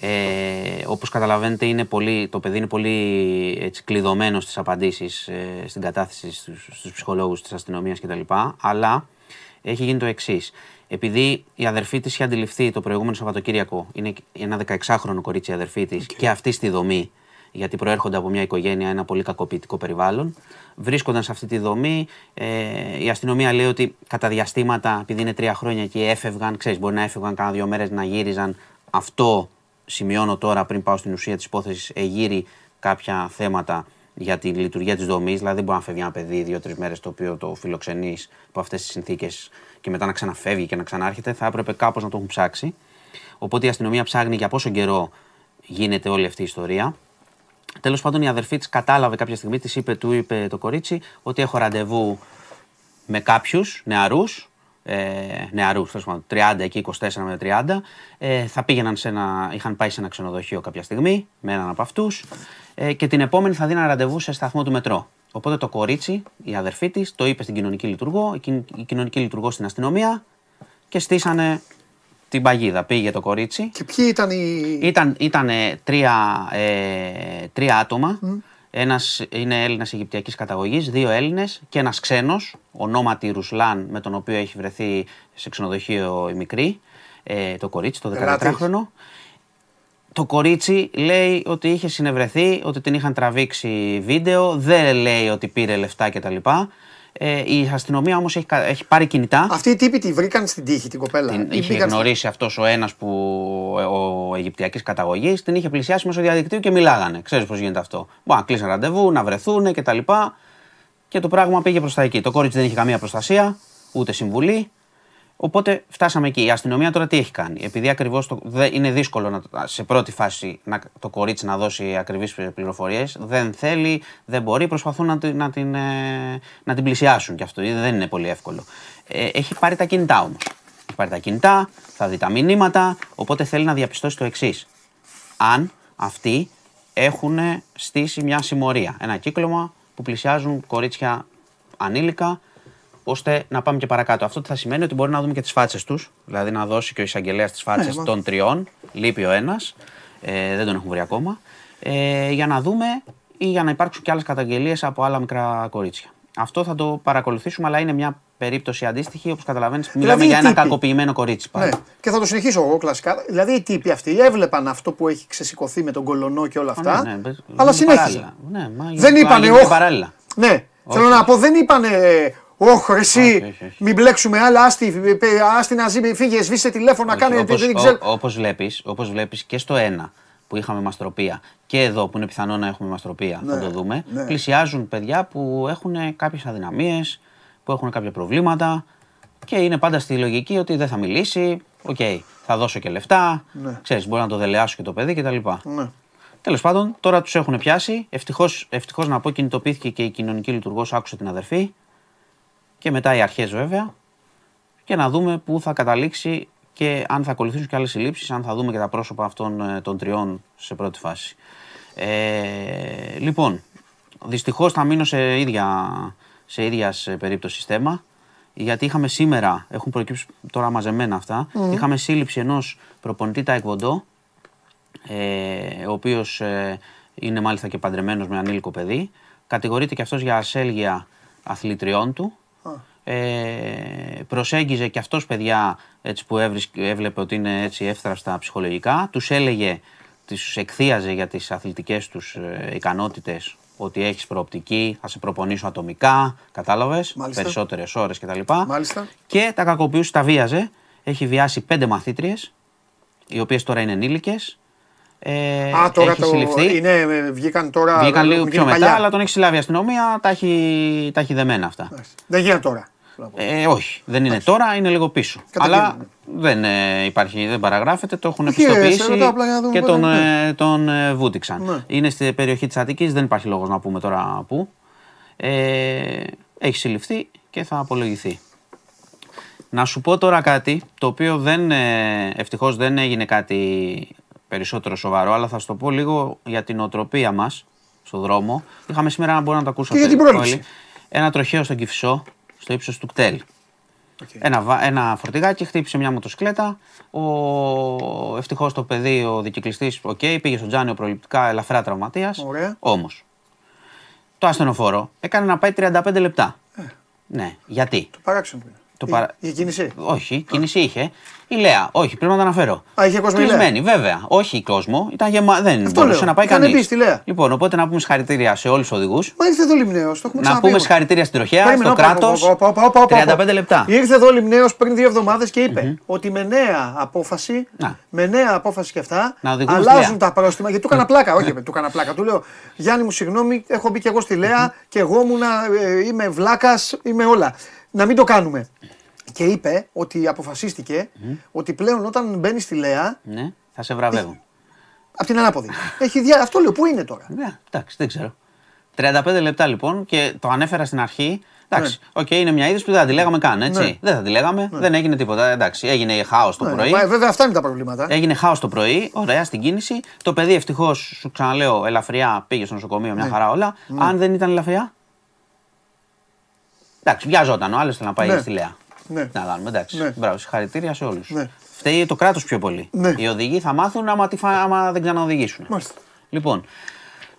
Ε, όπως καταλαβαίνετε είναι πολύ, το παιδί είναι πολύ έτσι, κλειδωμένο στις απαντήσεις ε, στην κατάθεση στους, στους ψυχολόγους της αστυνομίας κτλ. Αλλά έχει γίνει το εξής. Επειδή η αδερφή της είχε αντιληφθεί το προηγούμενο Σαββατοκύριακο, είναι ένα 16χρονο κορίτσι η αδερφή της και αυτή στη δομή, γιατί προέρχονται από μια οικογένεια, ένα πολύ κακοποιητικό περιβάλλον. Βρίσκονταν σε αυτή τη δομή. Ε, η αστυνομία λέει ότι κατά διαστήματα, επειδή είναι τρία χρόνια εκεί, έφευγαν. Ξέρεις, μπορεί να έφευγαν κάνα δύο μέρες να γύριζαν. Αυτό σημειώνω τώρα πριν πάω στην ουσία της υπόθεσης. Εγείρει κάποια θέματα για τη λειτουργία της δομής. Δηλαδή, δεν μπορεί να φεύγει ένα παιδί δύο-τρεις μέρες το οποίο το φιλοξενείς από αυτές τις συνθήκες και μετά να ξαναφεύγει και να ξανάρχεται. Θα έπρεπε κάπως να το έχουν ψάξει. Οπότε η αστυνομία ψάχνει για πόσο καιρό γίνεται όλη αυτή η ιστορία. Τέλος πάντων, η αδερφή της κατάλαβε κάποια στιγμή, της είπε, του είπε το κορίτσι, ότι έχω ραντεβού με κάποιους νεαρούς. Ε, νεαρούς, τέλος πάντων, 30 εκεί, 24 με 30. Ε, θα πήγαιναν σε ένα, είχαν πάει σε ένα ξενοδοχείο κάποια στιγμή με έναν από αυτούς ε, και την επόμενη θα δίναν ραντεβού σε σταθμό του μετρό. Οπότε το κορίτσι, η αδερφή της, το είπε στην κοινωνική λειτουργό, η, κοι- η κοινωνική λειτουργό στην αστυνομία και στήσανε την παγίδα. Πήγε το κορίτσι. Και ποιοι ήταν οι. Ήταν, ήτανε τρία, ε, τρία άτομα. Ένας είναι Έλληνας Αιγυπτιακής καταγωγής, δύο Έλληνες και ένας ξένος, ονόματι Ρουσλάν, με τον οποίο έχει βρεθεί σε ξενοδοχείο η μικρή, ε, το κορίτσι, το Ελάτης. 14χρονο. Το κορίτσι λέει ότι είχε συνευρεθεί, ότι την είχαν τραβήξει βίντεο, δεν λέει ότι πήρε λεφτά κτλ. Ε, η αστυνομία όμως έχει, κα- έχει πάρει κινητά. Αυτοί οι τύποι τη βρήκαν στην τύχη την κοπέλα. Την Ή είχε πήγαν στη- γνωρίσει αυτός ο ένας που ο Αιγυπτιακής καταγωγής, την είχε πλησιάσει μέσω διαδικτύου και μιλάγανε. Ξέρεις πώς γίνεται αυτό. Μπορεί να κλείσουν ραντεβού, να βρεθούν κτλ. Και το πράγμα πήγε προς τα εκεί. Το κορίτσι δεν είχε καμία προστασία, ούτε συμβουλή. Οπότε φτάσαμε εκεί. Η αστυνομία τώρα τι έχει κάνει; Επειδή ακριβώς είναι δύσκολο να, σε πρώτη φάση να, το κορίτσι να δώσει ακριβείς πληροφορίες, δεν θέλει, δεν μπορεί, προσπαθούν να, την- να, την, ε, να την πλησιάσουν κι αυτό. Δεν είναι πολύ εύκολο. Ε, έχει πάρει τα κινητά όμως. Έχει πάρει τα κινητά, θα δει τα μηνύματα, οπότε θέλει να διαπιστώσει το εξής. Αν αυτοί έχουν στήσει μια συμμορία, ένα κύκλωμα που πλησιάζουν κορίτσια ανήλικα, ώστε να πάμε και παρακάτω. Αυτό τι θα σημαίνει ότι μπορεί να δούμε και τις φάτσες τους, δηλαδή να δώσει και ο εισαγγελέας τις φάτσες μα. των τριών. Λείπει ο ένας, ε, δεν τον έχουν βρει ακόμα. Ε, για να δούμε ή για να υπάρξουν και άλλες καταγγελίες από άλλα μικρά κορίτσια. Αυτό θα το παρακολουθήσουμε, αλλά είναι μια περίπτωση αντίστοιχη. Όπως καταλαβαίνεις, μιλάμε οι για ένα τύποι. κακοποιημένο κορίτσι. πάλι. Ναι. Και θα το συνεχίσω εγώ κλασικά. Δηλαδή οι τύποι αυτοί έβλεπαν αυτό που έχει ξεσηκωθεί με τον κολονό και όλα Α, αυτά. ναι, ναι, μπες- αλλά είναι συνέχιζαν. παράλληλα. Ναι, μα Δεν γίνεται- είπανε, γίνεται όχι. παράλληλα. Ναι, θέλω να πω, δεν είπανε. Όχι, ρε, εσύ, Όχι, όχι, όχι. μην μπλέξουμε άλλα. Άσ' τη, ε, άσ' τη να ζει, φύγε, σβήσε τηλέφωνα, κάνε. όπως, δεν ξέρω. ο- όπως βλέπεις, όπως βλέπεις και στο ένα που είχαμε μαστροπία και εδώ που είναι πιθανό να έχουμε μαστροπία, θα Ναι, το δούμε, ναι. πλησιάζουν παιδιά που έχουν κάποιες αδυναμίες, που έχουν κάποια προβλήματα και είναι πάντα στη λογική ότι δεν θα μιλήσει, οκ, θα δώσω και λεφτά, Ναι. ξέρεις, μπορεί να το δελεάσω και το παιδί κτλ. Ναι. Τέλος πάντων, τώρα τους έχουν πιάσει. Ευτυχώς ευτυχώς να πω, κινητοποιήθηκε και η κοινωνική λειτουργός, άκουσε την αδερφή. Και μετά οι αρχές βέβαια. Και να δούμε πού θα καταλήξει και αν θα ακολουθήσουν και άλλες συλλήψεις, αν θα δούμε και τα πρόσωπα αυτών ε, των τριών σε πρώτη φάση. Ε, λοιπόν, δυστυχώς θα μείνω σε ίδια, σε ίδια σε περίπτωση θέμα. Γιατί είχαμε σήμερα, έχουν προκύψει τώρα μαζεμένα αυτά, είχαμε σύλληψη ενός προπονητή Τάικβοντό, ε, ο οποίος ε, είναι μάλιστα και παντρεμένος με ανήλικο παιδί. Κατηγορείται και αυτός για ασέλγεια αθλητριών του. Ε, προσέγγιζε και αυτός παιδιά έτσι, που έβρισκε- έβλεπε ότι είναι έτσι εύθραυστα ψυχολογικά. Τους έλεγε, τους εκθίαζε για τις αθλητικές τους ε, ικανότητες ότι έχεις προοπτική, θα σε προπονήσω ατομικά, κατάλαβες, Μάλιστα. περισσότερες ώρες κτλ. Μάλιστα. Και τα κακοποιούσε, τα βίαζε. Έχει βιάσει πέντε μαθήτριες, οι οποίες τώρα είναι ενήλικες. Ε, Α, τώρα έχει το. συλληφθεί. Είναι, ε, βγήκαν τώρα. Βγήκαν λίγο είναι πιο μετά, παλιά. αλλά τον έχει συλλάβει η αστυνομία, τα έχει, τα έχει δεμένα αυτά. Εντάξει. Δεν γίνεται τώρα. Θέλω να πω. Ε, όχι, δεν είναι τώρα, είναι λίγο πίσω. Καταγγείλουν. Αλλά δεν ε, υπάρχει, δεν παραγράφεται, το έχουν Όχι, ε, σε επιστοποιήσει ρωτάω απλά για να δούμε και πότε τον, είναι. ε, τον ε, βούτυξαν. Ναι. Είναι στη περιοχή της Αττικής, δεν υπάρχει λόγος να πούμε τώρα πού. Ε, έχει συλληφθεί και θα απολογηθεί. Να σου πω τώρα κάτι, το οποίο δεν, ε, ευτυχώς δεν έγινε κάτι περισσότερο σοβαρό, αλλά θα σου το πω λίγο για τη νοοτροπία μας στον δρόμο. Είχαμε σήμερα, να μπορεί να το ακούσατε Και για την πρόληψη. όλοι, ένα τροχαίο στον Κηφισό, στο ύψος του ΚΤΕΛ. Ένα, βα- ένα φορτηγάκι χτύπησε μια μοτοσυκλέτα. Ο, ευτυχώς το παιδί, ο δικυκλιστής, οκ, πήγε στο Τζάνειο προληπτικά, ελαφρά τραυματίας. Ωραία. Όμως, το ασθενοφόρο έκανε να πάει 35 λεπτά. Ναι, γιατί; Το παράξενο είναι. Το Η- παρα- Η κίνηση; Όχι, κίνηση είχε. Η Λέα, όχι, πρέπει να το αναφέρω. Α, είχε κόσμο η Λέα. Κλεισμένη, βέβαια. Όχι κόσμο, ήταν γεμα... δεν Αυτό μπορούσε λέω. να πάει Είχανε κανείς. μπει στη Λέα. Λοιπόν, οπότε να πούμε συγχαρητήρια σε όλους τους οδηγούς. Μα ήρθε εδώ Λιμνέος, το έχουμε Να ξαναπεί. πούμε όμως. συγχαρητήρια στην τροχέα, Περίμενε, στο όπα, όπα, κράτος. όπα, όπα, όπα, όπα, 35 λεπτά. Ήρθε εδώ Λιμνέος πριν δύο εβδομάδες και είπε ότι με νέα απόφαση, Να. με νέα απόφαση και αυτά, Να οδηγούμε στη αλλάζουν Λέα. τα πρόστιμα. Γιατί του έκανα πλάκα, όχι, του έκανα πλάκα. Του λέω Γιάννη μου, συγγνώμη, έχω μπει και εγώ στη ΛΕΑ και εγώ ήμουν, ε, είμαι βλάκας, είμαι όλα. Να μην το κάνουμε. Και είπε ότι αποφασίστηκε ότι πλέον όταν μπαίνει στη ΛΕΑ, Ναι, θα σε βραβεύω. από την ανάποδη. Έχει δια... Αυτό λέω, πού είναι τώρα; Ναι, εντάξει, δεν ξέρω. 35 λεπτά λοιπόν και το ανέφερα στην αρχή. Εντάξει, οκ, είναι μια είδηση που δεν θα τη λέγαμε καν, έτσι. Ναι. Δεν θα τη λέγαμε, δεν έγινε τίποτα. Εντάξει, έγινε χάος το Ναι, πρωί. μα, βέβαια, αυτά είναι τα προβλήματα. Έγινε χάος το πρωί, ωραία στην κίνηση. Το παιδί ευτυχώς, σου ξαναλέω, ελαφριά πήγε στο νοσοκομείο, μια χαρά όλα. Αν δεν ήταν ελαφριά; Εντάξει, βιαζόταν ο άλλος θέλει να πάει Ναι. στη Λέα. Ναι. Τι Να κάνουμε, εντάξει. Ναι. Μπράβο, συγχαρητήρια σε όλους. Ναι. Φταίει το κράτος πιο πολύ. Ναι. Οι οδηγοί θα μάθουν άμα, τη φα- άμα δεν ξαναοδηγήσουν. Μάλιστα. Λοιπόν,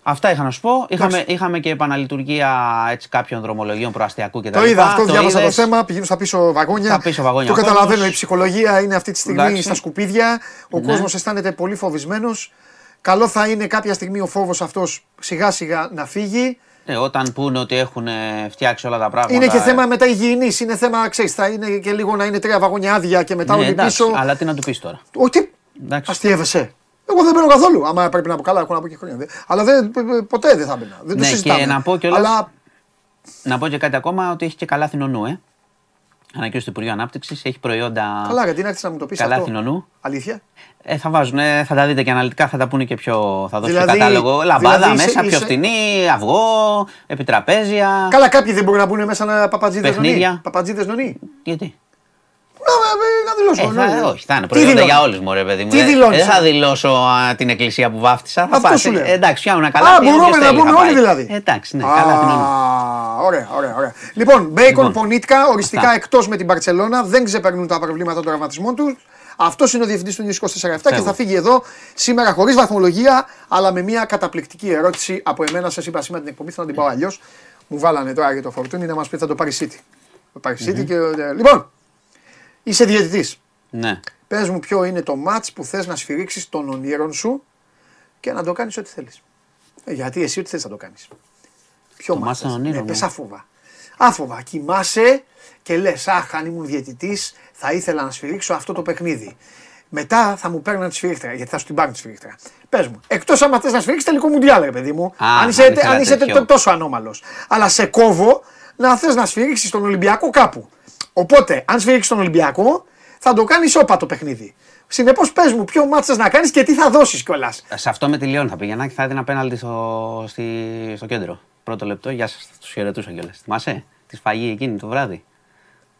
αυτά είχα να σου πω. Είχαμε, είχαμε και επαναλειτουργία έτσι, κάποιων δρομολογίων προαστιακού κτλ. Το είδα αυτό, διάβασα το είδες; θέμα, πηγαίνω στα πίσω βαγόνια. Στα πίσω βαγόνια Το ο καταλαβαίνω, κόσμος. η ψυχολογία είναι αυτή τη στιγμή Εντάξει. στα σκουπίδια. Ο Ναι. κόσμος αισθάνεται πολύ φοβισμένος. Καλό θα είναι κάποια στιγμή ο φόβος αυτός σιγά σιγά να φύγει. Ε, όταν πούνε ότι έχουν ε, φτιάξει όλα τα πράγματα. Είναι και ε, θέμα μετά υγιεινής, είναι θέμα, ξέρεις, θα είναι και λίγο να είναι τρία βαγόνια άδεια και μετά Ναι, όλοι εντάξει, πίσω. αλλά τι να του πεις τώρα. Όχι, τι- Εντάξει. αστείευεσαι. Εγώ δεν μπαίνω καθόλου. Άμα πρέπει να πω καλά, έχω να πω και χρόνια. Αλλά δεν, ποτέ δεν θα μπαίνα. Δεν το Ναι, συζητάμε. και να πω κιόλας- Αλλά Να πω και κάτι ακόμα ότι έχει και καλά νου, ε. Ανακοίνωση του Υπουργείου Ανάπτυξης έχει προϊόντα Καλά, γιατί να έρθεις να μου το πεις καλά αυτό; εθνονού. Αλήθεια; Ε, θα βάζουν, ε, θα τα δείτε και αναλυτικά, θα τα πούνε και πιο. Θα δώσουν Δηλαδή- κατάλογο. Λαμπάδα δηλαδή είσαι- μέσα, πιο είσαι- φτηνή, αυγό, επιτραπέζια. Καλά, κάποιοι δεν μπορούν να μπουν μέσα να παπατζίδες Παιχνίδια. νονί. Παπατζίδες νονί. Γιατί; Να, να, να δηλώσω. Ε, θα, ναι. όχι, θα είναι Τι προϊόντα δηλώνεις; για όλους, μωρέ παιδί μου. Τι Ε, δηλώνεις, ε, Δεν θα ε; δηλώσω α, την εκκλησία που βάφτισα. Θα Αυτό πας, σου ε, λέω. εντάξει, φτιάχνουν καλά. Α, τι μπορούμε όποιος να θέλει πούμε θα όλοι πάει. δηλαδή. Ε, εντάξει, ναι, καλά Α, εθνονού. Ωραία, ωραία, ωραία. Λοιπόν, Μπέικον Λοιπόν, Πονίτκα, οριστικά αυτά. εκτός με την Παρσελώνα, δεν ξεπερνούν τα προβλήματα των τραυματισμών τους. Αυτός είναι ο διευθυντής του News 24 και θα φύγει εδώ σήμερα χωρίς βαθμολογία, αλλά με μια καταπληκτική ερώτηση από εμένα. Σας είπα σήμερα την εκπομπή, θα την πάω αλλιώς. Μου βάλανε τώρα για το φορτούνι να μας πει θα το πάρει City. Το πάρει City και. ε, Λοιπόν, είσαι διαιτητής. Ναι. Πες μου ποιο είναι το match που θες να σφυρίξεις των ονείρων σου και να το κάνεις ό,τι θέλεις. γιατί εσύ ό,τι θέλει να το κάνεις. Ποιο Το match match των θες; ονείρων Ναι, μου. πες άφοβα. Άφοβα. Κοιμάσαι και λες: Αχ, αν ήμουν διαιτητής, θα ήθελα να σφυρίξω αυτό το παιχνίδι. Μετά θα μου παίρνουν τη σφυρίχτρα, γιατί θα σου την πάρουν τη σφυρίχτρα. Πες μου, εκτός άμα θες να σφυρίξεις τελικό μουντιάλ, ρε παιδί μου. Α, αν είσαι, αν ήθελα αν είσαι τέτοιο. τ- τόσο ανώμαλος. Αλλά σε κόβω να θες να σφυρίξεις τον Ολυμπιακό κάπου. Οπότε, αν σφυρίξει τον Ολυμπιακό, θα το κάνει όπα το παιχνίδι. Συνεπώς, πες μου, ποιο μάτσα να κάνεις και τι θα δώσεις κιόλας. Σε αυτό με τη Λιόν θα πήγαινα και θα έδινα πέναλτι στο, στη, στο κέντρο. Πρώτο λεπτό, γεια σας. Τους χαιρετούσα κιόλας. Θυμάσαι τη σφαγή εκείνη το βράδυ.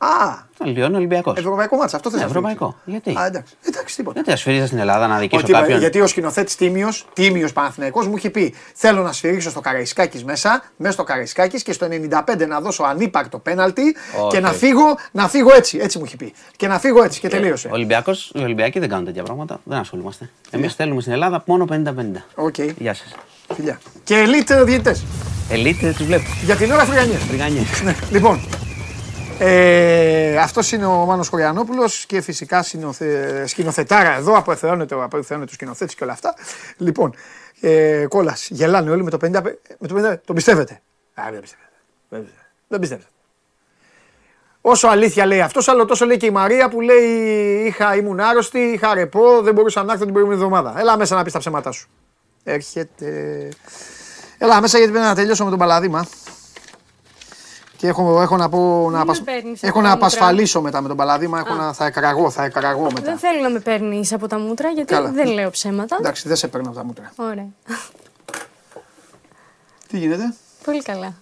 Α, Το Λιόν Ολυμπιακός. ευρωπαϊκό μάτσα, αυτό θες Ναι, να σφυρίξεις. ευρωπαϊκό. Γιατί; Α, εντάξει, εντάξει, τίποτα. Γιατί ασφυρίζα στην Ελλάδα να δικήσω Ότι, κάποιον; γιατί ο σκηνοθέτης Τίμιος, Τίμιος Παναθηναϊκός, μου έχει πει: Θέλω να σφυρίξω στο Καραϊσκάκη μέσα, μέσα στο Καραϊσκάκη και στο 95 να δώσω ανύπαρκτο πέναλτι Όχι. και να φύγω, να φύγω έτσι. Έτσι μου έχει πει. Και να φύγω έτσι και τελείωσε. Ολυμπιακός, οι Ολυμπιακοί δεν κάνουν τέτοια πράγματα. Δεν ασχολούμαστε. Εμείς θέλουμε στην Ελλάδα μόνο 50-50. Οκ, Γεια σας. φιλιά. Και ελίτ διαιτητές. Ελίτ, τους βλέπω. Για την ώρα φρυγανιές. Φρυγανιές. Λοιπόν, ε, αυτός είναι ο Μάνος Χωριανόπουλος και φυσικά συνοθε, σκηνοθετάρα εδώ, αποεθεώνεται ο αποεθεώνεται ο σκηνοθέτης και όλα αυτά. Λοιπόν, ε, κόλας, γελάνε όλοι με το 50, με το 50 τον πιστεύετε; Α, δεν πιστεύετε. Δεν πιστεύετε. Δεν πιστεύετε. Όσο αλήθεια λέει αυτός, αλλά τόσο λέει και η Μαρία που λέει είχα, ήμουν άρρωστη, είχα ρεπό, δεν μπορούσα να έρθω την προηγούμενη εβδομάδα. Έλα μέσα να πεις τα ψέματά σου. Έρχεται. Έλα μέσα γιατί πρέπει να τελειώσω με τον Παλαδήμα. Και έχω, έχω να πω να, με απασ... παίρνεις έχω από να τα μούτρα. απασφαλίσω μετά με τον Παλαδήμα. Έχω να... Θα εκραγώ, θα εκραγώ μετά. Δεν θέλω να με παίρνεις από τα μούτρα γιατί Καλά. δεν λέω ψέματα. Εντάξει, δεν σε παίρνω από τα μούτρα. Ωραία. Τι γίνεται, Πολύ καλά.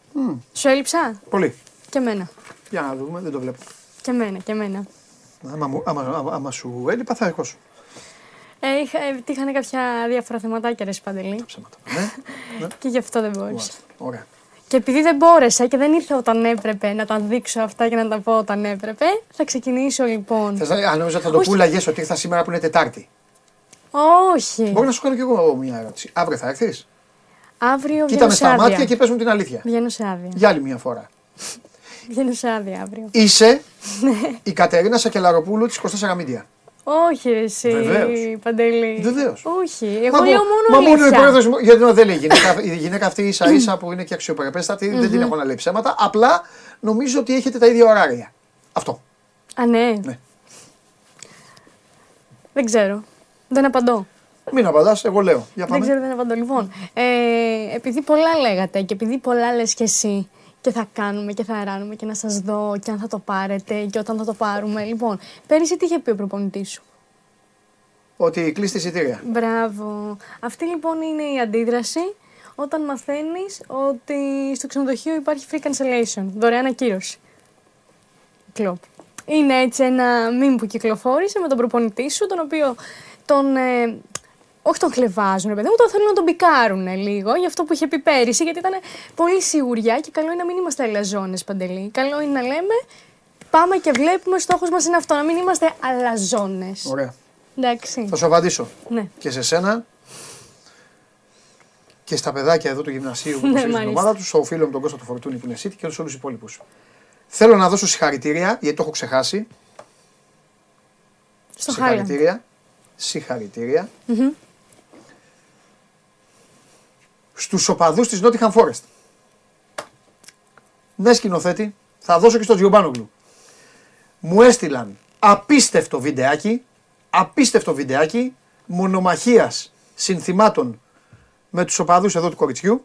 Σου έλειψα; Πολύ. Και εμένα. Για να δούμε, δεν το βλέπω. Και εμένα, και εμένα. Άμα, μου- άμα, άμα, άμα σου έλειπα, θα ερχόσου. Ε, είχα, ε, τύχανε κάποια διάφορα θεματάκια, ρε Παντελή. Ψέματα. Ναι, ναι. Και γι' αυτό δεν μπόρεσα. Μάλιστα. Ωραία. Και επειδή δεν μπόρεσα και δεν ήρθα όταν έπρεπε να τα δείξω αυτά και να τα πω όταν έπρεπε, θα ξεκινήσω λοιπόν. Θες να, αν νόμιζα ότι θα το Όχι. πουλαγε ότι ήρθα σήμερα που είναι Τετάρτη. Όχι. Μπορώ να σου κάνω κι εγώ μια ερώτηση. Αύριο θα έρθεις; Αύριο Κοίτα βγαίνω με σε στα άδεια. μάτια και πες μου την αλήθεια. Βγαίνω σε άδεια. Για άλλη μια φορά. Βγαίνω σε άδεια αύριο. Είσαι Ναι. η Κατερίνα Σακελαροπούλου της 24 Media. Όχι, ρε, εσύ, Βεβαίως. Παντελή. Βεβαίως. Όχι. Εγώ Μα λέω μο- μόνο Μα μόνο η αλήθεια. πρόεδρος μου- γιατί δεν λέει η γυναίκα, η γυναίκα αυτή ίσα ίσα που είναι και αξιοπρεπέστατη, δεν την έχω να λέει ψέματα. Απλά νομίζω ότι έχετε τα ίδια ωράρια. Αυτό. Α, ναι. Ναι. Δεν ξέρω. Δεν απαντώ. Μην απαντάς, εγώ λέω. Για Δεν πάμε. ξέρω, δεν απαντώ. Λοιπόν, ε, επειδή πολλά λέγατε και επειδή πολλά λες και εσύ και θα κάνουμε και θα ράνουμε και να σας δω και αν θα το πάρετε και όταν θα το πάρουμε. Λοιπόν, πέρυσι τι είχε πει ο προπονητής σου; Ότι κλείσει εισιτήρια. Μπράβο. Αυτή λοιπόν είναι η αντίδραση όταν μαθαίνεις ότι στο ξενοδοχείο υπάρχει free cancellation, δωρεάν ακύρωση. Κλοπ. Είναι έτσι ένα μήνυμα που κυκλοφόρησε με τον προπονητή σου, τον οποίο τον. Ε, όχι τον χλεβάζουν, ρε παιδί μου, τον θέλουν να τον πικάρουν λίγο για αυτό που είχε πει πέρυσι, γιατί ήταν πολύ σιγουριά και καλό είναι να μην είμαστε αλαζόνες παντελή. Καλό είναι να λέμε πάμε και βλέπουμε, στόχος μας είναι αυτό, να μην είμαστε αλαζόνες. Ωραία. Εντάξει. Θα σου απαντήσω. Ναι. Και σε σένα και στα παιδάκια εδώ του γυμνασίου που Ναι, υποστηρίζουν την μάλιστα. ομάδα τους, στο φίλο μου τον Κώστα του Φορτούνη που είναι City και όλους τους υπόλοιπους. Θέλω να δώσω συγχαρητήρια, γιατί το έχω ξεχάσει. Στο Χάλαντ. συγχαρητήρια. Συγχαρητήρια. Στους οπαδούς της Nottingham Forest. Ναι σκηνοθέτη, θα δώσω και στο Τζιομπάνογλου. Μου έστειλαν απίστευτο βιντεάκι, απίστευτο βιντεάκι μονομαχίας συνθημάτων με τους οπαδούς εδώ του κοριτσιού,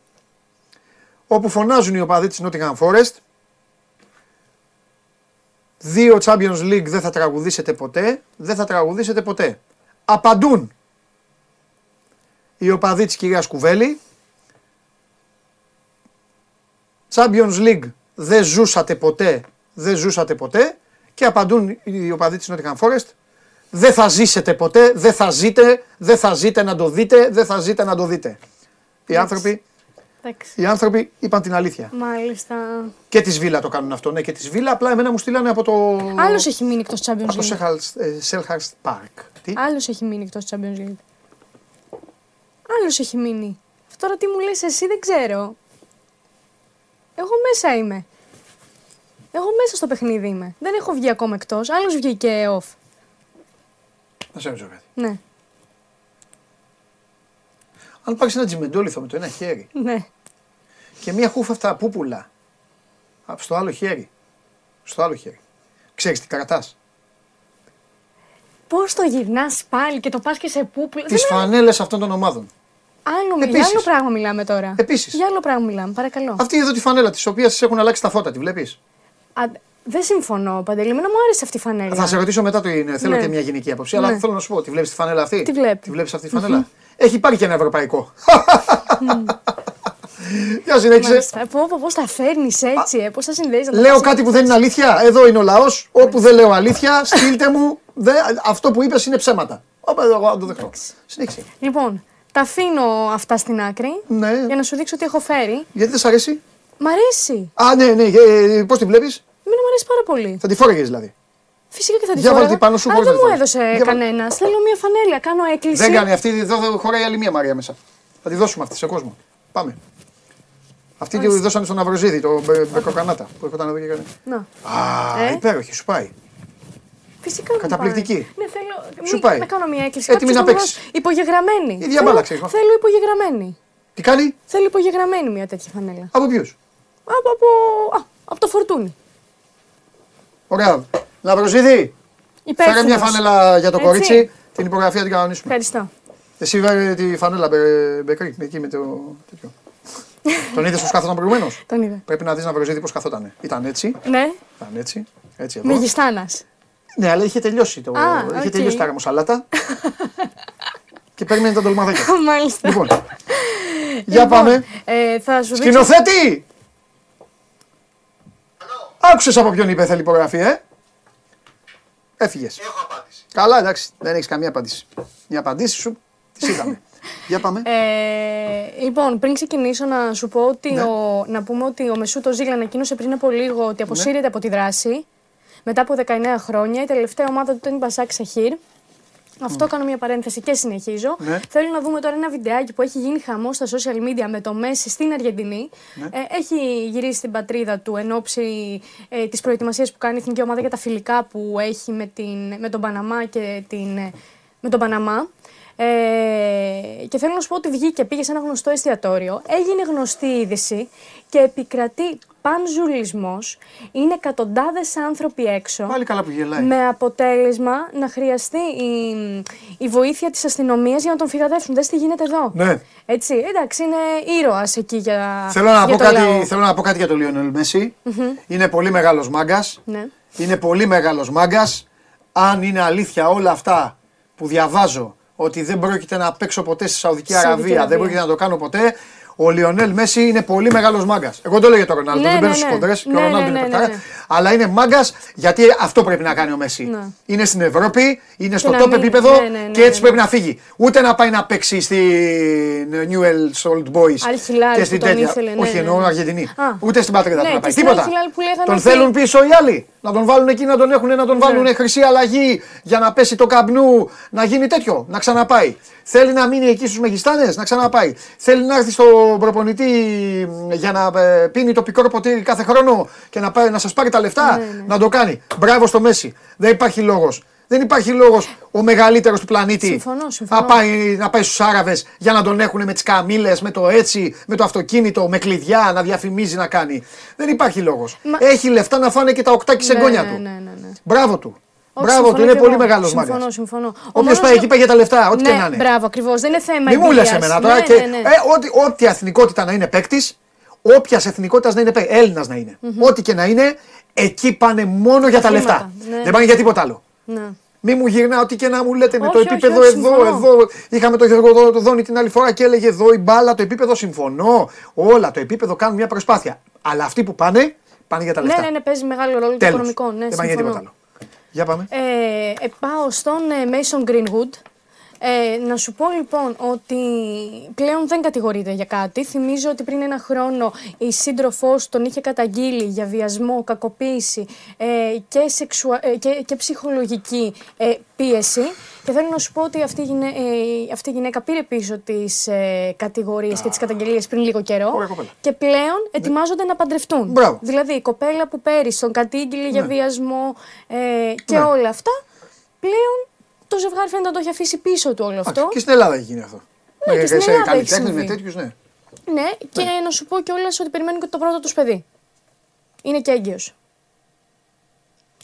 όπου φωνάζουν οι οπαδοί της Nottingham Forest Δύο Champions League δεν θα τραγουδήσετε ποτέ. Δεν θα τραγουδήσετε ποτέ. Απαντούν οι οπαδοί της κυρίας Κουβέλη. Champions League δεν ζούσατε ποτέ. Δεν ζούσατε ποτέ. Και απαντούν οι οπαδοί της Nottingham Forest. Δεν θα ζήσετε ποτέ, δεν θα ζείτε, δεν θα ζείτε να το δείτε, δεν θα ζείτε να το δείτε. Οι άνθρωποι, Εντάξει. οι άνθρωποι είπαν την αλήθεια. Μάλιστα. Και τη Βίλα το κάνουν αυτό. Ναι, και τη Βίλα απλά εμένα μου στείλανε από το. Άλλος έχει μείνει εκτός Champions Από το League. Selhurst- ε, Selhurst Park. Τι; Άλλος έχει μείνει εκτός Champions League. Άλλος έχει μείνει. Αυτό τώρα τι μου λες εσύ δεν ξέρω. Εγώ μέσα είμαι. Εγώ μέσα στο παιχνίδι είμαι. Δεν έχω βγει ακόμα εκτός. Άλλος βγήκε off. Να σε ρωτήσω κάτι. Ναι, Αν πάρεις ένα τζιμεντόλιθο με το ένα χέρι ναι. και μία χούφα πούπουλα απ' στο άλλο χέρι. Στο άλλο χέρι. Ξέρεις τι κρατά. Πώς το γυρνάς πάλι και το πας και σε πούπουλα. Τις φανέλες αυτών των ομάδων. Άλλο, για Επίσης. άλλο πράγμα μιλάμε τώρα. Επίσης. Για άλλο πράγμα μιλάμε, παρακαλώ. Αυτή εδώ τη φανέλα της οποίας έχουν αλλάξει τα φώτα, τη βλέπεις; Α, δεν συμφωνώ, Παντελή. Εμένα μου άρεσε αυτή η φανέλα. Θα σε ρωτήσω μετά το είναι. Θέλω Ναι. και μια γενική άποψη. Αλλά Ναι. θέλω να σου πω, τη βλέπεις τη φανέλα αυτή; Τη βλέπω. Τη βλέπεις αυτή τη φανέλα; Έχει πάρει και ένα ευρωπαϊκό. Για συνέχισε. Μάλιστα. Πω, πω, πώς τα φέρνεις έτσι, ε, πώς τα συνδέεις. να τα Λέω πας- κάτι που δεν είναι αλήθεια. Εδώ είναι ο λαός. Όπου δεν λέω αλήθεια, στείλτε μου. Δε, αυτό που είπες είναι ψέματα. Όπα, εγώ να το δεχτώ. Συνέχισε. Λοιπόν, τα αφήνω αυτά στην άκρη Ναι. για να σου δείξω τι έχω φέρει. Γιατί δεν σ' αρέσει; Μ' αρέσει. Α, ναι, ναι. Πώς τη βλέπεις; Εμένα μου αρέσει πάρα πολύ. Θα τη φόρεγε δηλαδή. Φυσικά και θα τη Για φόραγα. βάλτε πάνω σου, Αλλά χωρίς δεν να τη μου φοράς. έδωσε Για βάλ- κανένα. Θέλω μια φανέλα. Κάνω έκκληση. Δεν κάνει αυτή. Εδώ εδώ χωράει άλλη μία Μαρία μέσα. Θα τη δώσουμε αυτή σε κόσμο. Πάμε. Αυτή τη δώσανε στον Αυροζίδη, το μπε- μπεκοκανάτα που έρχονταν εδώ και έκανε. Να. Α, Ε; υπέροχη, σου πάει. Φυσικά μου Καταπληκτική. πάει. Ναι, θέλω. Σου μη- πάει. Να κάνω μια έκκληση. Έτοιμης Κάποιος να μου παίξεις. δώσει Υπογεγραμμένη. Η διαβάλα Θέλω- ξέρεις, μα. Θέλω υπογεγραμμένη. Τι κάνει, Θέλω υπογεγραμμένη μια τέτοια φανέλα. από ποιους; Από, από, α, από το φορτούνι. Ωραία. Ναυροζίδη, φέρε Υπεύθυνος. μια φανέλα για το Έτσι. κορίτσι. Την υπογραφή θα την κανονίσουμε. Ευχαριστώ. Εσύ φέρε τη φανέλα Μπε- Μπεκρή, εκεί με το τέτοιο. Τον είδες πώς κάθονταν προηγουμένως; Τον είδα. Πρέπει να δεις Ναυροζίδη πώς καθόταν. Ήταν έτσι, Ναι, ήταν έτσι, έτσι εδώ. μεγιστάνας. Ναι, αλλά είχε τελειώσει το. Α, είχε οκ. τελειώσει ταραμοσαλάτα. και παίρνει τα ντολμαδάκια. Μάλιστα. λοιπόν. Για Λοιπόν, πάμε. Ε, θα σου δείξω. Σκηνοθέτη! Άκουσες από ποιον είπε θέλει υπογραφή, ε; Έφυγες. Έχω απάντηση. Καλά, εντάξει, δεν έχεις καμία απάντηση. Οι απαντήσεις σου τις είδαμε. Για πάμε. Ε, λοιπόν, πριν ξεκινήσω να σου πω ότι Ναι. ο, να πούμε ότι ο Μεσούτο Ζήλ ανακοίνωσε πριν από λίγο ότι αποσύρεται από τη δράση μετά από 19 χρόνια. Η τελευταία ομάδα του ήταν η Μπασάκ Σαχίρ. Αυτό κάνω μια παρένθεση και συνεχίζω. Ναι. Θέλω να δούμε τώρα ένα βιντεάκι που έχει γίνει χαμό στα social media με το Μέση στην Αργεντινή. Ναι. Ε, έχει γυρίσει στην πατρίδα του εν ώψη ε, της προετοιμασίας που κάνει η εθνική ομάδα για τα φιλικά που έχει με, την, με τον Παναμά και την, ε, με τον Παναμά. Ε, και θέλω να σου πω ότι βγήκε, πήγε σε ένα γνωστό εστιατόριο, έγινε γνωστή είδηση και επικρατεί πανζουλισμός. Είναι εκατοντάδες άνθρωποι έξω. Πάλι καλά που γελάει. Με αποτέλεσμα να χρειαστεί η, η βοήθεια της αστυνομίας για να τον φυγαδεύσουν. Δες τι γίνεται εδώ. Ναι. Έτσι, εντάξει, είναι ήρωας εκεί για, Θέλω να, για πω το λαό. κάτι, θέλω να πω κάτι για τον Λιονέλ Μέση. Είναι πολύ μεγάλος μάγκας. Ναι. Είναι πολύ μεγάλος μάγκας. Αν είναι αλήθεια όλα αυτά που διαβάζω ότι δεν πρόκειται να παίξω ποτέ στη Σαουδική Σαουδική Αραβία, Αραβία. δεν πρόκειται να το κάνω ποτέ, ο Λιονέλ Μέση είναι πολύ μεγάλος μάγκας. Εγώ το λέω για τον Ρονάλντο, Ναι, δεν μπαίνω ναι, στις ναι. κοντρέ και Ναι, ο Ρονάλντο ναι, είναι ναι, παιχτάρα. ναι. Αλλά είναι μάγκας γιατί αυτό πρέπει να κάνει ο Μέση. Ναι. Είναι στην Ευρώπη, είναι στο να top μην- επίπεδο ναι, ναι, ναι, και έτσι ναι, πρέπει ναι. να φύγει. Ούτε να πάει να παίξει στην Newell's Old Boys Al Hilal και που στην τον τέτοια. ήθελε, ναι, Όχι, ναι, εννοώ ναι. Αργεντινή. Α. Ούτε στην πατρίδα Ναι, του να και πάει. στην Τίποτα. Al Hilal που λέγανε Τον ότι- θέλουν πίσω οι άλλοι. Να τον βάλουν εκεί, να τον έχουν, να τον βάλουν χρυσή αλλαγή για να πέσει το καμπνού, να γίνει τέτοιο, να ξαναπάει. Θέλει να μείνει εκεί στους Μεγιστάνες, να ξαναπάει. Θέλει να έρθει στον προπονητή μ, για να ε, πίνει το πικρό ποτήρι κάθε χρόνο και να, πάει, να σας πάρει τα λεφτά. Ναι, Να το κάνει. Μπράβο στο Μέση. Δεν υπάρχει λόγος. Δεν υπάρχει λόγος ο μεγαλύτερος του πλανήτη Συμφωνώ, συμφωνώ. να πάει, να πάει στους Άραβες για να τον έχουν με τις καμίλε, με το έτσι, με το αυτοκίνητο, με κλειδιά, να διαφημίζει να κάνει. Δεν υπάρχει λόγος. Μα- Έχει λεφτά να φάνε και τα οκτάκια σε Ναι, εγγόνια ναι, του. ναι, ναι, ναι. Μπράβο του. Όχι, Μπράβο του, συμφωνώ είναι κι πολύ εγώ. μεγάλος Συμφωνώ, μάγκα. συμφωνώ. Ο Όποιο μόνος πάει λο- εκεί πάει για τα λεφτά, ό,τι ναι, και να είναι. Μπράβο, ακριβώς. Δεν είναι θέμα Μη μου λες εμπειρίας. εμένα τώρα Ναι, και ναι, ναι. Ε, ό,τι, ό,τι αθνικότητα να είναι παίκτης, όποιας εθνικότητας να είναι Έλληνας να ειναι Ό,τι και να είναι, εκεί πάνε μόνο για τα χρήματα, λεφτά. ναι. Δεν πάνε για τίποτα άλλο. Ναι. Μη μου γυρνά ό,τι και να μου λέτε με Όχι, το όχι, επίπεδο όχι, εδώ, συμφωνώ. εδώ. Είχαμε τον Γιώργο Δόνη την άλλη φορά και έλεγε εδώ η μπάλα, το επίπεδο συμφωνώ. Όλα το επίπεδο κάνουν μια προσπάθεια. Αλλά αυτοί που πάνε, πάνε για τα Ναι, λεφτά. ναι, ναι, παίζει μεγάλο ρόλο το Τέλος. οικονομικό. Ναι, Δεν πάνε για συμφωνώ. τίποτα άλλο. Για πάμε. Ε, ε, πάω στον ε, Mason Greenwood. Ε, να σου πω λοιπόν ότι πλέον δεν κατηγορείται για κάτι. Θυμίζω ότι πριν ένα χρόνο η σύντροφός τον είχε καταγγείλει για βιασμό, κακοποίηση ε, και, σεξουα... ε, και, και ψυχολογική ε, πίεση. Και θέλω να σου πω ότι αυτή η, γυναί... ε, αυτή η γυναίκα πήρε πίσω τις ε, κατηγορίες και τις καταγγελίες πριν λίγο καιρό. Ωραία κοπέλα. Και πλέον ετοιμάζονται να παντρευτούν. Μπράβο. Δηλαδή η κοπέλα που πέρυσι τον κατήγγειλε για βιασμό ε, και Ναι. όλα αυτά, πλέον το ζευγάρι φαίνεται να το έχει αφήσει πίσω του όλο αυτό. Εντάξει, Και στην Ελλάδα έχει γίνει αυτό. Ναι, και στην σε Ελλάδα έχει καλλιτέχνες, με συμβεί. τέτοιους, ναι. Ναι, και να σου πω κιόλας ότι περιμένουν και το πρώτο τους παιδί. Είναι και έγκυος.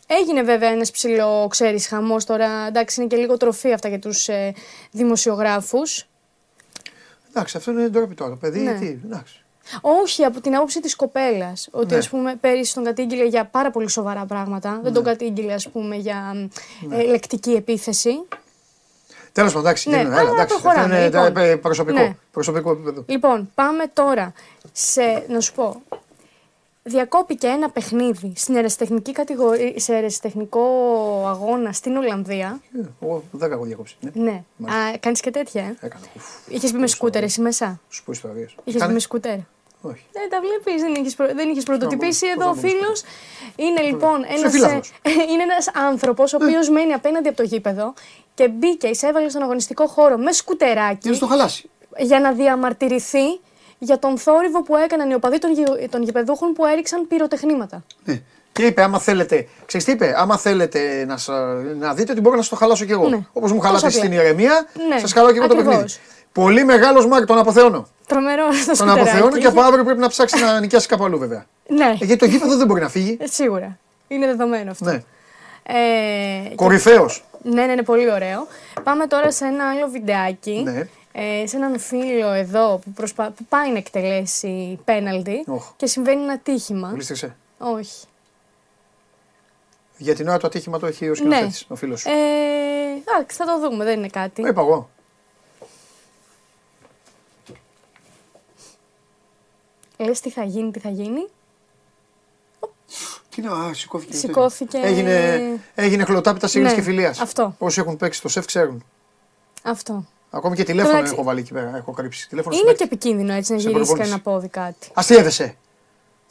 Έγινε βέβαια ένας ψηλό, ξέρεις, χαμός τώρα. Εντάξει, είναι και λίγο τροφή αυτά για τους ε, δημοσιογράφους. Εντάξει, αυτό είναι ντροπή τώρα. Παιδί, Ναι. τι, εντάξει. Όχι, από την άποψη της κοπέλας. Ότι Ναι. ας πούμε πέρυσι τον κατήγγειλε για πάρα πολύ σοβαρά πράγματα. Δεν τον κατήγγειλε, ας πούμε, για ε, λεκτική επίθεση. Τέλος πάντων, εντάξει, Ναι, τι είναι, αλλά έλα, εντάξει, αυτό προχωράμε, είναι λοιπόν. ε, προσωπικό, Ναι. προσωπικό επίπεδο. Λοιπόν, πάμε τώρα σε, να σου πω, διακόπηκε ένα παιχνίδι στην αεραστεχνική κατηγορία, σε αεραστεχνικό αγώνα στην Ολλανδία. Ε, Εγώ δεν έχω διακόψει. Ναι. Ναι. Α, κάνεις και τέτοια, ε; Έκανα. Ουφ, Είχες μπει με σκούτερ εσύ μέσα; σου πω ιστορίες. Είχες μπει με σκούτερ; Όχι. Δεν τα βλέπεις, δεν είχες, προ... δεν είχες πρωτοτυπήσει πώς εδώ ο να μπω φίλος. Είναι λοιπόν ένας, φίλαθλος. ε, είναι ένας άνθρωπος ο οποίος μένει απέναντι από το γήπεδο και μπήκε, εισέβαλε στον αγωνιστικό χώρο με σκουτεράκι Τι να στο χαλάσει. για να διαμαρτυρηθεί για τον θόρυβο που έκαναν οι οπαδοί των, γη- των γηπεδούχων που έριξαν πυροτεχνήματα. Ναι. Και είπε, άμα θέλετε, ξέρεις τι είπε, άμα θέλετε να, σα- να δείτε ότι μπορώ να σας το χαλάσω κι εγώ. Ναι. Όπως μου Τόσο χαλάτε απλά. στην ηρεμία, Ναι, σας χαλάω κι εγώ το ακριβώς. παιχνίδι. Πολύ μεγάλος Μάρκ, τον αποθεώνω. Τρομερό αυτό Τον αποθεώνω και από αύριο πρέπει να ψάξει να νοικιάσει κάπου αλλού βέβαια. Ναι, Ε, Γιατί το γήπεδο δεν μπορεί να φύγει. ε, σίγουρα. Είναι δεδομένο αυτό. Ναι. Ε, και- Κορυφαίος. Ναι, ναι, είναι πολύ ωραίο. Πάμε τώρα σε ένα άλλο βιντεάκι. Ναι. Ε, σε έναν φίλο εδώ που, προσπα... που πάει να εκτελέσει πέναλτι Οχ. και συμβαίνει ένα τύχημα. Γλίστρισε. Όχι. Για την ώρα το ατύχημα το έχει ο Ναι. σκηνοθέτης, ο φίλος σου. Ε, εντάξει, θα το δούμε, δεν είναι κάτι. Το είπα εγώ. Λες τι θα γίνει, τι θα γίνει. Τι να, α, σηκώθηκε. το Σηκώθηκε. τέτοιο. Έγινε, έγινε χλωτάπιτα ειρήνης Ναι, και φιλίας. αυτό. Όσοι έχουν παίξει το σεφ ξέρουν. Αυτό. Ακόμη και τηλέφωνο Εντάξει. έχω βάλει εκεί πέρα. Έχω κρύψει. Τηλέφωνο Είναι στην και έκτη. επικίνδυνο έτσι να Σε γυρίσει προπόνηση. κανένα πόδι κάτι. Αστείευεσαι.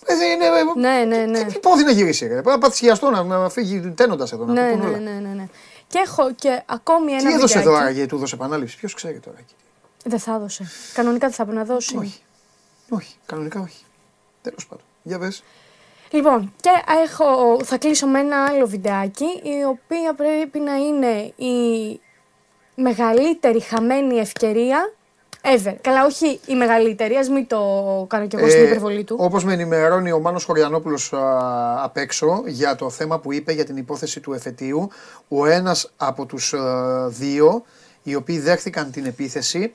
Ε, δεν είναι, ε, Ναι, ναι, ναι. Τι πόδι να γυρίσει, ρε. Πρέπει να πάθεις χιαστό να, να φύγει τένοντας εδώ. Ναι, να ναι, το πούν όλα. ναι, ναι, ναι. Και έχω και ακόμη ένα Τι έδωσε βιντεάκι. εδώ άραγε, του έδωσε επανάληψη. Ποιος ξέρει τώρα εκεί; Δεν θα έδωσε. Κανονικά δεν θα έπρεπε να δώσει. Όχι. Όχι, κανονικά όχι. Τέλος πάντων. Για πες. Λοιπόν, και έχω, θα κλείσω με ένα άλλο βιντεάκι, η οποία πρέπει να είναι η μεγαλύτερη χαμένη ευκαιρία ever. Καλά, όχι η μεγαλύτερη, ας μην το κάνω κι εγώ στην υπερβολή του. Όπως με ενημερώνει ο Μάνος Χωριανόπουλος α, απ' έξω για το θέμα που είπε για την υπόθεση του εφετείου, ο ένας από τους α, δύο οι οποίοι δέχθηκαν την επίθεση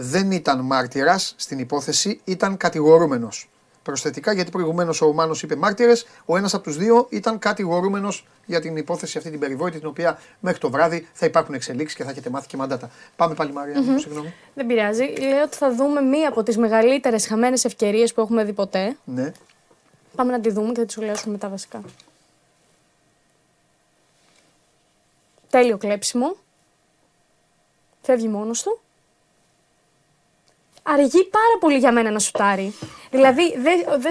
δεν ήταν μάρτυρας στην υπόθεση, ήταν κατηγορούμενος. Προσθετικά, γιατί προηγουμένως ο Μάνο είπε μάρτυρες, ο ένας από τους δύο ήταν κατηγορούμενος για την υπόθεση αυτή την περιβόητη, την οποία μέχρι το βράδυ θα υπάρχουν εξελίξεις και θα έχετε μάθει και μαντάτα. Πάμε πάλι, Μαρία, μου, συγγνώμη. Δεν πειράζει. Λέω ότι θα δούμε μία από τις μεγαλύτερες χαμένες ευκαιρίες που έχουμε δει ποτέ. Ναι. Πάμε να τη δούμε και θα τη σχολιάσουμε μετά βασικά. Τέλειο κλέψιμο. Φεύγει μόνος του. Αργεί πάρα πολύ για μένα να σουτάρει. Δηλαδή, δεν δε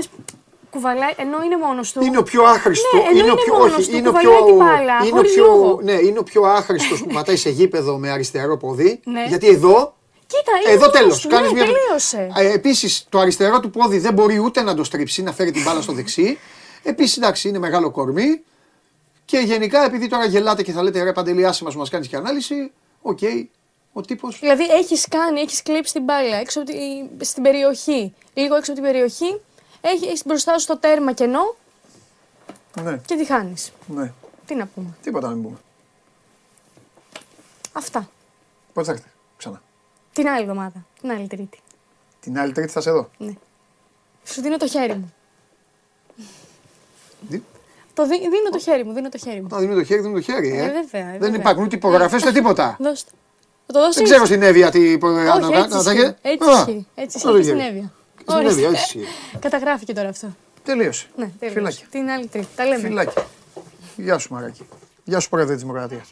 κουβαλάει, ενώ είναι μόνος του. Είναι ο πιο άχρηστο. Ναι, ενώ είναι ο πιο, μόνος όχι, του, είναι ο κουβαλάει πιο, την μπάλα, είναι ο χωρίς πιο, λόγο. ναι, είναι ο πιο άχρηστος που πατάει σε γήπεδο με αριστερό πόδι. Ναι. Γιατί εδώ, Κοίτα, είναι εδώ μόνος τέλος. του. κάνεις ναι, μια... τελείωσε. Ε, επίσης, το αριστερό του πόδι δεν μπορεί ούτε να το στρίψει, να φέρει την μπάλα στο δεξί. Επίσης, εντάξει, είναι μεγάλο κορμί. Και γενικά, επειδή τώρα γελάτε και θα λέτε ρε Παντελή, άσε μας που μας κάνεις και ανάλυση, οκ, ο τύπος Δηλαδή, έχεις κάνει, έχεις κλέψει την μπάλα έξω από τη- στην περιοχή. Λίγο έξω από την περιοχή. Έχεις μπροστά σου το τέρμα κενό Ναι, και τη χάνεις. ναι. Τι να πούμε. Τίποτα να μην πούμε. Αυτά. Πότε θα έρθετε ξανά. Την άλλη εβδομάδα. Την άλλη Τρίτη. Την άλλη Τρίτη θα σε δω. Ναι. Σου δίνω το χέρι μου. Δι- Το δι- δίνω το χέρι μου, δίνω το χέρι μου. Όταν δίνουμε το χέρι, δίνουμε το χέρι. Ε. Ε, βέβαια, ε, Δεν βέβαια. υπάρχουν ούτε υπογραφές ούτε τίποτα. Δώστε. Θα το δώσεις. Δεν ξέρω στην Εύβοια τι υπογραφέ. Όχι, έτσι ισχύει. Έτσι ισχύει. Έτσι ισχύει και στην Εύβοια. Στην Ορίστε. Εύβοια, έτσι ισχύει. Καταγράφηκε τώρα αυτό. Τελείωσε. Ναι, τέλος. Φυλάκια. Την άλλη τρίτη. Τα λέμε. Φιλάκι. Γεια σου Μαράκη. Γεια σου πρόεδρε της Δημοκρατίας.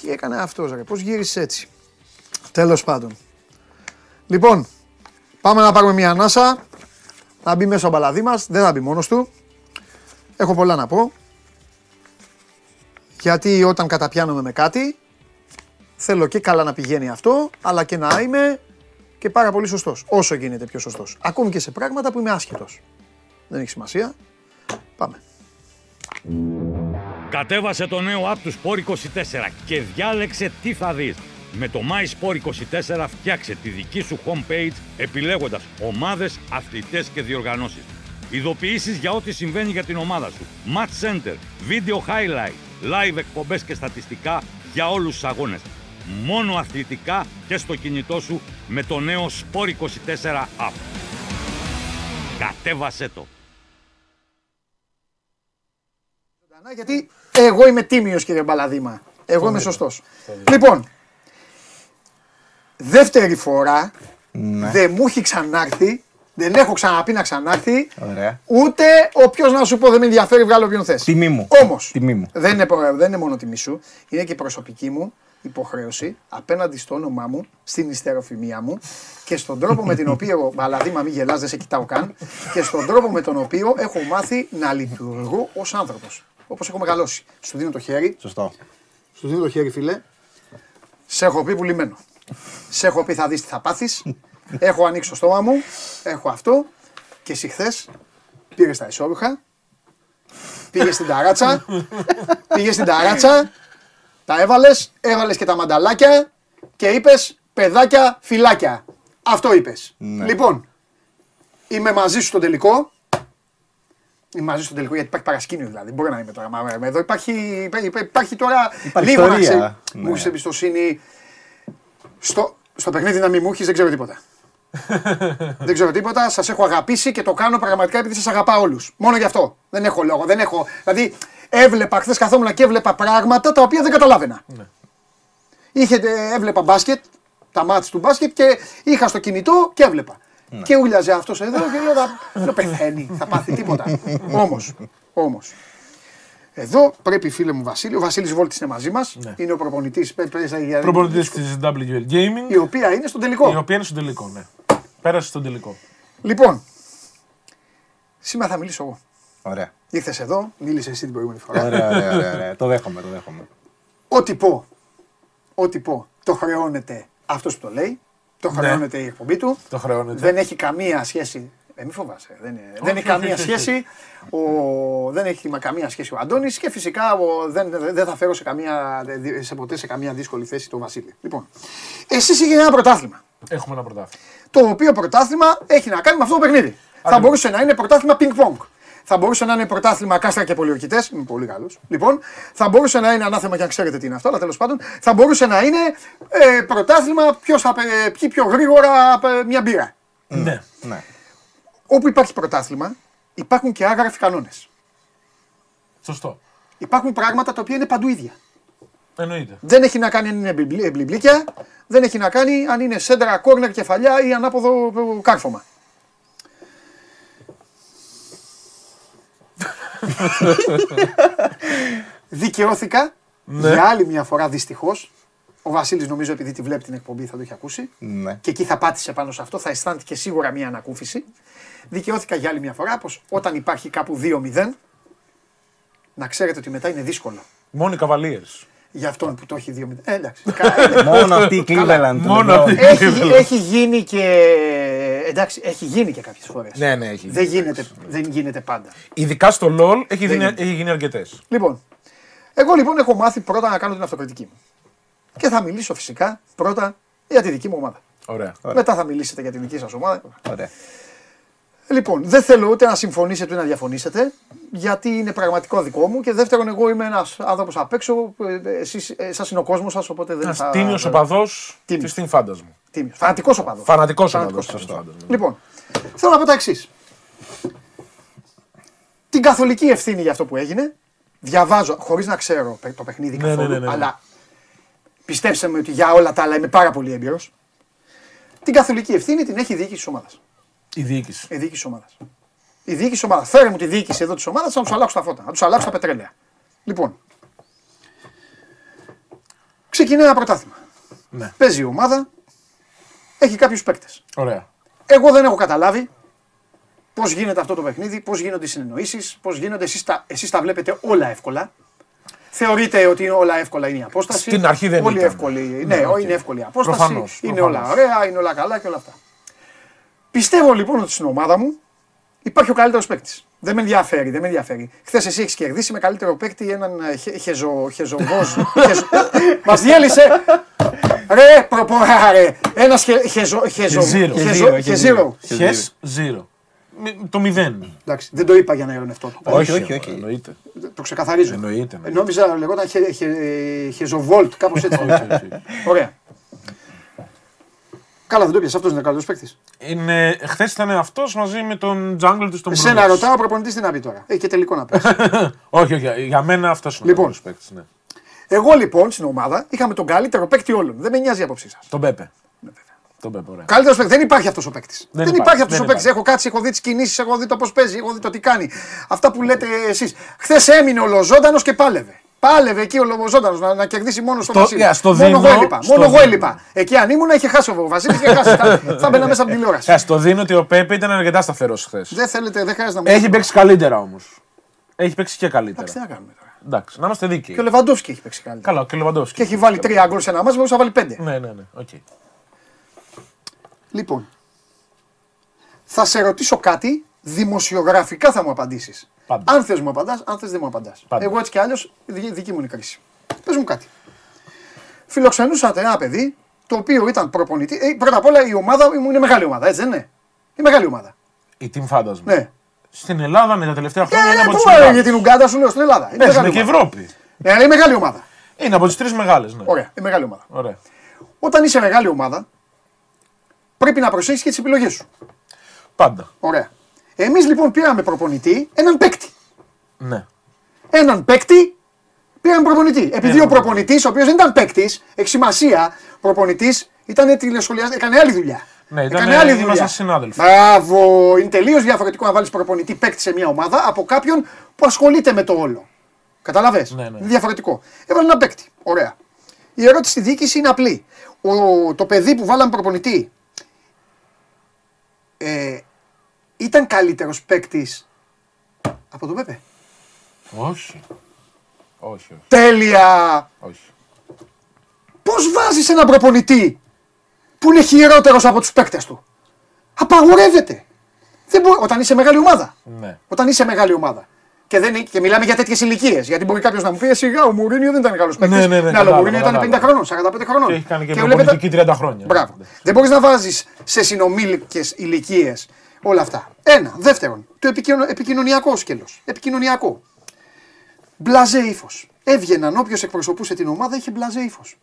Τι έκανε αυτός ρε, πώς γύρισε έτσι. Τέλος πάντων. Λοιπόν, πάμε να πάρουμε μια ανάσα. Να μπει μέσα ο μπαλαδί μας, δεν θα μπει μόνος του. Έχω πολλά να πω. Γιατί όταν καταπιάνομαι με κάτι, θέλω και καλά να πηγαίνει αυτό, αλλά και να είμαι και πάρα πολύ σωστός. Όσο γίνεται πιο σωστός. Ακόμη και σε πράγματα που είμαι άσχετος. Δεν έχει σημασία. Πάμε. Κατέβασε το νέο app του Sport 24 και διάλεξε τι θα δεις. Με το My Sport 24 φτιάξε τη δική σου homepage επιλέγοντας ομάδες, αθλητές και διοργανώσεις. Ειδοποιήσεις για ό,τι συμβαίνει για την ομάδα σου. Match Center, Video Highlight, Live εκπομπές και στατιστικά για όλους τους αγώνες. Μόνο αθλητικά και στο κινητό σου με το νέο Sport 24 app. Κατέβασέ το. ζωντανά, γιατί εγώ είμαι τίμιος κύριε Μπαλαδήμα. Εγώ είμαι σωστός. Λοιπόν, δεύτερη φορά Ναι. δεν μου έχει ξανάρθει, δεν έχω ξαναπεί να ξανάρθει, Ωραία. ούτε όποιος να σου πω δεν με ενδιαφέρει βγάλω όποιον θες. Τιμή μου. Όμως, Τιμή μου. δεν είναι, προ- δεν είναι μόνο τιμή σου, είναι και προσωπική μου υποχρέωση απέναντι στο όνομά μου, στην ιστεροφημία μου και στον τρόπο με τον οποίο, Μπαλαδήμα μη γελάς, δεν σε κοιτάω καν, και στον τρόπο με τον οποίο έχω μάθει να λειτουργώ ως άνθρωπος. Όπως έχω μεγαλώσει. Σου δίνω το χέρι, Σωστό. σου δίνω το χέρι φίλε, σε έχω πει πουλημένο. Σε έχω πει θα δεις τι θα πάθεις, έχω ανοίξει το στόμα μου, έχω αυτό και εσύ χθες πήρες τα ισόρουχα, πήγες στην ταράτσα, πήγες στην ταράτσα, τα έβαλες, έβαλες και τα μανταλάκια και είπες παιδάκια φυλάκια. Αυτό είπες. Ναι. Λοιπόν, είμαι μαζί σου στο τελικό. Είμαι μαζί στο τελικό γιατί υπάρχει παρασκήνιο δηλαδή. Μπορεί να είμαι τώρα. Μα, εδώ υπάρχει, υπάρχει, υπάρχει τώρα Υπάρχει λίγο να ιστορία. ξέρεις. Ναι. Μου έχεις εμπιστοσύνη. Στο, στο παιχνίδι να μην μου έχεις, δεν ξέρω τίποτα. Δεν ξέρω τίποτα. Σας έχω αγαπήσει και το κάνω πραγματικά επειδή σας αγαπάω όλους. Μόνο γι' αυτό. Δεν έχω λόγο. Δεν έχω... Δηλαδή, έβλεπα χθες καθόμουν και έβλεπα πράγματα τα οποία δεν καταλάβαινα. Είχε, έβλεπα μπάσκετ, τα μάτια του μπάσκετ και είχα στο κινητό και έβλεπα. Και ούλιαζε αυτός εδώ και λέω, «Θα- λέω πεθαίνει, θα πάθει τίποτα. Όμως, όμως, εδώ πρέπει φίλε μου Βασίλη, ο Βασίλης Βόλτης είναι μαζί μας, είναι ο προπονητής, πε- πε- για- Προπονητής της WL Gaming, η οποία είναι στον τελικό. η οποία είναι στον τελικό, ναι. Πέρασε στον τελικό. Λοιπόν, σήμερα θα μιλήσω εγώ. Ωραία. Ήρθες εδώ, μίλησες εσύ την προηγούμενη φορά. Ωραία, ωραία, ωραία, ωραία. Το δέχομαι, το δέχομαι. Ό,τι πω, ό,τι πω, το χρεώνεται αυτός που το λέει, το χρεώνεται η εκπομπή του. Το χρεώνεται. Δεν έχει καμία σχέση. Ε, μη φοβάσαι. Δεν, είναι- δεν έχει όχι, καμία όχι, όχι. σχέση. Ο, δεν έχει μα- καμία σχέση ο Αντώνης και φυσικά ο, δεν, δεν θα φέρω σε, καμία, σε ποτέ σε καμία δύσκολη θέση τον Βασίλη. Λοιπόν, εσείς είχατε ένα πρωτάθλημα. Έχουμε ένα πρωτάθλημα. Το οποίο πρωτάθλημα έχει να κάνει με αυτό το παιχνίδι. Θα μπορούσε να είναι πρωτάθλημα ping-pong. Θα μπορούσε να είναι πρωτάθλημα κάστρα και πολιορκητές. Είμαι πολύ καλός. Λοιπόν, θα μπορούσε να είναι ανάθεμα και αν ξέρετε τι είναι αυτό, αλλά τέλος πάντων θα μπορούσε να είναι ε, πρωτάθλημα ποιος θα πε- πιει πιο γρήγορα ε, μια μπύρα. Ναι. Ναι. Όπου υπάρχει πρωτάθλημα, υπάρχουν και άγραφοι κανόνες. Σωστό. Υπάρχουν πράγματα τα οποία είναι παντού ίδια. Εννοείται. Δεν έχει να κάνει αν είναι μπιμπλί- μπλιμπλίκια, δεν έχει να κάνει αν είναι σέντρα, κόρνερ, κεφαλιά ή ανάποδο ε, κάρφωμα. Δικαιώθηκα για άλλη μια φορά δυστυχώς. Ο Βασίλης, νομίζω, επειδή τη βλέπει την εκπομπή, θα το έχει ακούσει. Ναι. Και εκεί θα πάτησε πάνω σε αυτό, θα αισθάνθηκε σίγουρα μια ανακούφιση. Δικαιώθηκα για άλλη μια φορά πως όταν υπάρχει κάπου 2-0, να ξέρετε ότι μετά είναι δύσκολο. Μόνο οι Cavaliers. Για αυτόν που το έχει 2-0. Ε, εντάξει. Κα- Μόνο αυτή η Cleveland. Μόνο LeBron. αυτή. έχει, έχει γίνει και. Εντάξει, έχει γίνει και κάποιες φορές. Ναι, ναι, έχει. Δεν γίνεται, δεν γίνεται πάντα. Ειδικά στο LOL έχει, Δεν γίνει, είναι. έχει γίνει αρκετές. Λοιπόν, εγώ λοιπόν έχω μάθει πρώτα να κάνω την αυτοκριτική μου. Και θα μιλήσω φυσικά πρώτα για τη δική μου ομάδα. Ωραία. Μετά θα μιλήσετε για τη δική σας ομάδα. Ωραία. Λοιπόν, δεν θέλω ούτε να συμφωνήσετε ούτε να διαφωνήσετε, γιατί είναι πραγματικό δικό μου. Και δεύτερον, εγώ είμαι ένας άνθρωπος απ' έξω. Εσείς, εσάς είναι ο κόσμος σας, οπότε δεν Ένας θα. τίμιος οπαδό Τίμιος. τη Team Fantasy. Τίμιος. Φανατικός οπαδό. Φανατικός Φανατικός οπαδό. οπαδός. Λοιπόν, θέλω να πω τα εξής. Την καθολική ευθύνη για αυτό που έγινε, διαβάζω, χωρίς να ξέρω το παιχνίδι Ναι, ναι, καθόλου, ναι, ναι, ναι. αλλά πιστέψτε με ότι για όλα τα άλλα είμαι πάρα πολύ έμπειρος. Την καθολική ευθύνη την έχει η διοίκηση της ομάδας. Η διοίκηση. Η διοίκηση της ομάδας. Η διοίκηση της ομάδας. Φέρε μου τη διοίκηση εδώ της ομάδας να τους αλλάξω τα φώτα, να τους αλλάξω τα πετρέλαια. Λοιπόν, ξεκινάει ένα πρωτάθλημα. Ναι. Παίζει η ομάδα, έχει κάποιους παίκτες. Ωραία. Εγώ δεν έχω καταλάβει πώς γίνεται αυτό το παιχνίδι, πώς γίνονται οι συνεννοήσεις, πώς γίνονται. Εσείς τα, εσείς τα βλέπετε όλα εύκολα. Θεωρείτε ότι είναι όλα εύκολα είναι η απόσταση. Στην αρχή δεν Πολύ ήταν. εύκολη. Ναι, Ναι, οκ. είναι εύκολη η απόσταση. Προφανώς, είναι προφανώς. όλα ωραία, είναι όλα καλά και όλα αυτά. Πιστεύω λοιπόν ότι στην ομάδα μου υπάρχει ο καλύτερος παίκτης. Δεν με ενδιαφέρει, δεν με ενδιαφέρει. Χθες εσύ έχεις κερδίσει με καλύτερο παίκτη έναν ε, χε, χεζο, χεζοβόζ. Μας διέλυσε. Ρε, προπορά, ρε. Ένας χε, χεζο, χεζο, Χεζίρο. χεζο, χεζίρο. Χες ζήρο. Μη- Το μηδέν. Εντάξει, δεν το είπα για να ειρωνευτώ. Το, Όχι, όχι, όχι. Εννοείται. το ξεκαθαρίζω. Εννοείται. Ε, Νόμιζα λεγόταν χε, χε, χεζοβόλτ, κάπως έτσι. Ωραία. Καλά, δεν το πιάσε. Αυτός είναι ο καλύτερος παίκτης. Είναι, χθες ήταν αυτός μαζί με τον jungle του στον Εσένα Brunos. ρωτάω, ο προπονητής τι να πει τώρα. Έχει και τελικό να πεις. όχι, όχι. Για μένα αυτός είναι Λοιπόν. ο καλύτερος παίκτης. Ναι. Εγώ λοιπόν στην ομάδα είχαμε τον καλύτερο παίκτη όλων. Δεν με νοιάζει η άποψή σας. Τον Πέπε. Τον Πέπε, ωραία. Καλύτερος παίκτη. Δεν υπάρχει αυτός ο παίκτης. Δεν, υπάρχει, υπάρχει αυτός δεν ο παίκτης. υπάρχει. Έχω κάτσει, έχω δει τις κινήσεις, έχω δει το πώς παίζει, έχω δει το τι κάνει. Αυτά που λέτε εσείς. Χθες έμεινε ολοζώντανο και πάλευε. Πάλευε εκεί ο Λοβοζώντανο να, να κερδίσει μόνο στο Στο- Βασίλη. για, στο μόνο δίνω, εγώ έλειπα. στο Μόνο εγώ δίνω. έλειπα. Εκεί αν ήμουν είχε χάσει ο Βασίλης. Είχε χάσει. θα, θα μπαίνα μέσα από την τηλεόραση. Ε, στο δίνω ότι ο Πέπε ήταν αρκετά σταθερός χθες. δεν θέλετε, δεν χρειάζεται να μου Έχει παίξει καλύτερα όμως. Έχει παίξει και καλύτερα. Εντάξει, τι να κάνουμε τώρα. Εντάξει, να είμαστε δίκαιοι. Και ο Λεβαντόφσκι έχει παίξει καλύτερα. Καλά, και ο Λεβαντόφσκι. Και έχει βάλει τρία γκολ σε ένα μάτι, μπορούσε να βάλει πέντε. Ναι, ναι, ναι. οκ. Λοιπόν, θα σε ρωτήσω κάτι, δημοσιογραφικά θα μου απαντήσεις. Πάντα. Αν θες μου απαντάς, αν θες δεν μου απαντάς. Πάντα. Εγώ έτσι κι αλλιώ δική, δική μου είναι η κρίση. Πες μου κάτι. Φιλοξενούσατε ένα παιδί το οποίο ήταν προπονητή. Ε, πρώτα απ' όλα η ομάδα μου είναι μεγάλη ομάδα, έτσι δεν είναι; Είναι μεγάλη ομάδα. Η Team Fantasma. Ναι. Στην Ελλάδα με τα τελευταία Και χρόνια είναι από πού τις έλεγε μεγάλες. την Ουγγάντα, σου λέω στην Ελλάδα. Είναι Παίζουν μεγάλη και ομάδα. Ευρώπη. Ναι, αλλά είναι μεγάλη ομάδα. Είναι από τις τρεις μεγάλες, ναι. Ωραία, είναι μεγάλη ομάδα. Ωραία. Όταν είσαι μεγάλη ομάδα, πρέπει να προσέχεις και τις επιλογές σου. Πάντα. Ωραία. Εμείς λοιπόν πήραμε προπονητή έναν παίκτη. Ναι. έναν παίκτη, πήραν προπονητή. Επειδή ο προπονητής, ο οποίος δεν ήταν παίκτης, έχει σημασία, προπονητής ήταν τηλεσχολιαστή, έκανε άλλη δουλειά. Ναι, ήταν- έκανε άλλη δουλειά. ήμασταν συνάδελφοι. Μπράβο, είναι τελείως διαφορετικό να βάλεις προπονητή παίκτη σε μια ομάδα από κάποιον που ασχολείται με το όλο. Καταλαβες; Ναι, ναι. Είναι διαφορετικό. Έβαλε έναν παίκτη. Ωραία. Η ερώτηση στη διοίκηση είναι απλή. Ο, το παιδί που βάλαμε προπονητή ε, ήταν καλύτερος παίκτης από τον Πέπε. Όχι. Όχι, όχι. Τέλεια! όχι. Πώς βάζεις έναν προπονητή που είναι χειρότερος από τους παίκτες του; Απαγορεύεται. Δεν μπο- Όταν είσαι μεγάλη ομάδα. Ναι. Όταν είσαι μεγάλη ομάδα. Και, δεν... είναι- και μιλάμε για τέτοιες ηλικίες. Γιατί μπορεί κάποιος να μου πει: «Ε, Σιγά, ο Μουρίνιο δεν ήταν καλός παίκτης. Ναι, ναι, ναι, αλλά ο κατάλαβα, Μουρίνιο ήταν 50 κατάλαβα. χρονών, 45 χρονών. Και έχει κάνει και βλέπετε- προπονητική 30 χρόνια. Μπράβο. Δεν μπορείς να βάζεις σε συνομήλικες ηλικίες όλα αυτά. Ένα. Δεύτερον, το επικοινω... επικοινωνιακό σκέλος. Επικοινωνιακό. Μπλαζέ ύφος. Έβγαιναν όποιος εκπροσωπούσε την ομάδα είχε μπλαζέ ύφος.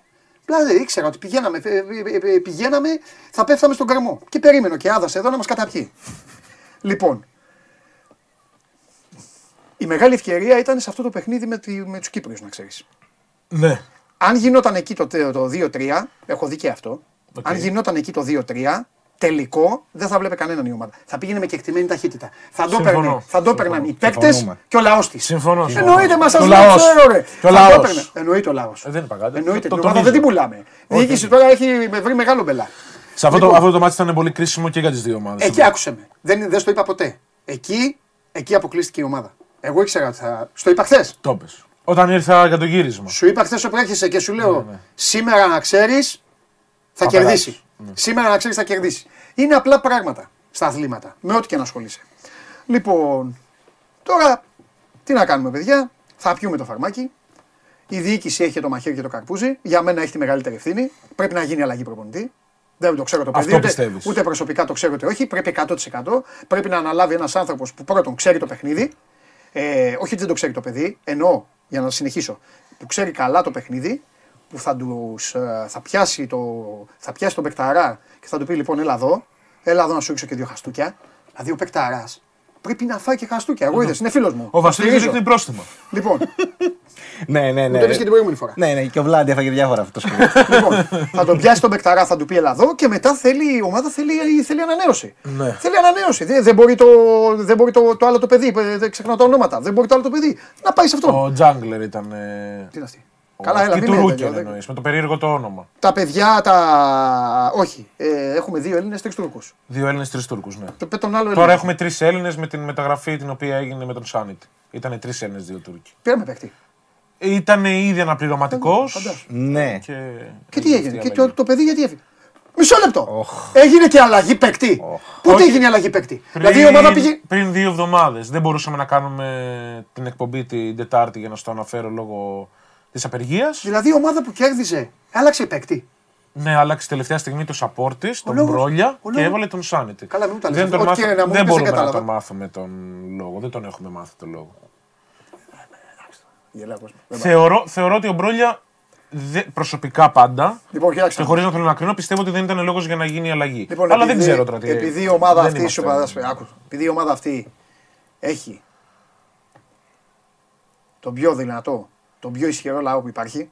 Μπλαζέ, ήξερα ότι πηγαίναμε, ε, ε, ε, ε, πηγαίναμε, θα πέφταμε στον κρεμό. Και περίμενε και άδασε εδώ να μας καταπιεί. λοιπόν, η μεγάλη ευκαιρία ήταν σε αυτό το παιχνίδι με, τη, με τους Κύπριους, να ξέρεις. Ναι. Αν γινόταν εκεί το, το 2-3, έχω δει και αυτό. Οκ. Αν γινόταν εκεί το 2-3, τελικό δεν θα βλέπει κανέναν η ομάδα. Θα πήγαινε με κεκτημένη ταχύτητα. Θα το Συμφωνώ. έπαιρνε- θα το έπαιρναν οι παίκτες Συμφωνούμε. και ο λαός της. Συμφωνώ. συμφωνώ. Εννοείται, μα Και σας ο λέω, λαός. ξέρω ρε. Και ο Θα το λαός. έπαιρνε. Εννοείται ο λαός. Ε, δεν είπα κάτι. Εννοείται. Το- Την το ομάδα δεν τονίζω. την πουλάμε. Η Όχι, διοίκηση όχι. τώρα έχει βρει μεγάλο μπελά. Σε αυτό, το, Λοιπόν. αυτό το ματς ήταν πολύ κρίσιμο και για τις δύο ομάδες. Εκεί άκουσε με. Δεν, δεν στο είπα ποτέ. Εκεί, εκεί αποκλείστηκε η ομάδα. Εγώ ήξερα ότι θα. Στο είπα χθες. Το πες. Όταν ήρθα για το γύρισμα. Σου είπα χθες όπου έρχεσαι και σου λέω ναι. σήμερα να ξέρεις θα, Θα κερδίσει. περάσεις. Ναι. Σήμερα να ξέρεις θα κερδίσει. Είναι απλά πράγματα στα αθλήματα. Με ό,τι και να ασχολείσαι. Λοιπόν, τώρα τι να κάνουμε, παιδιά; Θα πιούμε το φαρμάκι. Η διοίκηση έχει το μαχαίρι και το καρπούζι. Για μένα έχει τη μεγαλύτερη ευθύνη. Πρέπει να γίνει αλλαγή προπονητή. Δεν το ξέρω το παιδί. Αυτό Ούτε, πιστεύεις. ούτε προσωπικά το ξέρω ούτε όχι. Πρέπει 100%. Πρέπει να αναλάβει ένας άνθρωπος που πρώτον ξέρει το παιχνίδι. Ε, όχι ότι δεν το ξέρει το παιδί. Εννοώ, για να συνεχίσω. Που ξέρει καλά το παιχνίδι. που θα, τους, ε, θα, πιάσει το, θα πιάσει τον Πεκταρά και θα του πει λοιπόν έλα εδώ, έλα εδώ να σου ρίξω και δύο χαστούκια. Δηλαδή ο Πεκταράς πρέπει να φάει και χαστούκια. Εγώ είδες, είναι φίλος μου. Ο Βασίλης Στηρίζω. δείχνει πρόστιμο. Λοιπόν, Ναι, ναι, ναι. μου το είπες και την προηγούμενη φορά. Ναι, ναι, και ο Βλάντι έφαγε διάφορα αυτό το σκουλί. λοιπόν, θα τον πιάσει τον Πεκταρά, θα του πει έλα εδώ και μετά θέλει, η ομάδα θέλει, θέλει ανανέωση. Ναι. Θέλει ανανέωση. Δεν, δεν μπορεί, το, δεν μπορεί το, το άλλο το παιδί, ε, δεν ξεχνάω τα ονόματα. Δεν μπορεί το άλλο το παιδί να πάει σε αυτό. Ο Τζάγκλερ ήταν. ε, Τι είναι αυτή; Ο- Καλά, έλα, Τι μην του λέτε, Ρούκεν δεν- εννοείς, με το περίεργο το όνομα. Τα παιδιά, τα. Όχι. Ε, έχουμε δύο Έλληνες, τρεις Τούρκους. Δύο Έλληνες, τρεις Τούρκους, ναι. Το πε τον άλλο Τώρα Έλληνα. έχουμε τρεις Έλληνες με την μεταγραφή την οποία έγινε με τον Σάνιτ. Ήταν τρεις Έλληνες, δύο Τούρκοι. Πήραμε παίχτη. Ήταν ήδη αναπληρωματικός. Φαντάσου. ναι. Και, Και τι έγινε. αυτή η Και αλλαγή. το, το παιδί γιατί έφυγε; Μισό λεπτό. Έγινε και αλλαγή παίκτη. Πότε Όχι. έγινε η αλλαγή παίκτη; Πριν, Δηλαδή η ομάδα πήγε. πριν δύο εβδομάδες δεν μπορούσαμε να κάνουμε την εκπομπή την Τετάρτη για να στο αναφέρω λόγω της απεργίας. Δηλαδή η ομάδα που κέρδιζε άλλαξε παίκτη. Ναι, άλλαξε τελευταία στιγμή το support της, τον λόγος- Μπρόλια ο και λόγος- έβαλε τον Σάνιτ. Καλά, μην μου τα λες. Δεν, τον Ό,τι μάθα- και να μου δεν πεις, μπορούμε δεν να κατάλαβα. τον μάθουμε τον λόγο. Δεν τον έχουμε μάθει τον λόγο. Γελάω κόσμο. Δεν Θεωρώ, θεωρώ ότι ο Μπρόλια δε- προσωπικά πάντα Λοιπόν, κοιτάξτε. και χωρίς να θέλω να κρίνω, πιστεύω ότι δεν ήταν λόγος για να γίνει η αλλαγή. Λοιπόν, Αλλά επειδή, δεν ξέρω τώρα τι. Επειδή η ομάδα δεν αυτή, είμαστε- σου παράσπε- άκου, επειδή η ομάδα αυτή έχει τον πιο δυνατό, τον πιο ισχυρό λαό που υπάρχει.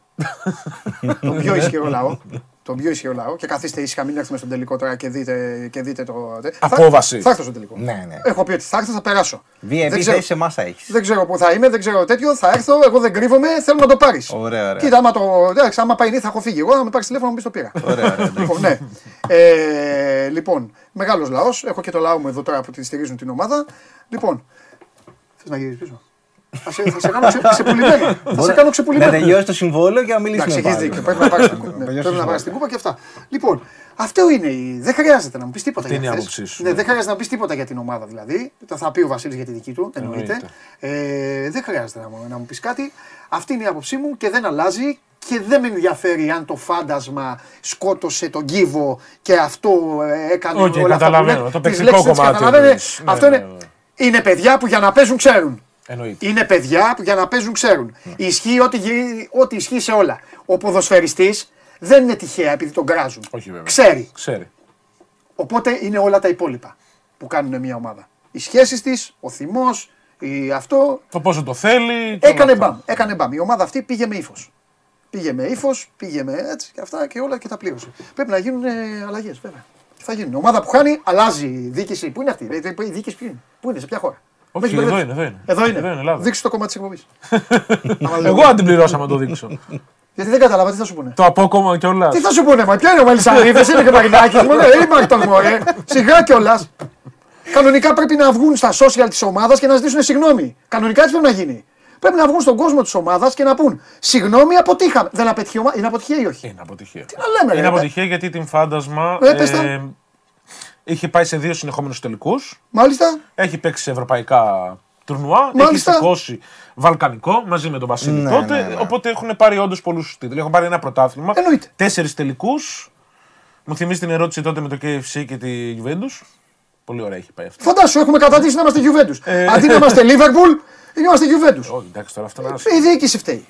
τον πιο ισχυρό λαό. Τον πιο ισχυρό λαό. Και καθίστε ήσυχα, μην έρθουμε στον τελικό τώρα και δείτε, και δείτε το. Απόβαση. Θα, θα έρθω στον τελικό. Ναι, ναι. Έχω πει ότι θα έρθω, θα περάσω. VIP Δεν ξέρω- θέση σε μάσα έχεις. Δεν ξέρω πού θα είμαι, δεν ξέρω τέτοιο. Θα έρθω, εγώ δεν κρύβομαι, θέλω να το πάρεις. Ωραία, ωραία. Κοίτα, άμα, το, εντάξει, άμα πάει νύχτα, θα έχω φύγει. Εγώ, να με πάρεις τηλέφωνο, να μου πει το πήρα. Ωραία, ωραία. λοιπόν, ναι. Ε, λοιπόν, μεγάλος λαός. Έχω και το λαό μου εδώ τώρα που τη στηρίζουν την ομάδα. Λοιπόν, θες να γυρίσεις πίσω; Θα σε, θα σε κάνω ξε, ξεπουλημένο. θα σε κάνω Να ξεπουλημένο. τελειώσει το συμβόλαιο και να μιλήσουμε Εντάξει, έχεις πάλι. δίκιο. Πρέπει να πάρεις την κούπα. Ναι, τελειώσει Πρέπει να το πάρεις την κούπα και αυτά. Λοιπόν, αυτό είναι. η- Δεν χρειάζεται να μου πεις τίποτα Αυτή για είναι η χθες. άποψή σου, Ναι, ναι. δεν χρειάζεται να πεις τίποτα για την ομάδα δηλαδή. Το θα πει ο Βασίλης για τη δική του. Εννοείται. Ε, δεν χρειάζεται να μου, να μου πεις κάτι. Αυτή είναι η άποψή μου και δεν αλλάζει. Και δεν με ενδιαφέρει αν το φάντασμα σκότωσε τον κύβο και αυτό ε, έκανε Οκ, όλα αυτά που καταλαβαίνω. λένε. Το Τις παικτικό λέξεις τις κομμάτι καταλαβαίνετε. εννοείς. Ναι, Αυτό ναι, είναι, ναι. είναι παιδιά που για να παίζουν ξέρουν. Εννοείται. Είναι παιδιά που για να παίζουν ξέρουν. Ισχύει ό,τι, γυρί- ό,τι ισχύει σε όλα. Ο ποδοσφαιριστής δεν είναι τυχαία επειδή τον κράζουν. Όχι βέβαια. Ξέρει. Ξέρει. Οπότε είναι όλα τα υπόλοιπα που κάνουν μια ομάδα. Οι σχέσεις της, ο θυμός, αυτό. Το πόσο το θέλει. και όλα Έκανε αυτά. μπαμ. Έκανε μπαμ. Η ομάδα αυτή πήγε με ύφος. Πήγε με ύφος, πήγε με έτσι και αυτά και όλα και τα πλήρωσε. Πρέπει να γίνουν αλλαγές βέβαια. Και θα γίνουν. Η ομάδα που χάνει αλλάζει η διοίκηση. Πού είναι αυτή, η διοίκηση ποιο είναι, πού είναι, σε ποια χώρα; Όχι, Με έχεις εδώ μπερδέψει. είναι, εδώ είναι. Εδώ είναι. Εδώ είναι, Ελλάδα. Δείξε το κομμάτι της εκπομπής. Εγώ αν την πληρώσαμε να το δείξω. Γιατί δεν κατάλαβα τι θα σου πούνε. το απόκομμα κιόλα. Τι θα σου πούνε, μα ποια είναι ο Μελισσαρίδης, είναι και ο Μαρινάκης, μου λέει, είμαστε μωρέ, σιγά κιόλας. Κανονικά πρέπει να βγουν στα social της ομάδας και να ζητήσουν συγγνώμη. Κανονικά έτσι πρέπει να γίνει. Πρέπει να βγουν στον κόσμο της ομάδας και να πούν συγγνώμη, αποτύχαμε. Δεν απέτυχε η ομάδα, είναι αποτυχία ή όχι; Είναι αποτυχία. Τι να λέμε, Είναι ρε, αποτυχία γιατί την φάντασμα Ε, πες τα. Είχε πάει σε δύο συνεχόμενους τελικούς. Μάλιστα, Έχει παίξει σε ευρωπαϊκά τουρνουά. Μάλιστα. Έχει σηκώσει βαλκανικό μαζί με τον Βασίλη Ναι, τότε. ναι, ναι. Οπότε έχουν πάρει όντως πολλούς τίτλους. Έχουν πάρει ένα πρωτάθλημα. Εννοείται. Τέσσερις τελικούς. Μου θυμίζει την ερώτηση τότε με το KFC και τη Juventus. Πολύ ωραία έχει πάει αυτό. φαντάσου, έχουμε καταντήσει να είμαστε Juventus. Ε. Αντί να είμαστε Liverpool, είμαστε Juventus. Όχι, εντάξει τώρα αυτό είναι ένα. Η διοίκηση φταίει.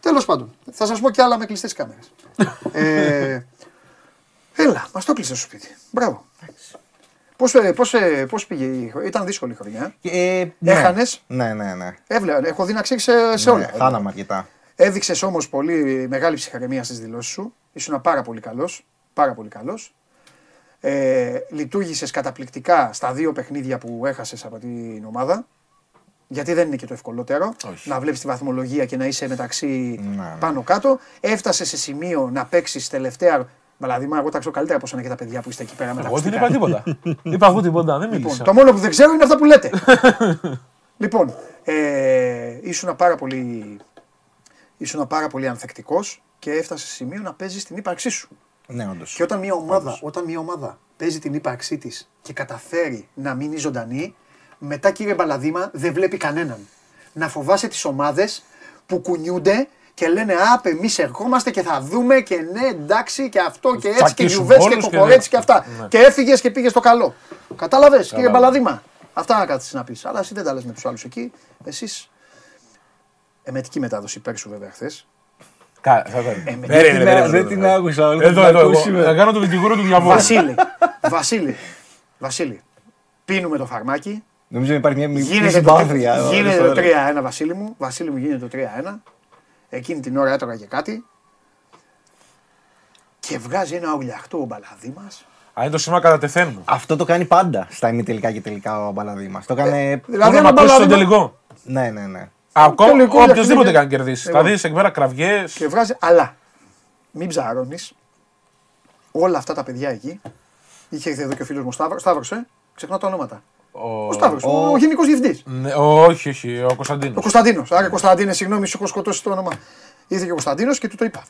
Τέλος πάντων, θα σας πω κι άλλα με κλειστές κάμερες. ε, έλα, μας το κλείσε στο σπίτι. Μπράβο. Πώς πώς, ε, πώς πήγε η χρονιά, ήταν δύσκολη η χρονιά. Ε, ναι. Έχανες; Ναι, ναι, ναι. Έβλεπα, έχω δει να ξέρει σε, σε Ναι, όλα. Χάναμε αρκετά. Έδειξες όμως πολύ μεγάλη ψυχραιμία στις δηλώσεις σου. Ήσουν πάρα πολύ καλός. Πάρα πολύ καλός. Ε, Λειτουργήσες καταπληκτικά στα δύο παιχνίδια που έχασες από την ομάδα. Γιατί δεν είναι και το ευκολότερο Όχι. να βλέπεις τη βαθμολογία και να είσαι μεταξύ Ναι. πάνω κάτω. Έφτασες σε σημείο να παίξεις τελευταία. Δηλαδή, μα εγώ τα ξέρω καλύτερα πώ είναι και τα παιδιά που είστε εκεί πέρα με τα Εγώ δεν ακουστικά. είπα τίποτα. είπα εγώ τίποτα, δεν Λοιπόν, μίλησα. το μόνο που δεν ξέρω είναι αυτά που λέτε. λοιπόν, ε, ήσουν πάρα πολύ, ήσουν πάρα πολύ ανθεκτικός και έφτασε σε σημείο να παίζεις την ύπαρξή σου. Ναι, όντως. Και όταν μια ομάδα, όταν μια ομάδα παίζει την ύπαρξή της και καταφέρει να μείνει ζωντανή, μετά κύριε Μπαλαδήμα δεν βλέπει κανέναν. Να φοβάσαι τις ομάδες που κουνιούνται και λένε Απ, εμείς ερχόμαστε και θα δούμε και ναι, εντάξει και αυτό και έτσι και τσακίσουν γιουβέτσι και όλους και κοκορέτσι ναι. και αυτά. Ναι. Και έφυγες και πήγες στο καλό. Κατάλαβες, κύριε Κατάλαβα. Μπαλαδήμα. Αυτά να κάτσει να πεις. Αλλά εσύ δεν τα λες με τους άλλους εκεί. Εσείς. Εμετική μετάδοση υπέρ σου βέβαια χθες. Κα- θα το- Ε, Περίμενε, δεν την- περίμενε, Δεν την περίμενε. άκουσα. όλη, Εδώ, θα την εδώ, εγώ. ακούσουμε. Θα κάνω τον δικηγόρο του διαβόλου. Βασίλη, Βασίλη, Βασίλη, πίνουμε το φαρμάκι. Νομίζω υπάρχει μια μικρή Γίνεται το, συμπάθεια. γίνεται εδώ, το τώρα. 3-1, Βασίλη μου. Βασίλη μου γίνεται το 3-1. Εκείνη την ώρα έτρωγα και κάτι. Και βγάζει ένα ουλιαχτό ο μπαλαδί μας. Αν είναι το σήμα κατά τεθαίνουμε. Αυτό το κάνει πάντα στα ημιτελικά και τελικά ο Μπαλαδί μας. Το έκανε. Δηλαδή, Πού να ένα μ' ακούσει στον μπαλαδί. τελικό. Ναι, ναι, ναι. Ακόμα τελικό, οποιοδήποτε για- καν κερδίσεις. Εγώ. Θα δει εκεί πέρα κραυγές. Και βγάζει, αλλά μην ψαρώνεις. Όλα αυτά τα παιδιά εκεί. Είχε έρθει εδώ και ο φίλος μου Σταύρο. Σταύρος, ε, ξεχνάω τα ονόματα. Ο Σταύρος, ο, ο γενικός διευθυντής. Ναι, όχι, όχι, ο Κωνσταντίνος. Ο Κωνσταντίνος. Άρα, Κωνσταντίνε, συγγνώμη, σου έχω σκοτώσει το όνομα. Ήρθε και ο Κωνσταντίνος και του το είπα.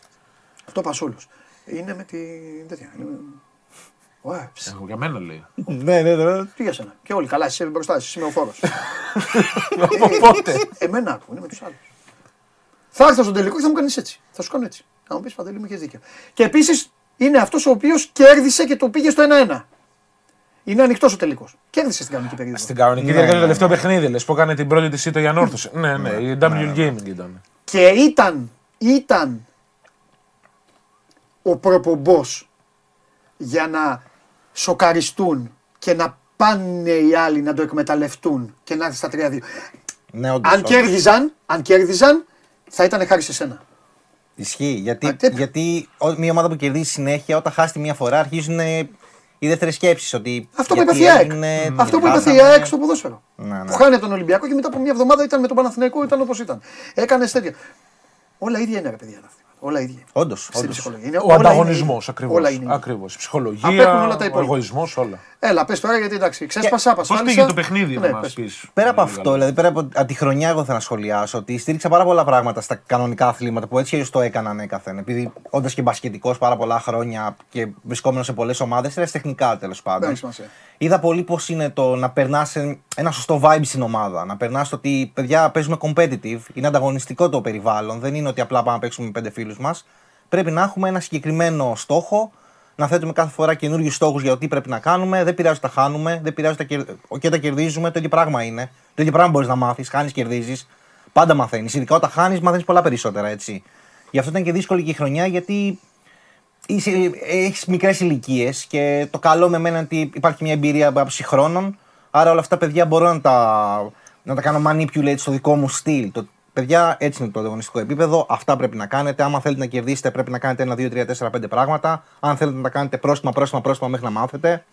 Αυτό πας όλο. Είναι με την. τέτοια. είναι με- Ωε, ψ, Εγώ για μένα λέει. Ναι, ναι, ναι. Τι για σένα. Και όλοι καλά, εσύ είσαι μπροστά, εσύ είμαι ο φόρο. Από πότε; Εμένα άκου, είναι με τους άλλους. Θα έρθω στον τελικό και θα μου κάνεις έτσι. Θα σου κάνω έτσι. Θα μου πεις Παντελή μου είχε δίκιο. Και επίσης είναι αυτός ο οποίος κέρδισε και το πήγε στο 1-1. Είναι ανοιχτός ο τελικός. Κέρδισε στην κανονική περίοδο. Στην κανονική Ναι, διάρκεια ναι, το τελευταίο παιχνίδι, λες που έκανε την πρώτη της ήττα για ανόρθωση. Ναι, ναι, η W Gaming ήταν. Και ήταν, ήταν ο προπομπός για να σοκαριστούν και να πάνε οι άλλοι να το εκμεταλλευτούν και να έρθει στα 3-2. Ναι, όντως, Αν όντως. κέρδιζαν, αν κέρδιζαν, θα ήταν χάρη σε σένα. Ισχύει. Γιατί, Α, τέτοιο. γιατί ο- μια ομάδα που κερδίζει συνέχεια, όταν χάσει τη μία φορά, αρχίζουν ε, οι δεύτερε σκέψει. Ότι Αυτό που γιατί είπε η ΑΕΚ. έγινε, Αυτό που είπε χάσαμε. η ΑΕΚ στο ποδόσφαιρο. Ναι, ναι. Που χάνει από τον Ολυμπιακό και μετά από μια εβδομάδα ήταν με τον Παναθηναϊκό, ήταν όπως ήταν. Έκανες τέτοια. Όλα ίδια είναι ρε παιδιά αυτά. Όλα ίδια. Όντως, Στην όντως. ψυχολογία. Είναι- Ο όλα είναι ανταγωνισμός ίδια. ακριβώς. Όλα είναι. ίδια. Ακριβώς. Η Απέχουν ψυχολογία, όλα τα ο υπόλοιπα. εγωισμός, όλα. Έλα, πες τώρα γιατί εντάξει, ξέσπασα, Πώς απασχόλησα. πήγε το παιχνίδι, Ναι, να μας πες. πεις. Πέρα από αυτό, δηλαδή πέρα από, από τη χρονιά, εγώ θέλω να σχολιάσω ότι στήριξα πάρα πολλά πράγματα στα κανονικά αθλήματα που έτσι αλλιώς το έκαναν έκαθεν. Επειδή όντας και μπασκετικός πάρα πολλά χρόνια και βρισκόμενος σε πολλές ομάδες, era τεχνικά τέλος Δεν πάντων. έχει σημασία. Είδα πολύ πώς είναι το να περνάς ένα σωστό vibe στην ομάδα. Να περνάς το ότι παιδιά παίζουμε competitive, είναι ανταγωνιστικό το περιβάλλον. Δεν είναι ότι απλά πάμε να παίξουμε με πέντε φίλους μας. Πρέπει να έχουμε ένα συγκεκριμένο στόχο, να θέτουμε κάθε φορά καινούριους στόχους για το τι πρέπει να κάνουμε. Δεν πειράζει τα χάνουμε, δεν πειράζει τα κερ... και τα κερδίζουμε. Το ίδιο πράγμα είναι. Το ίδιο πράγμα μπορείς να μάθεις. Χάνεις, κερδίζεις. Πάντα μαθαίνεις. Ειδικά όταν χάνεις, μαθαίνεις πολλά περισσότερα έτσι. Γι' αυτό ήταν και δύσκολη και η χρονιά γιατί έχεις μικρές ηλικίες και το καλό με μένα είναι ότι υπάρχει μια εμπειρία από χρόνων. Άρα όλα αυτά τα παιδιά μπορώ να τα, να τα κάνω manipulate στο δικό μου στυλ. Το, παιδιά, έτσι είναι το αγωνιστικό επίπεδο. Αυτά πρέπει να κάνετε. Άμα θέλετε να κερδίσετε, πρέπει να κάνετε ένα, δύο, τρία, τέσσερα, πέντε πράγματα. Αν θέλετε να τα κάνετε πρόστιμα, πρόστιμα, πρόστιμα μέχρι να μάθετε.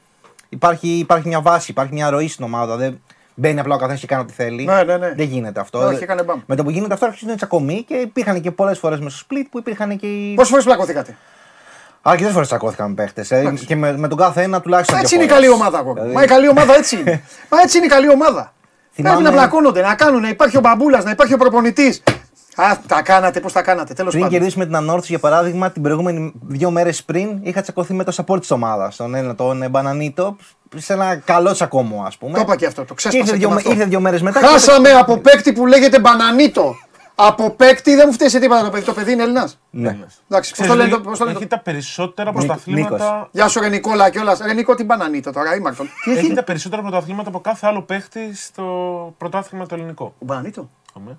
Υπάρχει, υπάρχει μια βάση, υπάρχει μια ροή στην ομάδα. Δεν μπαίνει απλά ο καθένας και κάνει ό,τι θέλει. Ναι, ναι, ναι. Δεν γίνεται αυτό. Όχι, έκανε μπαμ. Με το που γίνεται αυτό αρχίζουν τσακωμοί και υπήρχαν και πολλές φορές με στο split που υπήρχαν και οι. Πόσες φορές πλακωθήκατε; Αρκετές φορές τσακώθηκαν παίχτες. Ε, και με, με τον κάθε ένα τουλάχιστον. Έτσι δύο είναι η φορές. καλή ομάδα ακόμα. Δηλαδή, Μα η καλή ομάδα έτσι είναι. Μα έτσι είναι η καλή ομάδα. Θυμάμαι- Πρέπει να πλακώνονται, να κάνουν, να υπάρχει ο μπαμπούλας, να υπάρχει ο προπονητής. Α, τα κάνατε, πώς τα κάνατε, τέλος Πριν πάντων. κερδίσουμε την Ανόρθωση, για παράδειγμα, την προηγούμενη δύο μέρες πριν είχα τσακωθεί με το support της ομάδας, τον ένα, τον ε, Μπανανίτο, σε ένα καλό τσακωμό, ας πούμε. Το είπα και αυτό, το Και ξέσπασα. ήρθε και δύο, με αυτό. ήρθε δύο μέρες μετά. και Χάσαμε από παίκτη που λέγεται Μπανανίτο. Από παίκτη δεν μου φταίει σε τίποτα το παιδί. Το παιδί είναι Έλληνας. Ναι. Εντάξει, πώς Ξέρεις, το λένε. λέει, το- πώς το λένε Έχει το- τα περισσότερα Νίκος. πρωταθλήματα. Γεια σου, Ρε Νικόλα και όλα. Ρε Νικό, την Μπανανίτο τώρα, ήμαρτον. Τι Έχει έχει. τα περισσότερα πρωταθλήματα από κάθε άλλο παίχτη στο πρωτάθλημα το ελληνικό. Ο Μπανανίτο. Αμέ.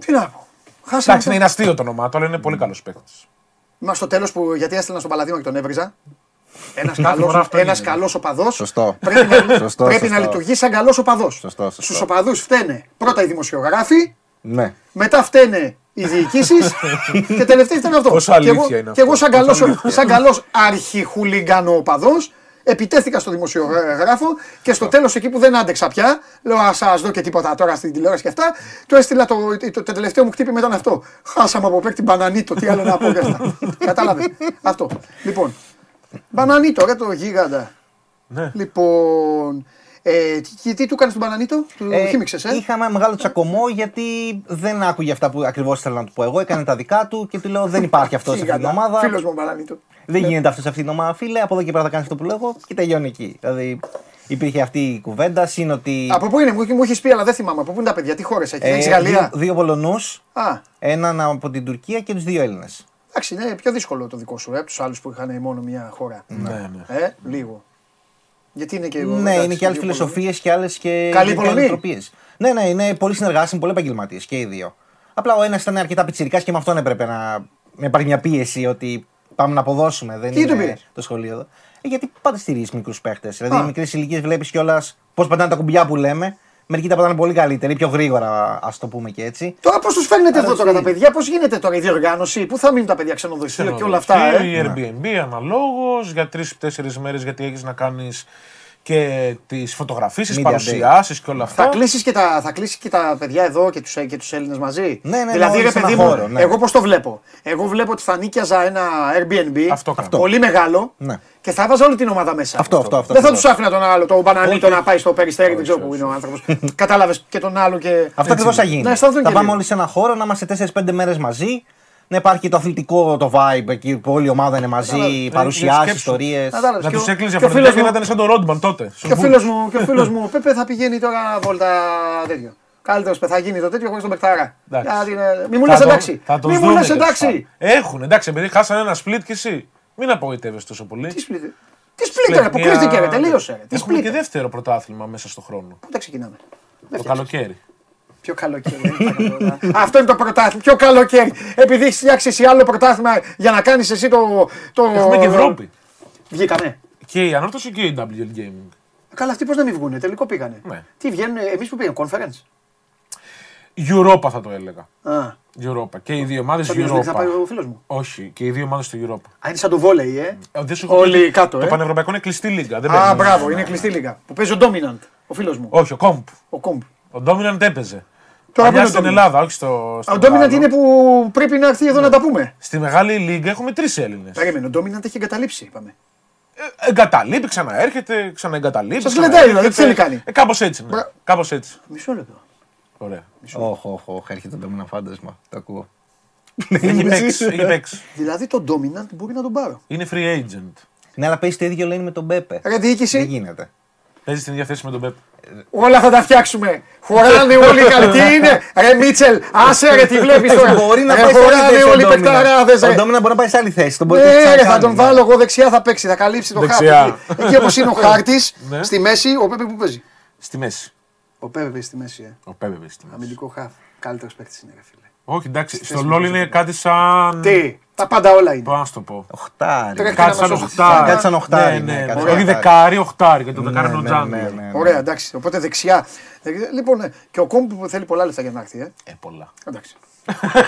Τι να πω. Χάσαμε. Εντάξει, είναι αστείο το όνομά του, αλλά είναι πολύ καλός παίχτη. Μα στο τέλος που γιατί έστελνα στον Παλαδίνο και τον έβριζα. Ένας Κάθε φορά καλό αυτό ένας γίνεται. καλός οπαδός Σωστό. πρέπει, να, Σωστό, πρέπει σωστό. να λειτουργεί σαν καλός οπαδός. Σωστό, σωστό. Στους οπαδούς φταίνε πρώτα οι δημοσιογράφοι, Ναι. μετά φταίνε οι διοικήσεις και τελευταία φταίνε αυτό. Πόσο και αλήθεια εγώ, είναι και εγώ αυτό, σαν πόσο καλός, αλήθεια. σαν καλός αρχιχουλιγκανο οπαδός επιτέθηκα στο δημοσιογράφο και στο τέλος εκεί που δεν άντεξα πια, λέω Α σας δω και τίποτα τώρα στην τηλεόραση και αυτά, του έστειλα το, το, το τελευταίο μου χτύπημα ήταν αυτό. Χάσαμε από παίκτη μπανανίτο, τι άλλο να πω για αυτά. Κατάλαβες. αυτό. Λοιπόν, μπανανίτο, ρε το γίγαντα. Ναι. Λοιπόν, ε, τι, τι του έκανε στον μπανανίτο, του Ε, χύμιξες, ε; Είχαμε ένα μεγάλο τσακωμό γιατί δεν άκουγε αυτά που ακριβώς ήθελα να του πω εγώ. Έκανε τα δικά του και του λέω: Δεν υπάρχει αυτό σε αυτή την ομάδα. Φίλος μου μπανανίτο. Δεν γίνεται αυτό σε αυτή την ομάδα, φίλε. Από εδώ και πέρα θα κάνεις αυτό που λέω εγώ και τελειώνει εκεί. Δηλαδή υπήρχε αυτή η κουβέντα. Συν ότι. Από πού είναι, μου, μου έχεις πει, αλλά δεν θυμάμαι. Από πού είναι τα παιδιά, τι χώρες έχεις; ε, έχεις Γαλλία; δύο, δύο Πολωνούς, Α, έναν από την Τουρκία και τους δύο Έλληνες. εντάξει, είναι πιο δύσκολο το δικό σου, ε, από τους άλλους που είχαν μόνο μια χώρα. Ναι, ναι. Ε, λίγο. Γιατί είναι και. Ναι, εντάξει, είναι και άλλες δύο φιλοσοφίες και άλλες και. Καλοί και Πολωνοί. νοοτροπίες. Ναι, ναι, είναι πολύ συνεργάσιμοι, πολύ επαγγελματίες και οι δύο. Απλά ο ένας ήταν αρκετά πιτσιρικάς και με αυτόν έπρεπε να, να υπάρχει μια πίεση ότι πάμε να αποδώσουμε. Δεν Τι τον είναι πήρες; το σχολείο εδώ. Ε, γιατί πάντα στηρίζεις μικρούς παίχτες. Δηλαδή, Α. οι μικρές ηλικίες βλέπεις κιόλας πώς πατάνε τα κουμπιά που λέμε. Μερικοί τα πατάνε πολύ καλύτεροι, πιο γρήγορα, ας το πούμε και έτσι. Τώρα πώς τους φέρνετε εδώ έτσι. τώρα τα παιδιά, πώς γίνεται τώρα η διοργάνωση, πού θα μείνουν τα παιδιά ξενοδοχείο και όλα αυτά. Ξενοδοχείο, Ε; Airbnb αναλόγως για τρει-τέσσερι μέρες γιατί έχεις να κάνεις και τις φωτογραφίσεις, Media παρουσιάσεις και όλα αυτά. Θα κλείσει και, τα, θα κλείσεις και τα παιδιά εδώ και τους και τους Έλληνες μαζί; Ναι, ναι, δηλαδή, όλοι ρε σε παιδί ένα μου, χώρο, ναι. εγώ πώς το βλέπω; Εγώ βλέπω ότι θα νίκιαζα ένα Airbnb Αυτό κάνω. πολύ μεγάλο Ναι. και θα έβαζα όλη την ομάδα μέσα. Αυτό, αυτό, αυτό. δεν θα ακριβώς. τους άφηνα τον άλλο, τον Μπανανίτο Όχι, να πάει στο περιστέρι, δεν ξέρω πού είναι ο άνθρωπος. Κατάλαβες και τον άλλο και. Αυτό ακριβώς θα γίνει. Να αισθανθούν θα και πάμε λίγο. όλοι σε ένα χώρο να είμαστε 4-5 μέρες μαζί. Να υπάρχει το αθλητικό το vibe εκεί που όλη η ομάδα είναι μαζί, Κατάλαβες. παρουσιάσει, σκέψου. ιστορίες. Κατάλαβες. Να Και τους ο- έκλεισε και ο διαφορετικά φίλος και να μου- ήταν σαν τον Ρόντμαν τότε. Και ο φίλος μου, και ο φίλος μου, ο Πέπε θα πηγαίνει τώρα βόλτα τέτοιο. Καλύτερος θα γίνει το τέτοιο χωρίς τον Πεκτάρα. Εντάξει. Γιατί είναι- Μη μου Θα λες τον- εντάξει. θα τον Μη μου δούμε, λες τέλος εντάξει. πάντων. Έχουν, εντάξει, επειδή χάσανε ένα split κι εσύ. Μην απογοητεύεσαι τόσο πολύ. Τι σπλίτε. Τι σπλίτε, ρε, αποκλείστηκε, ρε, τελείωσε. ρε. Τι Έχουμε και σπλίτε. δεύτερο πρωτάθλημα μέσα στο χρόνο. Πού τα ξεκινάμε. Το καλοκαίρι. Πιο καλοκαίρι. δεν υπάρχει τώρα. Αυτό είναι το πρωτάθλημα. Πιο καλοκαίρι. Επειδή έχει φτιάξει εσύ άλλο πρωτάθλημα για να κάνεις εσύ το. το... Έχουμε και Ευρώπη. Βγήκανε. Και η ανόρθωση και η WL Gaming. Καλά, αυτοί πώς να μην βγούνε, τελικό πήγανε. Ναι. Τι βγαίνουν, εμείς που πήγαμε, conference. Europa θα το έλεγα. Α, Europa. Και οι δύο ομάδες στο Champions League θα πάει Europa. ο φίλος μου. Όχι, και οι δύο ομάδες στο Europa. Α, είναι σαν το βόλεϊ, ε. Ε, δεν σου έχω Όλοι πει, κάτω, Το ε. πανευρωπαϊκό είναι κλειστή λίγα. Δεν Α, παίζουν. μπράβο, είναι κλειστή λίγα. Που παίζει ο Dominant, ο φίλος μου. Όχι, ο Κόμπ. Ο Κόμπ. Ο Dominant έπαιζε. Τώρα Παλιά που είναι στην ο Dominant. Ελλάδα, όχι στο. στο Ο Dominant άλλο. είναι που πρέπει να έρθει εδώ να τα πούμε. Στη μεγάλη λίγα έχουμε τρεις Έλληνες. Περίμενε, ο Dominant έχει εγκαταλείψει, είπαμε. Εγκαταλείπει, ξαναέρχεται, ξαναεγκαταλείπει. Σας λεντάει, δηλαδή, τι θέλει κάνει. Ε, Κάπως έτσι. Ναι. Μπρα- Κάπως έτσι. Μισό λεπτό. Ωραία. Όχι, όχι, όχι, έρχεται το μήνα φάντασμα. Το ακούω. Έχει παίξει. έχει παίξει. Δηλαδή το Dominant μπορεί να τον πάρω. Είναι free agent. Ναι, αλλά παίζει το ίδιο lane με τον Μπέπε. Ρε διοίκηση. Δεν γίνεται. Παίζει στην ίδια θέση με τον Πέπ. Όλα θα τα φτιάξουμε. Χωράνε όλοι οι καλοί. Τι είναι, ρε Μίτσελ, άσε ρε, τι βλέπεις τώρα. Μπορεί να Ρε, πάει σε άλλη χωράνε θέση. ο όλοι οι Ντόμινα. παικταράδες, Ο ρε. Ντόμινα μπορεί να πάει σε άλλη θέση. Τον μπορεί να Ναι, ρε, ξανακάνει, θα τον ναι. βάλω εγώ δεξιά, θα παίξει, θα καλύψει το χάρτη. Δεξιά. Εκεί- Εκεί όπως είναι ο χάρτης, Ναι. στη μέση, ο Πέπε που παίζει; Στη μέση. Ο Πέπε παίζει στη μέση, ε. Ο Πέπε παίζει στη μέση. Αμυντικό χάφ. Καλύτερος παίκτης είναι, ρε φίλε. Όχι, εντάξει. Στο θέση LOL που είναι κάτι σαν. Τι, τα πάντα όλα είναι. Πώ να σου το πω. Οχτάρι. Τρέχει Κάτι να σαν μας οχτάρι. Κάτι σαν οχτάρι, Ναι, ναι, ναι. κάτι Όχι σαν δεκάρι, οχτάρι. Γιατί το Ναι, δεκάρι είναι ο ναι, Τζάνγκο. ναι, ναι, ναι. Ωραία, εντάξει. Οπότε δεξιά. Ε, Λοιπόν, ε, και ο κόμπ που θέλει πολλά λεφτά για να έρθει, ε. Ε, πολλά. Εντάξει.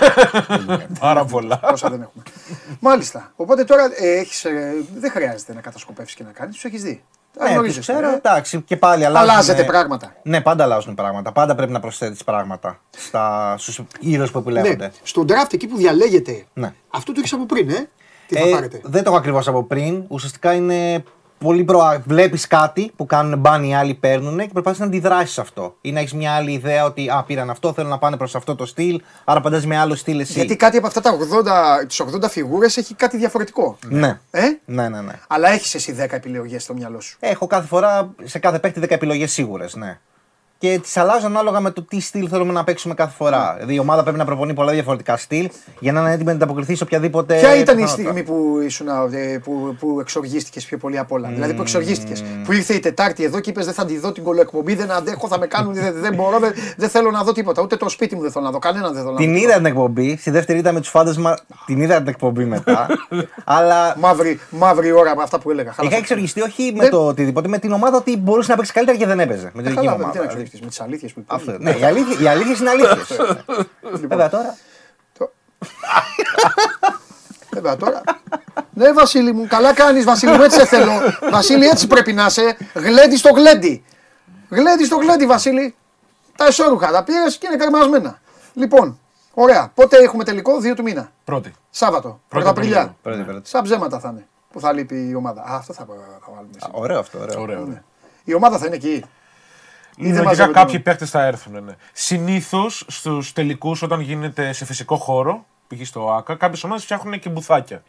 Πάρα πολλά. Πόσα δεν έχουμε. Μάλιστα. Οπότε τώρα ε, έχεις, ε, δεν χρειάζεται να κατασκοπεύσεις και να κάνεις, τους έχεις δει. Τα Ναι, γνωρίζεις τους ξέρω, τώρα, ε. εντάξει, και πάλι αλλάζουν. Αλλάζετε πράγματα. Ναι, πάντα αλλάζουν πράγματα. Πάντα πρέπει να προσθέτεις πράγματα στα, στους ήρωες που επιλέγονται. Ναι, στον draft εκεί που διαλέγετε, Ναι. αυτό το έχεις από πριν, ε. Τι θα Ε, πάρετε; δεν το έχω ακριβώς από πριν. Ουσιαστικά είναι πολύ προα... Βλέπεις κάτι που κάνουν μπαν οι άλλοι παίρνουν και προσπαθείς να αντιδράσεις σε αυτό. Ή να έχεις μια άλλη ιδέα ότι α, πήραν αυτό, θέλουν να πάνε προς αυτό το στυλ, άρα παντάζει με άλλο στυλ εσύ. Γιατί κάτι από αυτά τα 80, τις 80 φιγούρες έχει κάτι διαφορετικό. Ναι. Ε; ναι, ναι, ναι. Αλλά έχεις εσύ 10 επιλογές στο μυαλό σου. Έχω κάθε φορά σε κάθε παίκτη 10 επιλογές σίγουρες, ναι. Και τις αλλάζω ανάλογα με το τι στυλ θέλουμε να παίξουμε κάθε φορά. Δηλαδή η ομάδα πρέπει να προπονεί πολλά διαφορετικά στυλ για να είναι έτοιμη να ανταποκριθεί σε οποιαδήποτε. Ποια ήταν η πιθανότητα. στιγμή που, ήσουν, ε, που, που εξοργίστηκες πιο πολύ απ' όλα; Δηλαδή που εξοργίστηκες. Που ήρθε η Τετάρτη εδώ και είπες δεν θα τη δω την κολοεκπομπή, δεν αντέχω, θα με κάνουν, δεν, δεν μπορώ, δεν, δεν θέλω να δω τίποτα. Ούτε το σπίτι μου δεν θέλω να δω, κανέναν δεν θέλω να Την δω. είδα την εκπομπή, στη δεύτερη ήταν με τους φάντασμα, την είδα την εκπομπή μετά. αλλά Μαύρη, μαύρη ώρα με αυτά που έλεγα. είχα Χάλασα. εξοργιστεί όχι με Ναι. το οτιδήποτε, με την ομάδα ότι μπορούσε να παίξει καλύτερα και δεν έπαιζε. Με την δική Καλά, μου δεν τι να ομάδα. Εξοργιστείς, με τις αλήθειες που Αυτό, υπάρχουν. ναι, οι αλήθειες, οι αλήθειες είναι αλήθειες. Βέβαια τώρα. Βέβαια τώρα. Ναι, Βασίλη μου, καλά κάνεις, Βασίλη μου, έτσι σε θέλω. Βασίλη, έτσι πρέπει να είσαι. Γλέντι στο γλέντι. Γλέντι στο γλέντι, Βασίλη. Τα εσώρουχα τα πήρες και είναι καρμασμένα. Λοιπόν, ωραία. Πότε έχουμε τελικό, 2 του μήνα. Πρώτη. Σάββατο, Πρώτη Πρωταπριλιά. Απριλίου. Πρώτη, πρώτη. Σαν ψέματα θα είναι που θα λείπει η ομάδα. Α, αυτό θα, θα βάλουμε. σήμερα. Ωραίο αυτό, ωραίο. Ωραίο. ωραίο. Η ομάδα θα είναι εκεί. Ή δεν Λογικά μαζεύεται κάποιοι μόνο. παίκτες θα έρθουν. Ναι. Συνήθως στους τελικούς, όταν γίνεται σε φυσικό χώρο, π.χ. στο ΑΚΑ, κάποιες ομάδες φτιάχνουν και μπουθάκια.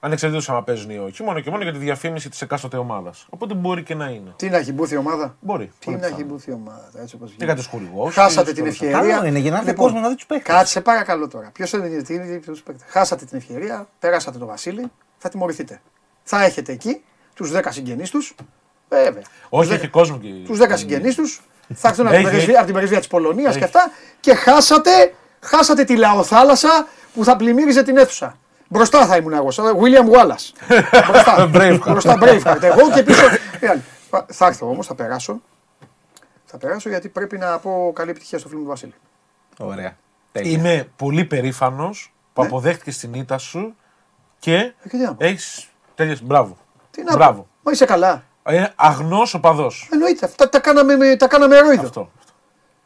Ανεξαρτήτως αν παίζουν ή όχι. Μόνο και μόνο για τη διαφήμιση της εκάστοτε ομάδας. Οπότε μπορεί και να είναι. Τι να έχει μπούθει η ομάδα; Μπορεί. Τι πολύ να έχει πιθανό. μπούθει η ομάδα. Έτσι όπως Και γίνεται. για του χορηγού. Χάσατε την ευκαιρία. Καλό είναι για να έρθει ο κόσμος να δει τους παίκτες. Κάτσε παρακαλώ τώρα. Ποιος είναι τι είναι τους παίκτες. Χάσατε την ευκαιρία, περάσατε το Βασίλη, θα τιμωρηθείτε. Θα έχετε εκεί τους 10 συγγενείς τους. Βέβαια. Όχι, έχει κόσμο και. Τους 10 συγγενείς τους. Θα έρθουν από την Έχει, πρεσβεία- έχει. από την πρεσβεία της Πολωνίας και Έχει. αυτά. Και χάσατε, Χάσατε τη λαοθάλασσα που θα πλημμύριζε την αίθουσα. Μπροστά θα ήμουν εγώ, σαν William Wallace. Μπροστά. Braveheart. Μπροστά Braveheart. Εγώ και πίσω. οι άλλοι. Θα έρθω όμως, θα περάσω. Θα περάσω γιατί πρέπει να πω καλή επιτυχία στο φίλο μου Βασίλη. Ωραία. Τέλεια. Είμαι πολύ περήφανος που Ναι. αποδέχτηκε την ήττα σου και Ε, και τι να πω. έχει. Τέλειωσε. Μπράβο. Τι να Μπράβο. πω. Μα είσαι καλά. Είναι αγνός οπαδό. Εννοείται. Αυτά τα κάναμε, με- τα κάναμε ερόιδο. Αυτό.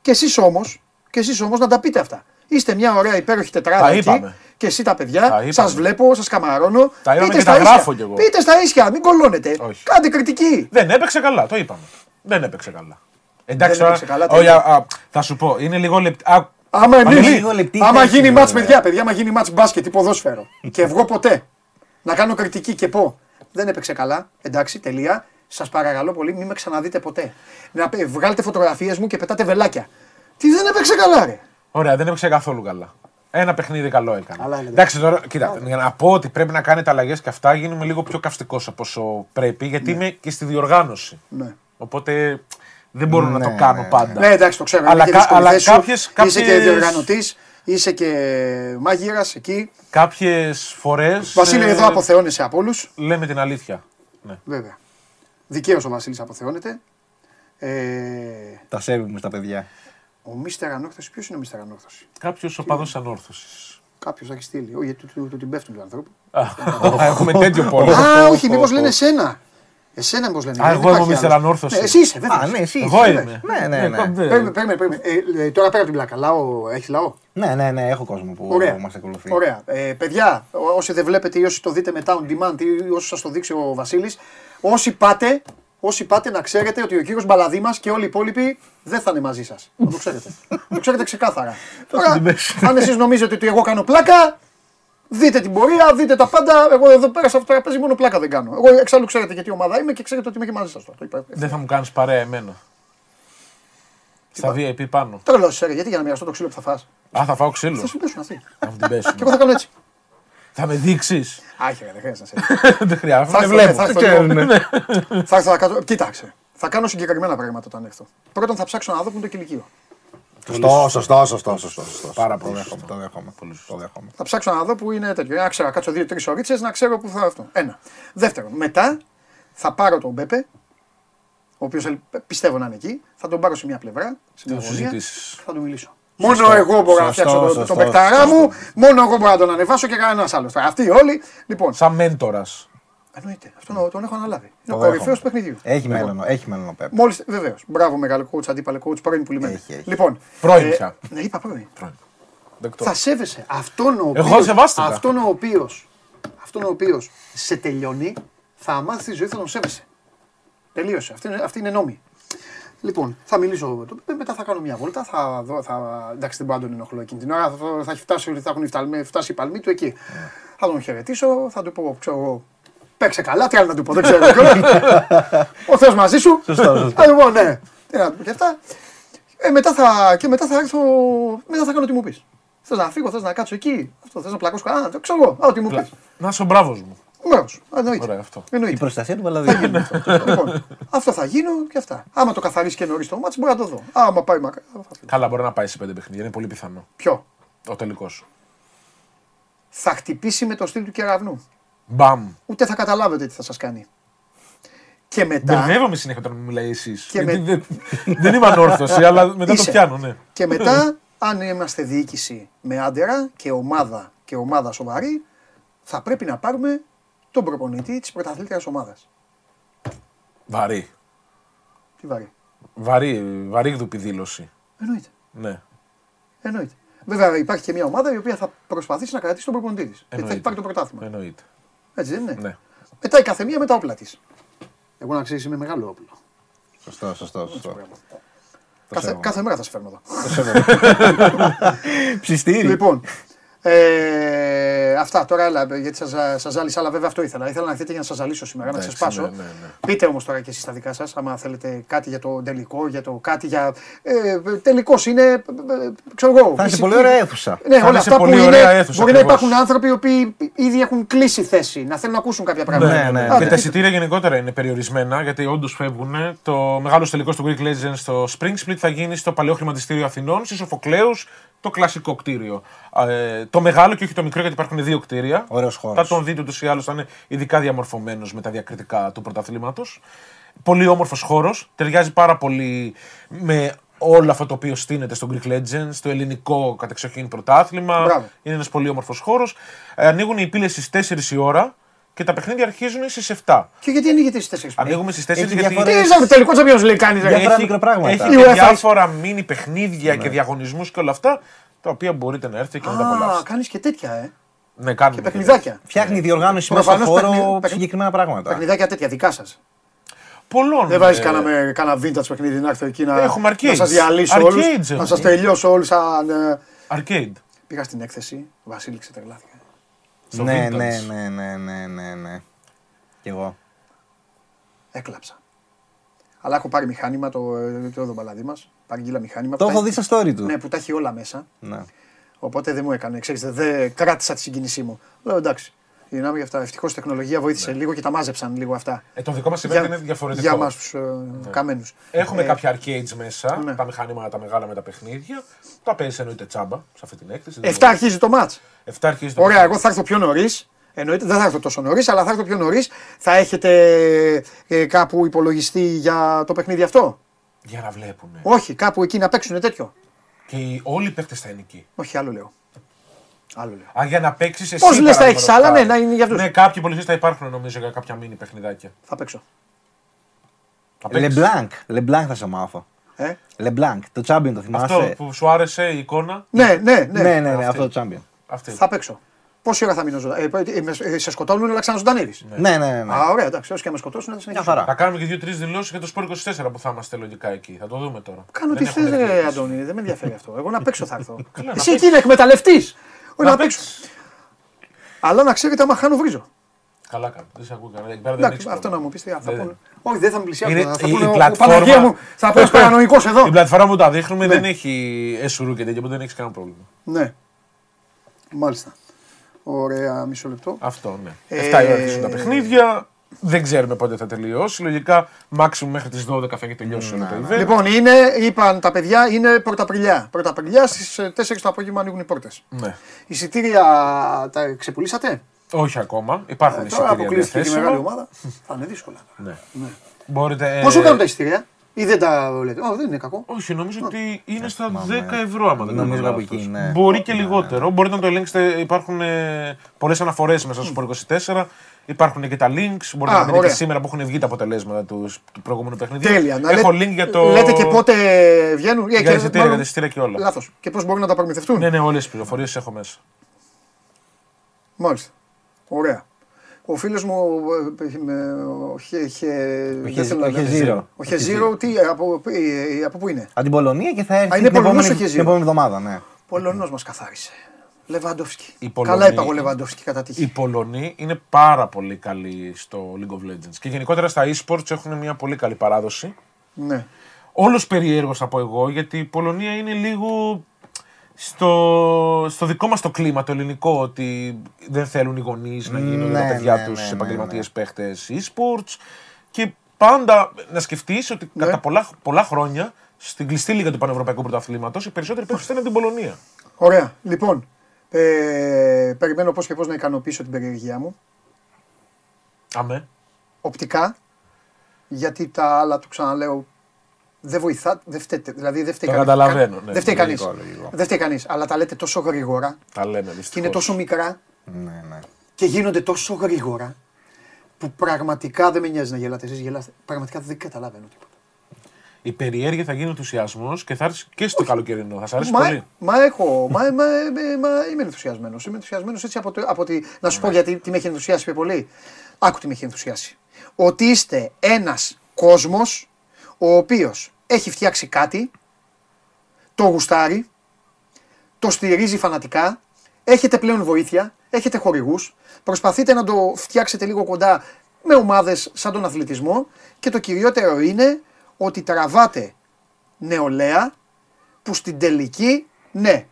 Και εσείς όμως, και εσείς όμως να τα πείτε αυτά. Είστε μια ωραία υπέροχη τετράδα Τα εκεί. είπαμε. Και εσύ τα Τα παιδιά, είπαμε. σας βλέπω, σας καμαρώνω. Τα είπαμε Πείτε και στα τα ίσια. γράφω κι εγώ. Πείτε στα ίσια, μην κολώνετε. Όχι. Κάντε κριτική. Δεν έπαιξε καλά, το είπαμε. Δεν έπαιξε καλά. Εντάξει, Δεν τώρα, έπαιξε καλά, όχι, τέλεια. α, α, θα σου πω, είναι λίγο λεπτά. Άμα εμείς, λίγο λεπτή άμα θέση, γίνει μάτς βέβαια. παιδιά, παιδιά, άμα γίνει μάτς μπάσκετ ή ποδόσφαιρο και βγω ποτέ να κάνω κριτική και πω δεν έπαιξε καλά, εντάξει, τελεία. Σας παρακαλώ πολύ, μην με ξαναδείτε ποτέ. Να πε- βγάλετε φωτογραφίες μου και πετάτε βελάκια. Τι δεν έπαιξε καλά, ρε. Ωραία, δεν έπαιξε καθόλου καλά. Ένα παιχνίδι καλό έκανε. Καλά είναι, Εντάξει, τώρα, κοίτα, για να πω ότι πρέπει να κάνετε αλλαγές και αυτά, γίνομαι λίγο πιο καυστικός από όσο πρέπει, γιατί είμαι και στη διοργάνωση. Ναι. Οπότε δεν μπορώ να Ναι, το κάνω ναι, πάντα. Ναι, εντάξει, το ξέρω. Αλλά είναι και κα- δύσκολη αλλά θέση σου. κάποιες- Είσαι και κάποιες- διοργανωτής, είσαι και μάγειρας εκεί. Κάποιες φορές. Βασίλη, εδώ αποθεώνεσαι από όλους. Λέμε την αλήθεια. Ναι. Βέβαια. Δικαίως ο Βασίλης αποθεώνεται. Ε, Τα σέβουμε στα παιδιά. ο Μίστερ Ανόρθωσης, ποιος είναι ο Μίστερ Ανόρθωσης; Κάποιος οπαδό ανόρθωσης. Κάποιος θα έχει στείλει. Όχι, γιατί του, του, του την πέφτουν του ανθρώπου. Έχουμε τέτοιο πόλεμο. Α, όχι, μήπως λένε εσένα. Εσένα μήπως λένε. Α, δεν εγώ είμαι υπάρχει Μίστερ άλλος. Ανόρθωσης. Ναι, εσύ είσαι, βέβαια. Α, ναι, εσύ. Εγώ είσαι, είμαι. Ναι, ναι, ναι. κα- δεν- Περίμενε, περίμενε. περίμενε. Ε, ε, τώρα πέρα από την πλάκα. Λαό, έχει λαό; Ναι, ναι, ναι, έχω κόσμο που Ωραία. μας ακολουθεί. Ωραία. Ε, παιδιά, ό- όσοι δεν βλέπετε ή όσοι το δείτε μετά on demand ή όσοι σας το δείξει ο Βασίλης, όσοι πάτε, όσοι πάτε να ξέρετε ότι ο κύριος Μπαλαδίμα και όλοι οι υπόλοιποι δεν θα είναι μαζί σας. Να το ξέρετε. το ξέρετε ξεκάθαρα. Τώρα, αν εσείς νομίζετε ότι εγώ κάνω πλάκα, δείτε την πορεία, δείτε τα πάντα. Εγώ εδώ πέρα σε αυτό το τραπέζι μόνο πλάκα δεν κάνω. Εγώ εξάλλου ξέρετε γιατί ομάδα είμαι και ξέρετε ότι είμαι και μαζί σας. Το είπα. Δεν θα μου κάνεις παρέα εμένα. Στα VIP πάνω. Τρελός, ρε, γιατί για να μοιραστώ το ξύλο που θα φας; Α, θα φάω ξύλο. Θα σου πέσουν αυτοί. Θα μου την πέσουν. Και εγώ θα κάνω έτσι. Θα με δείξεις. Άχι, ρε, δεν χρειάζεται να σε Δεν χρειάζεται. Θα Δεν έρθω, βλέπω. θα έρθω Ξέρουνε. λίγο. θα έρθω να κάνω. Κοίταξε. Θα κάνω συγκεκριμένα πράγματα όταν έρθω. Πρώτον θα ψάξω να δω που είναι το κηλικείο. Σωστό, σωστό, σωστό, σωστό. σωστό. Πάρα Το πολύ δέχομαι, το δέχομαι. Το δέχομαι. Θα ψάξω να δω που είναι τέτοιο. Για να ξέρω, να κάτσω δύο-τρεις ώρε να ξέρω που θα αυτό. Ένα. Δεύτερον, μετά θα πάρω τον Μπέπε, ο οποίος πιστεύω να είναι εκεί, θα τον πάρω σε μια πλευρά, σε μια Θα γωνία, συζητήσεις. θα τον μιλήσω. Μόνο εγώ μπορώ να σωστό, φτιάξω τον, σωστό, τον παικταρά σωστό. μου, μόνο εγώ μπορώ να τον ανεβάσω και κανένα άλλο. Αυτοί όλοι. Λοιπόν, Σαν μέντορας. εννοείται, αυτόν τον έχω αναλάβει. Είναι Το ο κορυφαίος δέχομαι. του παιχνιδιού. Έχει Λοιπόν, μέλλον, έχει μέλλον ο Πέπ. Μόλις. Βεβαίως. Μπράβο, μεγάλο coach, αντίπαλο coach, πρώην πουλημένο. Έχει, έχει. Λοιπόν. Πρώην πια. Ναι, είπα πρώην. Δεκτό. Θα σέβεσαι αυτόν ο Εγώ οποίος, σεβάστηκα. αυτόν ο οποίος, αυτόν ο οποίος σε τελειώνει, θα μάθει τη ζωή, θα τον σέβεσαι. Τελείωσε. Αυτή είναι, αυτή είναι νόμη. Λοιπόν, θα μιλήσω, το- μετά θα κάνω μια βόλτα, θα δω, θα, εντάξει δεν μπορώ να τον ενοχλώ εκείνη την ώρα, θα, θα έχει φτάσει, θα έχουν φτάσει, φτάσει οι παλμοί του εκεί. Θα τον χαιρετήσω, θα του πω, ξέρω εγώ, παίξε καλά, τι άλλο να του πω, δεν ξέρω κιόλας. Ο Θεός μαζί σου. Σωστό, σωστό. Θα του πω, ναι, τι να του πω και αυτά. Ε, μετά θα, και μετά θα έρθω, μετά θα κάνω τι μου πεις. Θες να φύγω, θες να κάτσω εκεί, αυτό, θες να πλακώσω καλά, το ξέρω εγώ, α, ό,τι μου πεις. Να είσαι ο μπράβος μου. Μπράβο, εννοείται. Ωραία, αυτό. Η Εννοείται. προστασία του Παλαδίου. λοιπόν, αυτό θα γίνω και αυτά. Άμα το καθαρίσει και νωρίς το μάτσο, μπορεί να το δω. Άμα πάει μακριά. θα φύγω. Καλά, μπορεί να πάει σε πέντε παιχνίδια. Είναι πολύ πιθανό. Ποιο; Ο τελικός. Θα χτυπήσει με το στυλ του κεραυνού. Μπαμ. Ούτε θα καταλάβετε τι θα σας κάνει. Και μετά, Μπερδεύομαι συνέχεια όταν μου μιλάει εσείς. Και με- δεν, δεν είμαι ανόρθωση, αλλά μετά Είσαι. το πιάνω, ναι. και μετά, αν είμαστε διοίκηση με άντερα και ομάδα και ομάδα σοβαρή, θα πρέπει να πάρουμε τον προπονητή της πρωταθλήτριας ομάδας. Βαρύ. Τι βαρύ. Βαρύ, βαρύγδουπη δήλωση. Εννοείται. Ναι. Εννοείται. Βέβαια, υπάρχει και μια ομάδα η οποία θα προσπαθήσει να κρατήσει τον προπονητή της. Γιατί θα έχει Εννοείται. πάρει το πρωτάθλημα. Εννοείται. Έτσι δεν είναι; Ναι. Μετά η καθεμία με τα όπλα της. Εγώ να ξέρεις, είμαι μεγάλο όπλο. Σωστό, σωστό, σωστό. Κάθε, σέβομαι. κάθε μέρα θα σε φέρνω εδώ. Ψιστήρι. λοιπόν, ε, αυτά τώρα έλα, γιατί σας, σας ζάλισα, αλλά βέβαια αυτό ήθελα. Ήθελα να έρθετε για να σας ζαλίσω σήμερα, να Εντάξει, ξεσπάσω. ναι, ναι, ναι. Πείτε όμως τώρα και εσείς τα δικά σας, άμα θέλετε κάτι για το τελικό, για το κάτι για... Ε, τελικός είναι, ε, ε, ξέρω εγώ. Θα είναι σε φυσική- πολύ ωραία αίθουσα. Ναι, είναι όλα σε αυτά που πολύ είναι, ωραία αίθουσα μπορεί να ακριβώς. υπάρχουν άνθρωποι οι οποίοι ήδη έχουν κλείσει θέση, να θέλουν να ακούσουν κάποια πράγματα. Ναι, ναι. Άντε, Και τα εισιτήρια γενικότερα είναι περιορισμένα γιατί όντως φεύγουν. Το μεγάλος τελικός του Greek Legends στο Spring Split θα γίνει στο παλαιό χρηματιστήριο Αθηνών, στη Σοφοκλέου το κλασικό κτίριο. Ε, το μεγάλο και όχι το μικρό, γιατί υπάρχουν δύο κτίρια. Ωραίος χώρος. Θα τον δείτε ούτως ή άλλως, θα είναι ειδικά διαμορφωμένος με τα διακριτικά του πρωταθλήματος. Πολύ όμορφος χώρος. Ταιριάζει πάρα πολύ με όλο αυτό το οποίο στείνεται στο Greek Legends, το ελληνικό κατεξοχήν πρωτάθλημα. Μπράβο. Είναι ένας πολύ όμορφος χώρος. Ε, ανοίγουν οι πύλες στις 4 η ώρα και τα παιχνίδια αρχίζουν στις 7. Και γιατί ανοίγετε στις 4 Ανοίγουμε στις 4 Έχει γιατί. διαφορές. Τι είσαι τελικό Champions League κάνεις. ρε. Διάφορα μικροπράγματα. Έχει Η και UEFA. διάφορα μίνι παιχνίδια και διαγωνισμούς και όλα αυτά, τα οποία μπορείτε να έρθετε και να τα Α, απολαύσετε. κάνεις και τέτοια, ε. Ναι, κάνουμε Και παιχνιδάκια. Φτιάχνει διοργάνωση μέσα στον Προφανώς χώρο παιχνι- συγκεκριμένα πράγματα. Παιχνιδάκια τέτοια δικά σας. Πολλών. Δεν βάζεις ε, κανένα κανένα vintage παιχνίδι να έρθω εκεί να, Έχουμε να arcades. σας διαλύσω Arcades όλους. Να έχουμε. σας τελειώσω όλους σαν. ε, Arcade. Πήγα στην έκθεση, ο Βασίλη ξετρελάθηκε. Στο Ναι, vintage. ναι, ναι, ναι, ναι, ναι, ναι. Κι εγώ. Έκλαψα. Αλλά έχω πάρει μηχάνημα το, ε, το δομπαλαδί μας. Παρήγγειλα μηχάνημα. Το που έχω τα- δει στα story του. Ναι, που τα έχει όλα μέσα. Ναι. Οπότε δεν μου έκανε. Ξέρετε, δεν κράτησα τη συγκίνησή μου. Λέω εντάξει. Δυνάμει για αυτά. Ευτυχώς η τεχνολογία βοήθησε λίγο και τα μάζεψαν λίγο αυτά. Ε, το δικό μας event είναι διαφορετικό. Για εμά του ε, καμένους. Έχουμε Ε, κάποια arcades μέσα, ναι. τα μηχανήματα τα μεγάλα με τα παιχνίδια. Τα παίζει εννοείται τσάμπα σε αυτή την έκθεση. 7 αρχίζει το μάτ. 7 αρχίζει το Ωραία, παιχνίδι. εγώ θα έρθω πιο νωρίς. Εννοείται δεν θα έρθω τόσο νωρίς, αλλά θα έρθω πιο νωρίς. Θα έχετε ε, κάπου υπολογιστή για το παιχνίδι αυτό; Για να βλέπουν. Όχι, κάπου εκεί να παίξουν τέτοιο; Και οι- όλοι οι παίχτε θα είναι εκεί. Όχι, άλλο λέω. Άλλο λέω. Α, για να παίξεις εσύ. Πώς λες, τα παραδείγματος έχεις άλλα, χάρη. ναι, να είναι για αυτούς. Ναι, κάποιοι υπολογιστές θα υπάρχουν νομίζω για κάποια μίνι παιχνιδάκια. Θα παίξω. Θα παίξεις. LeBlanc. LeBlanc θα σε μάθω. Ε; LeBlanc. Το Champion το θυμάσαι; Αυτό που σου άρεσε η εικόνα; Ναι, ναι, ναι. Ναι, ναι, ναι, Αυτή. αυτό το Champion. Αυτή. Θα παίξω. Πόση ώρα θα μείνω ζωντανή; Ε, ε, ε, ε, σε σκοτώνουν, αλλά ξαναζωντανεύει. Ναι, ναι, ναι. ναι. Α, ωραία, εντάξει, όσο και να με σκοτώσουν, θα Μια συνεχίσω. χαρά. Θα κάνουμε και δύο-τρεις δηλώσεις για το Sport 24 που θα είμαστε λογικά εκεί. Θα το δούμε τώρα. Κάνω Δεν τι έχουν θες, έρθει ρε έκθεση. Αντώνη, δεν με ενδιαφέρει αυτό. Εγώ να παίξω θα έρθω. Καλά, να Εσύ παίξεις. εκεί να εκμεταλλευτεί. Όχι Να να παίξω. παίξεις. Αλλά να ξέρετε, άμα χάνω, βρίζω. Καλά κάνω. Δεν σε ακούω κανένα. Εκεί πέρα δεν Εντάξει, έχεις αυτό να πρόβλημα. μου πεις τι θα Δεν- πούνε. Όχι, δεν θα με πλησιάσουν. Είναι- Θα η- πούνε, η «Ο- ο πλατφόρμα- Παναγία μου, θα πω παρανοϊκός εδώ. Η πλατφόρμα που τα δείχνουμε Ναι. δεν έχει εσουρού και τέτοια, οπότε δεν έχει κανένα πρόβλημα. Ναι. Μάλιστα. Ωραία, μισό λεπτό. Αυτό, ναι. Ε, 7 η ώρα αρχίζουν τα παιχνίδια. Δεν ξέρουμε πότε θα τελειώσει. Λογικά, maximum μέχρι τις 12 θα έχει τελειώσει όλο το event. Λοιπόν, είναι, είπαν τα παιδιά, είναι πρωταπριλιά. Πρωταπριλιά στις 4 το απόγευμα ανοίγουν οι πόρτες. Ναι. Εισιτήρια τα ξεπουλήσατε; Όχι ακόμα. Υπάρχουν Ε, τώρα εισιτήρια αποκλείστηκε και η μεγάλη διαθέσιμα. ομάδα. θα είναι δύσκολα. Ναι. Μπορείτε, ε, Πόσο κάνουν τα εισιτήρια, ή δεν τα λέτε. Ω, δεν είναι κακό. Όχι, νομίζω ότι είναι στα 10 ευρώ άμα δεν Νομίζω κάνω κάπου λάθος. εκεί, ναι. Μπορεί και λιγότερο. Μπορείτε να το ελέγξετε. Υπάρχουν ε, πολλές αναφορές μέσα στο Sport 24. Υπάρχουν και τα links. Μπορείτε Α, να δείτε ωραία. και σήμερα που έχουν βγει τα αποτελέσματα τους, του προηγούμενου παιχνιδιού. Τέλεια. Να Έχω λέτε- link για το. Λέτε και πότε βγαίνουν; Ε, Για και- εισιτήρια, μάλλον- για τα εισιτήρια και όλα. Λάθος. Και πώς μπορούν να τα προμηθευτούν; Ναι, ναι, όλες τις πληροφορίες έχω μέσα. Μάλιστα. Ωραία. Ο φίλος μου. ε, με- ο Χε- Χε- δεν Χε- θέλω να ο λέω. Χεζίρο. Ο Χεζίρο, τι, ε, από, ε, από πού είναι; Από την Πολωνία και θα έρθει Α, είναι την, επόμενη, Πολωνός ο την Χεζίρο. επόμενη εβδομάδα, ναι. Πολωνός μας καθάρισε. Λεβαντόφσκι. Οι Πολωνοί- Καλά είπα εγώ Λεβαντόφσκι κατά τύχη. Οι Πολωνοί είναι πάρα πολύ καλοί στο League of Legends. Και γενικότερα στα e-sports έχουν μια πολύ καλή παράδοση. Ναι. Όλος περίεργος θα πω εγώ, γιατί η Πολωνία είναι λίγο στο, στο δικό μας το κλίμα, το ελληνικό, ότι δεν θέλουν οι γονείς να γίνουν Ναι, τα παιδιά ναι, τους ναι, ναι, επαγγελματίες ναι. παίχτες e-sports και πάντα να σκεφτείς ότι Ναι. κατά πολλά, πολλά χρόνια στην κλειστή λίγα του Πανευρωπαϊκού Πρωταθλήματος οι περισσότεροι παίχτες ήταν από την Πολωνία. Ωραία. Λοιπόν, ε, περιμένω πώς και πώς να ικανοποιήσω την περιεργία μου. Αμέ. Οπτικά, γιατί τα άλλα, το ξαναλέω, δεν βοηθά, δεν φταίτε. Δηλαδή δεν φταίει Το κανείς. καταλαβαίνω, Κα- ναι. Δεν φταίει κανείς. Λογικό, λογικό. Δεν φταίει κανείς. Αλλά τα λέτε τόσο γρήγορα Τα λένε και είναι δυστυχώς. τόσο μικρά ναι, ναι. και γίνονται τόσο γρήγορα που πραγματικά δεν με νοιάζει να γελάτε. Εσείς γελάστε. Πραγματικά δεν καταλαβαίνω τίποτα. Η περιέργεια θα γίνει ενθουσιασμός και θα έρθεις και στο καλοκαιρινό. Θα σα αρέσει Μα, πολύ. μα έχω, μα, μα, μα, μα είμαι ενθουσιασμένος. Είμαι ενθουσιασμένος έτσι από, το, από τη. Να σου πω γιατί τι με έχει ενθουσιάσει πιο πολύ. Άκου τι με έχει ενθουσιάσει. Ότι είστε ένας κόσμος ο οποίος έχει φτιάξει κάτι, το γουστάρει, το στηρίζει φανατικά, έχετε πλέον βοήθεια, έχετε χορηγούς, προσπαθείτε να το φτιάξετε λίγο κοντά με ομάδες σαν τον αθλητισμό και το κυριότερο είναι ότι τραβάτε νεολαία που στην τελική, ναι,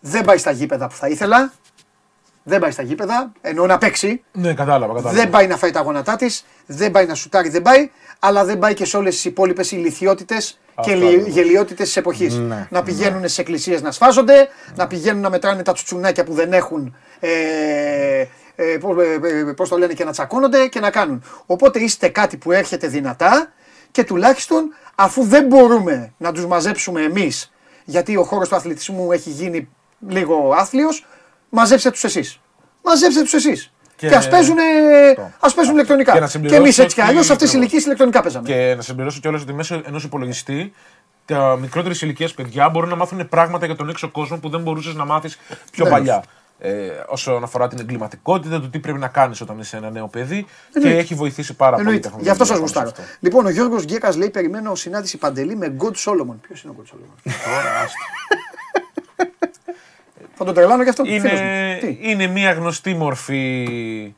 δεν πάει στα γήπεδα που θα ήθελα, δεν πάει στα γήπεδα, εννοώ να παίξει, Ναι, κατάλαβα. κατάλαβα. δεν πάει να φάει τα γόνατά της, δεν πάει να σουτάρει, δεν πάει, αλλά δεν πάει και σε όλες τις υπόλοιπες ηλικιότητες και Αυτό λι- ακριβώς. γελιότητες της εποχής. Ναι, να πηγαίνουν σε εκκλησίες να σφάζονται, να πηγαίνουν να μετράνε τα τσουτσουνάκια που δεν έχουν. Ε, ε, πώς, ε, ε, πώς το λένε και να τσακώνονται και να κάνουν. Οπότε είστε κάτι που έρχεται δυνατά και τουλάχιστον αφού δεν μπορούμε να τους μαζέψουμε εμείς γιατί ο χώρος του αθλητισμού έχει γίνει λίγο άθλιος, μαζέψτε τους εσείς. Μαζέψτε τους εσείς. Και, Και- ας παίζουν, ας παίζουν ηλεκτρονικά. Και Και, να συμπληρώσω εμείς έτσι κι ότι- αλλιώς σε αυτές τις ακριβώς. ηλικίες ηλεκτρονικά παίζαμε. Και να συμπληρώσω κιόλας ότι μέσω ενός υπολογιστή τα μικρότερη ηλικία παιδιά μπορούν να μάθουν πράγματα για τον έξω κόσμο που δεν μπορούσες να μάθεις πιο Ναι. παλιά. Ε, όσον αφορά την εγκληματικότητα, το τι πρέπει να κάνεις όταν είσαι ένα νέο παιδί. Και Εννοείται. έχει βοηθήσει πάρα πολύ. η Εννοείται. τεχνολογία Γι' αυτό σας πάνω σε γουστάρω. αυτό. Λοιπόν, ο Γιώργος Γκέκας λέει: Περιμένω συνάντηση παντελή με Γκοντ Σόλομον. Ποιος είναι ο Γκοντ Σόλομον. Τώρα, άστο. Θα τον τρελάνω γι' αυτό. είναι, φίλος μου. Τι; είναι μια γνωστή μορφή.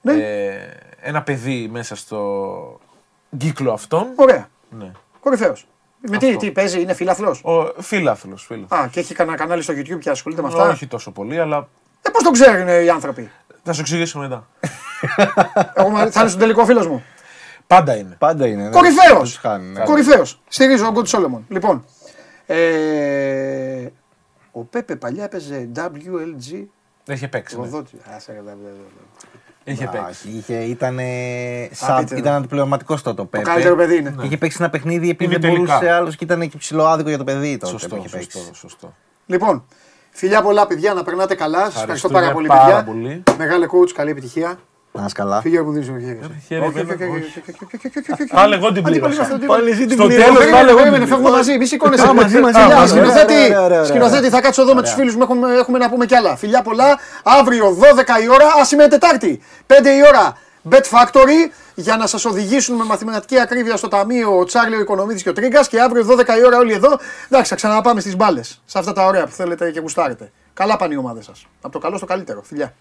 Ναι. Ε, ένα παιδί μέσα στο κύκλο αυτόν. Ωραία. Ναι. Κορυφαίος. Με τι, τι παίζει, είναι φιλαθλό. Ο φίλαθλος, φίλος. Α, και έχει κανένα κανάλι στο YouTube και ασχολείται με αυτά; Όχι τόσο πολύ, αλλά Ε, πώς τον ξέρουν οι άνθρωποι; θα σου εξηγήσω μετά. Εγώ, μα- θα είναι στον τελικό φίλος μου. Πάντα είναι. Πάντα είναι. ναι. Κορυφαίος. Τους χάνει, ναι. Κορυφαίος. Στηρίζω ο Γκοντ Σόλομον. Λοιπόν. Ε, ο Πέπε παλιά έπαιζε WLG. Έχει παίξει. ναι. Προδότη. Άσε, ρε, δε, δε, δε. Είχε Α, παίξει. Είχε, ήταν, Α, πείτε, ήταν αντιπληρωματικός τότε ο Πέπε. καλύτερο παιδί είναι. Είχε παίξει ένα παιχνίδι επειδή Είναι δεν μπορούσε τελικά. άλλος και ήταν και ψηλό άδικο για το παιδί τότε. που Σωστό, είχε παίξει. σωστό, σωστό. Λοιπόν, φιλιά πολλά παιδιά, να περνάτε καλά. Σας ευχαριστώ Ευχαριστούμε πάρα πολύ, πάρα παιδιά. πολύ. Μεγάλε coach, καλή επιτυχία. Να είσαι καλά. Φύγε μου δίνει ο χέρι. χέρι, Όχι, βέβαια, όχι, όχι, όχι. όχι, όχι, όχι, όχι, όχι, όχι. Πάλι εγώ την Αντί, πλήρωσα. πάλι Πάλι εσύ Στο τέλος, Περίμενε, πάλι εγώ την περίμενε, φεύγουμε πλήρωσα. μαζί, μη σηκώνεσαι. Α, μαζί, μαζί, Φιλιά, α, Σκηνοθέτη, ωραία, ωραία, ωραία. σκηνοθέτη, θα κάτσω εδώ με τους φίλους μου, έχουμε, έχουμε να πούμε κι άλλα. Φιλιά πολλά, αύριο 12 η ώρα, ας είμαι Τετάρτη, 5 η ώρα. Bet Factory για να σας οδηγήσουν με μαθηματική ακρίβεια στο ταμείο ο Τσάρλι, ο Οικονομίδης και ο Τρίγκας. Και αύριο 12 η ώρα όλοι εδώ. Εντάξει, θα ξαναπάμε στις μπάλες. Σε αυτά τα ωραία που θέλετε και γουστάρετε. Καλά πάνε οι ομάδες σας. Από το καλό στο καλύτερο. Φιλιά.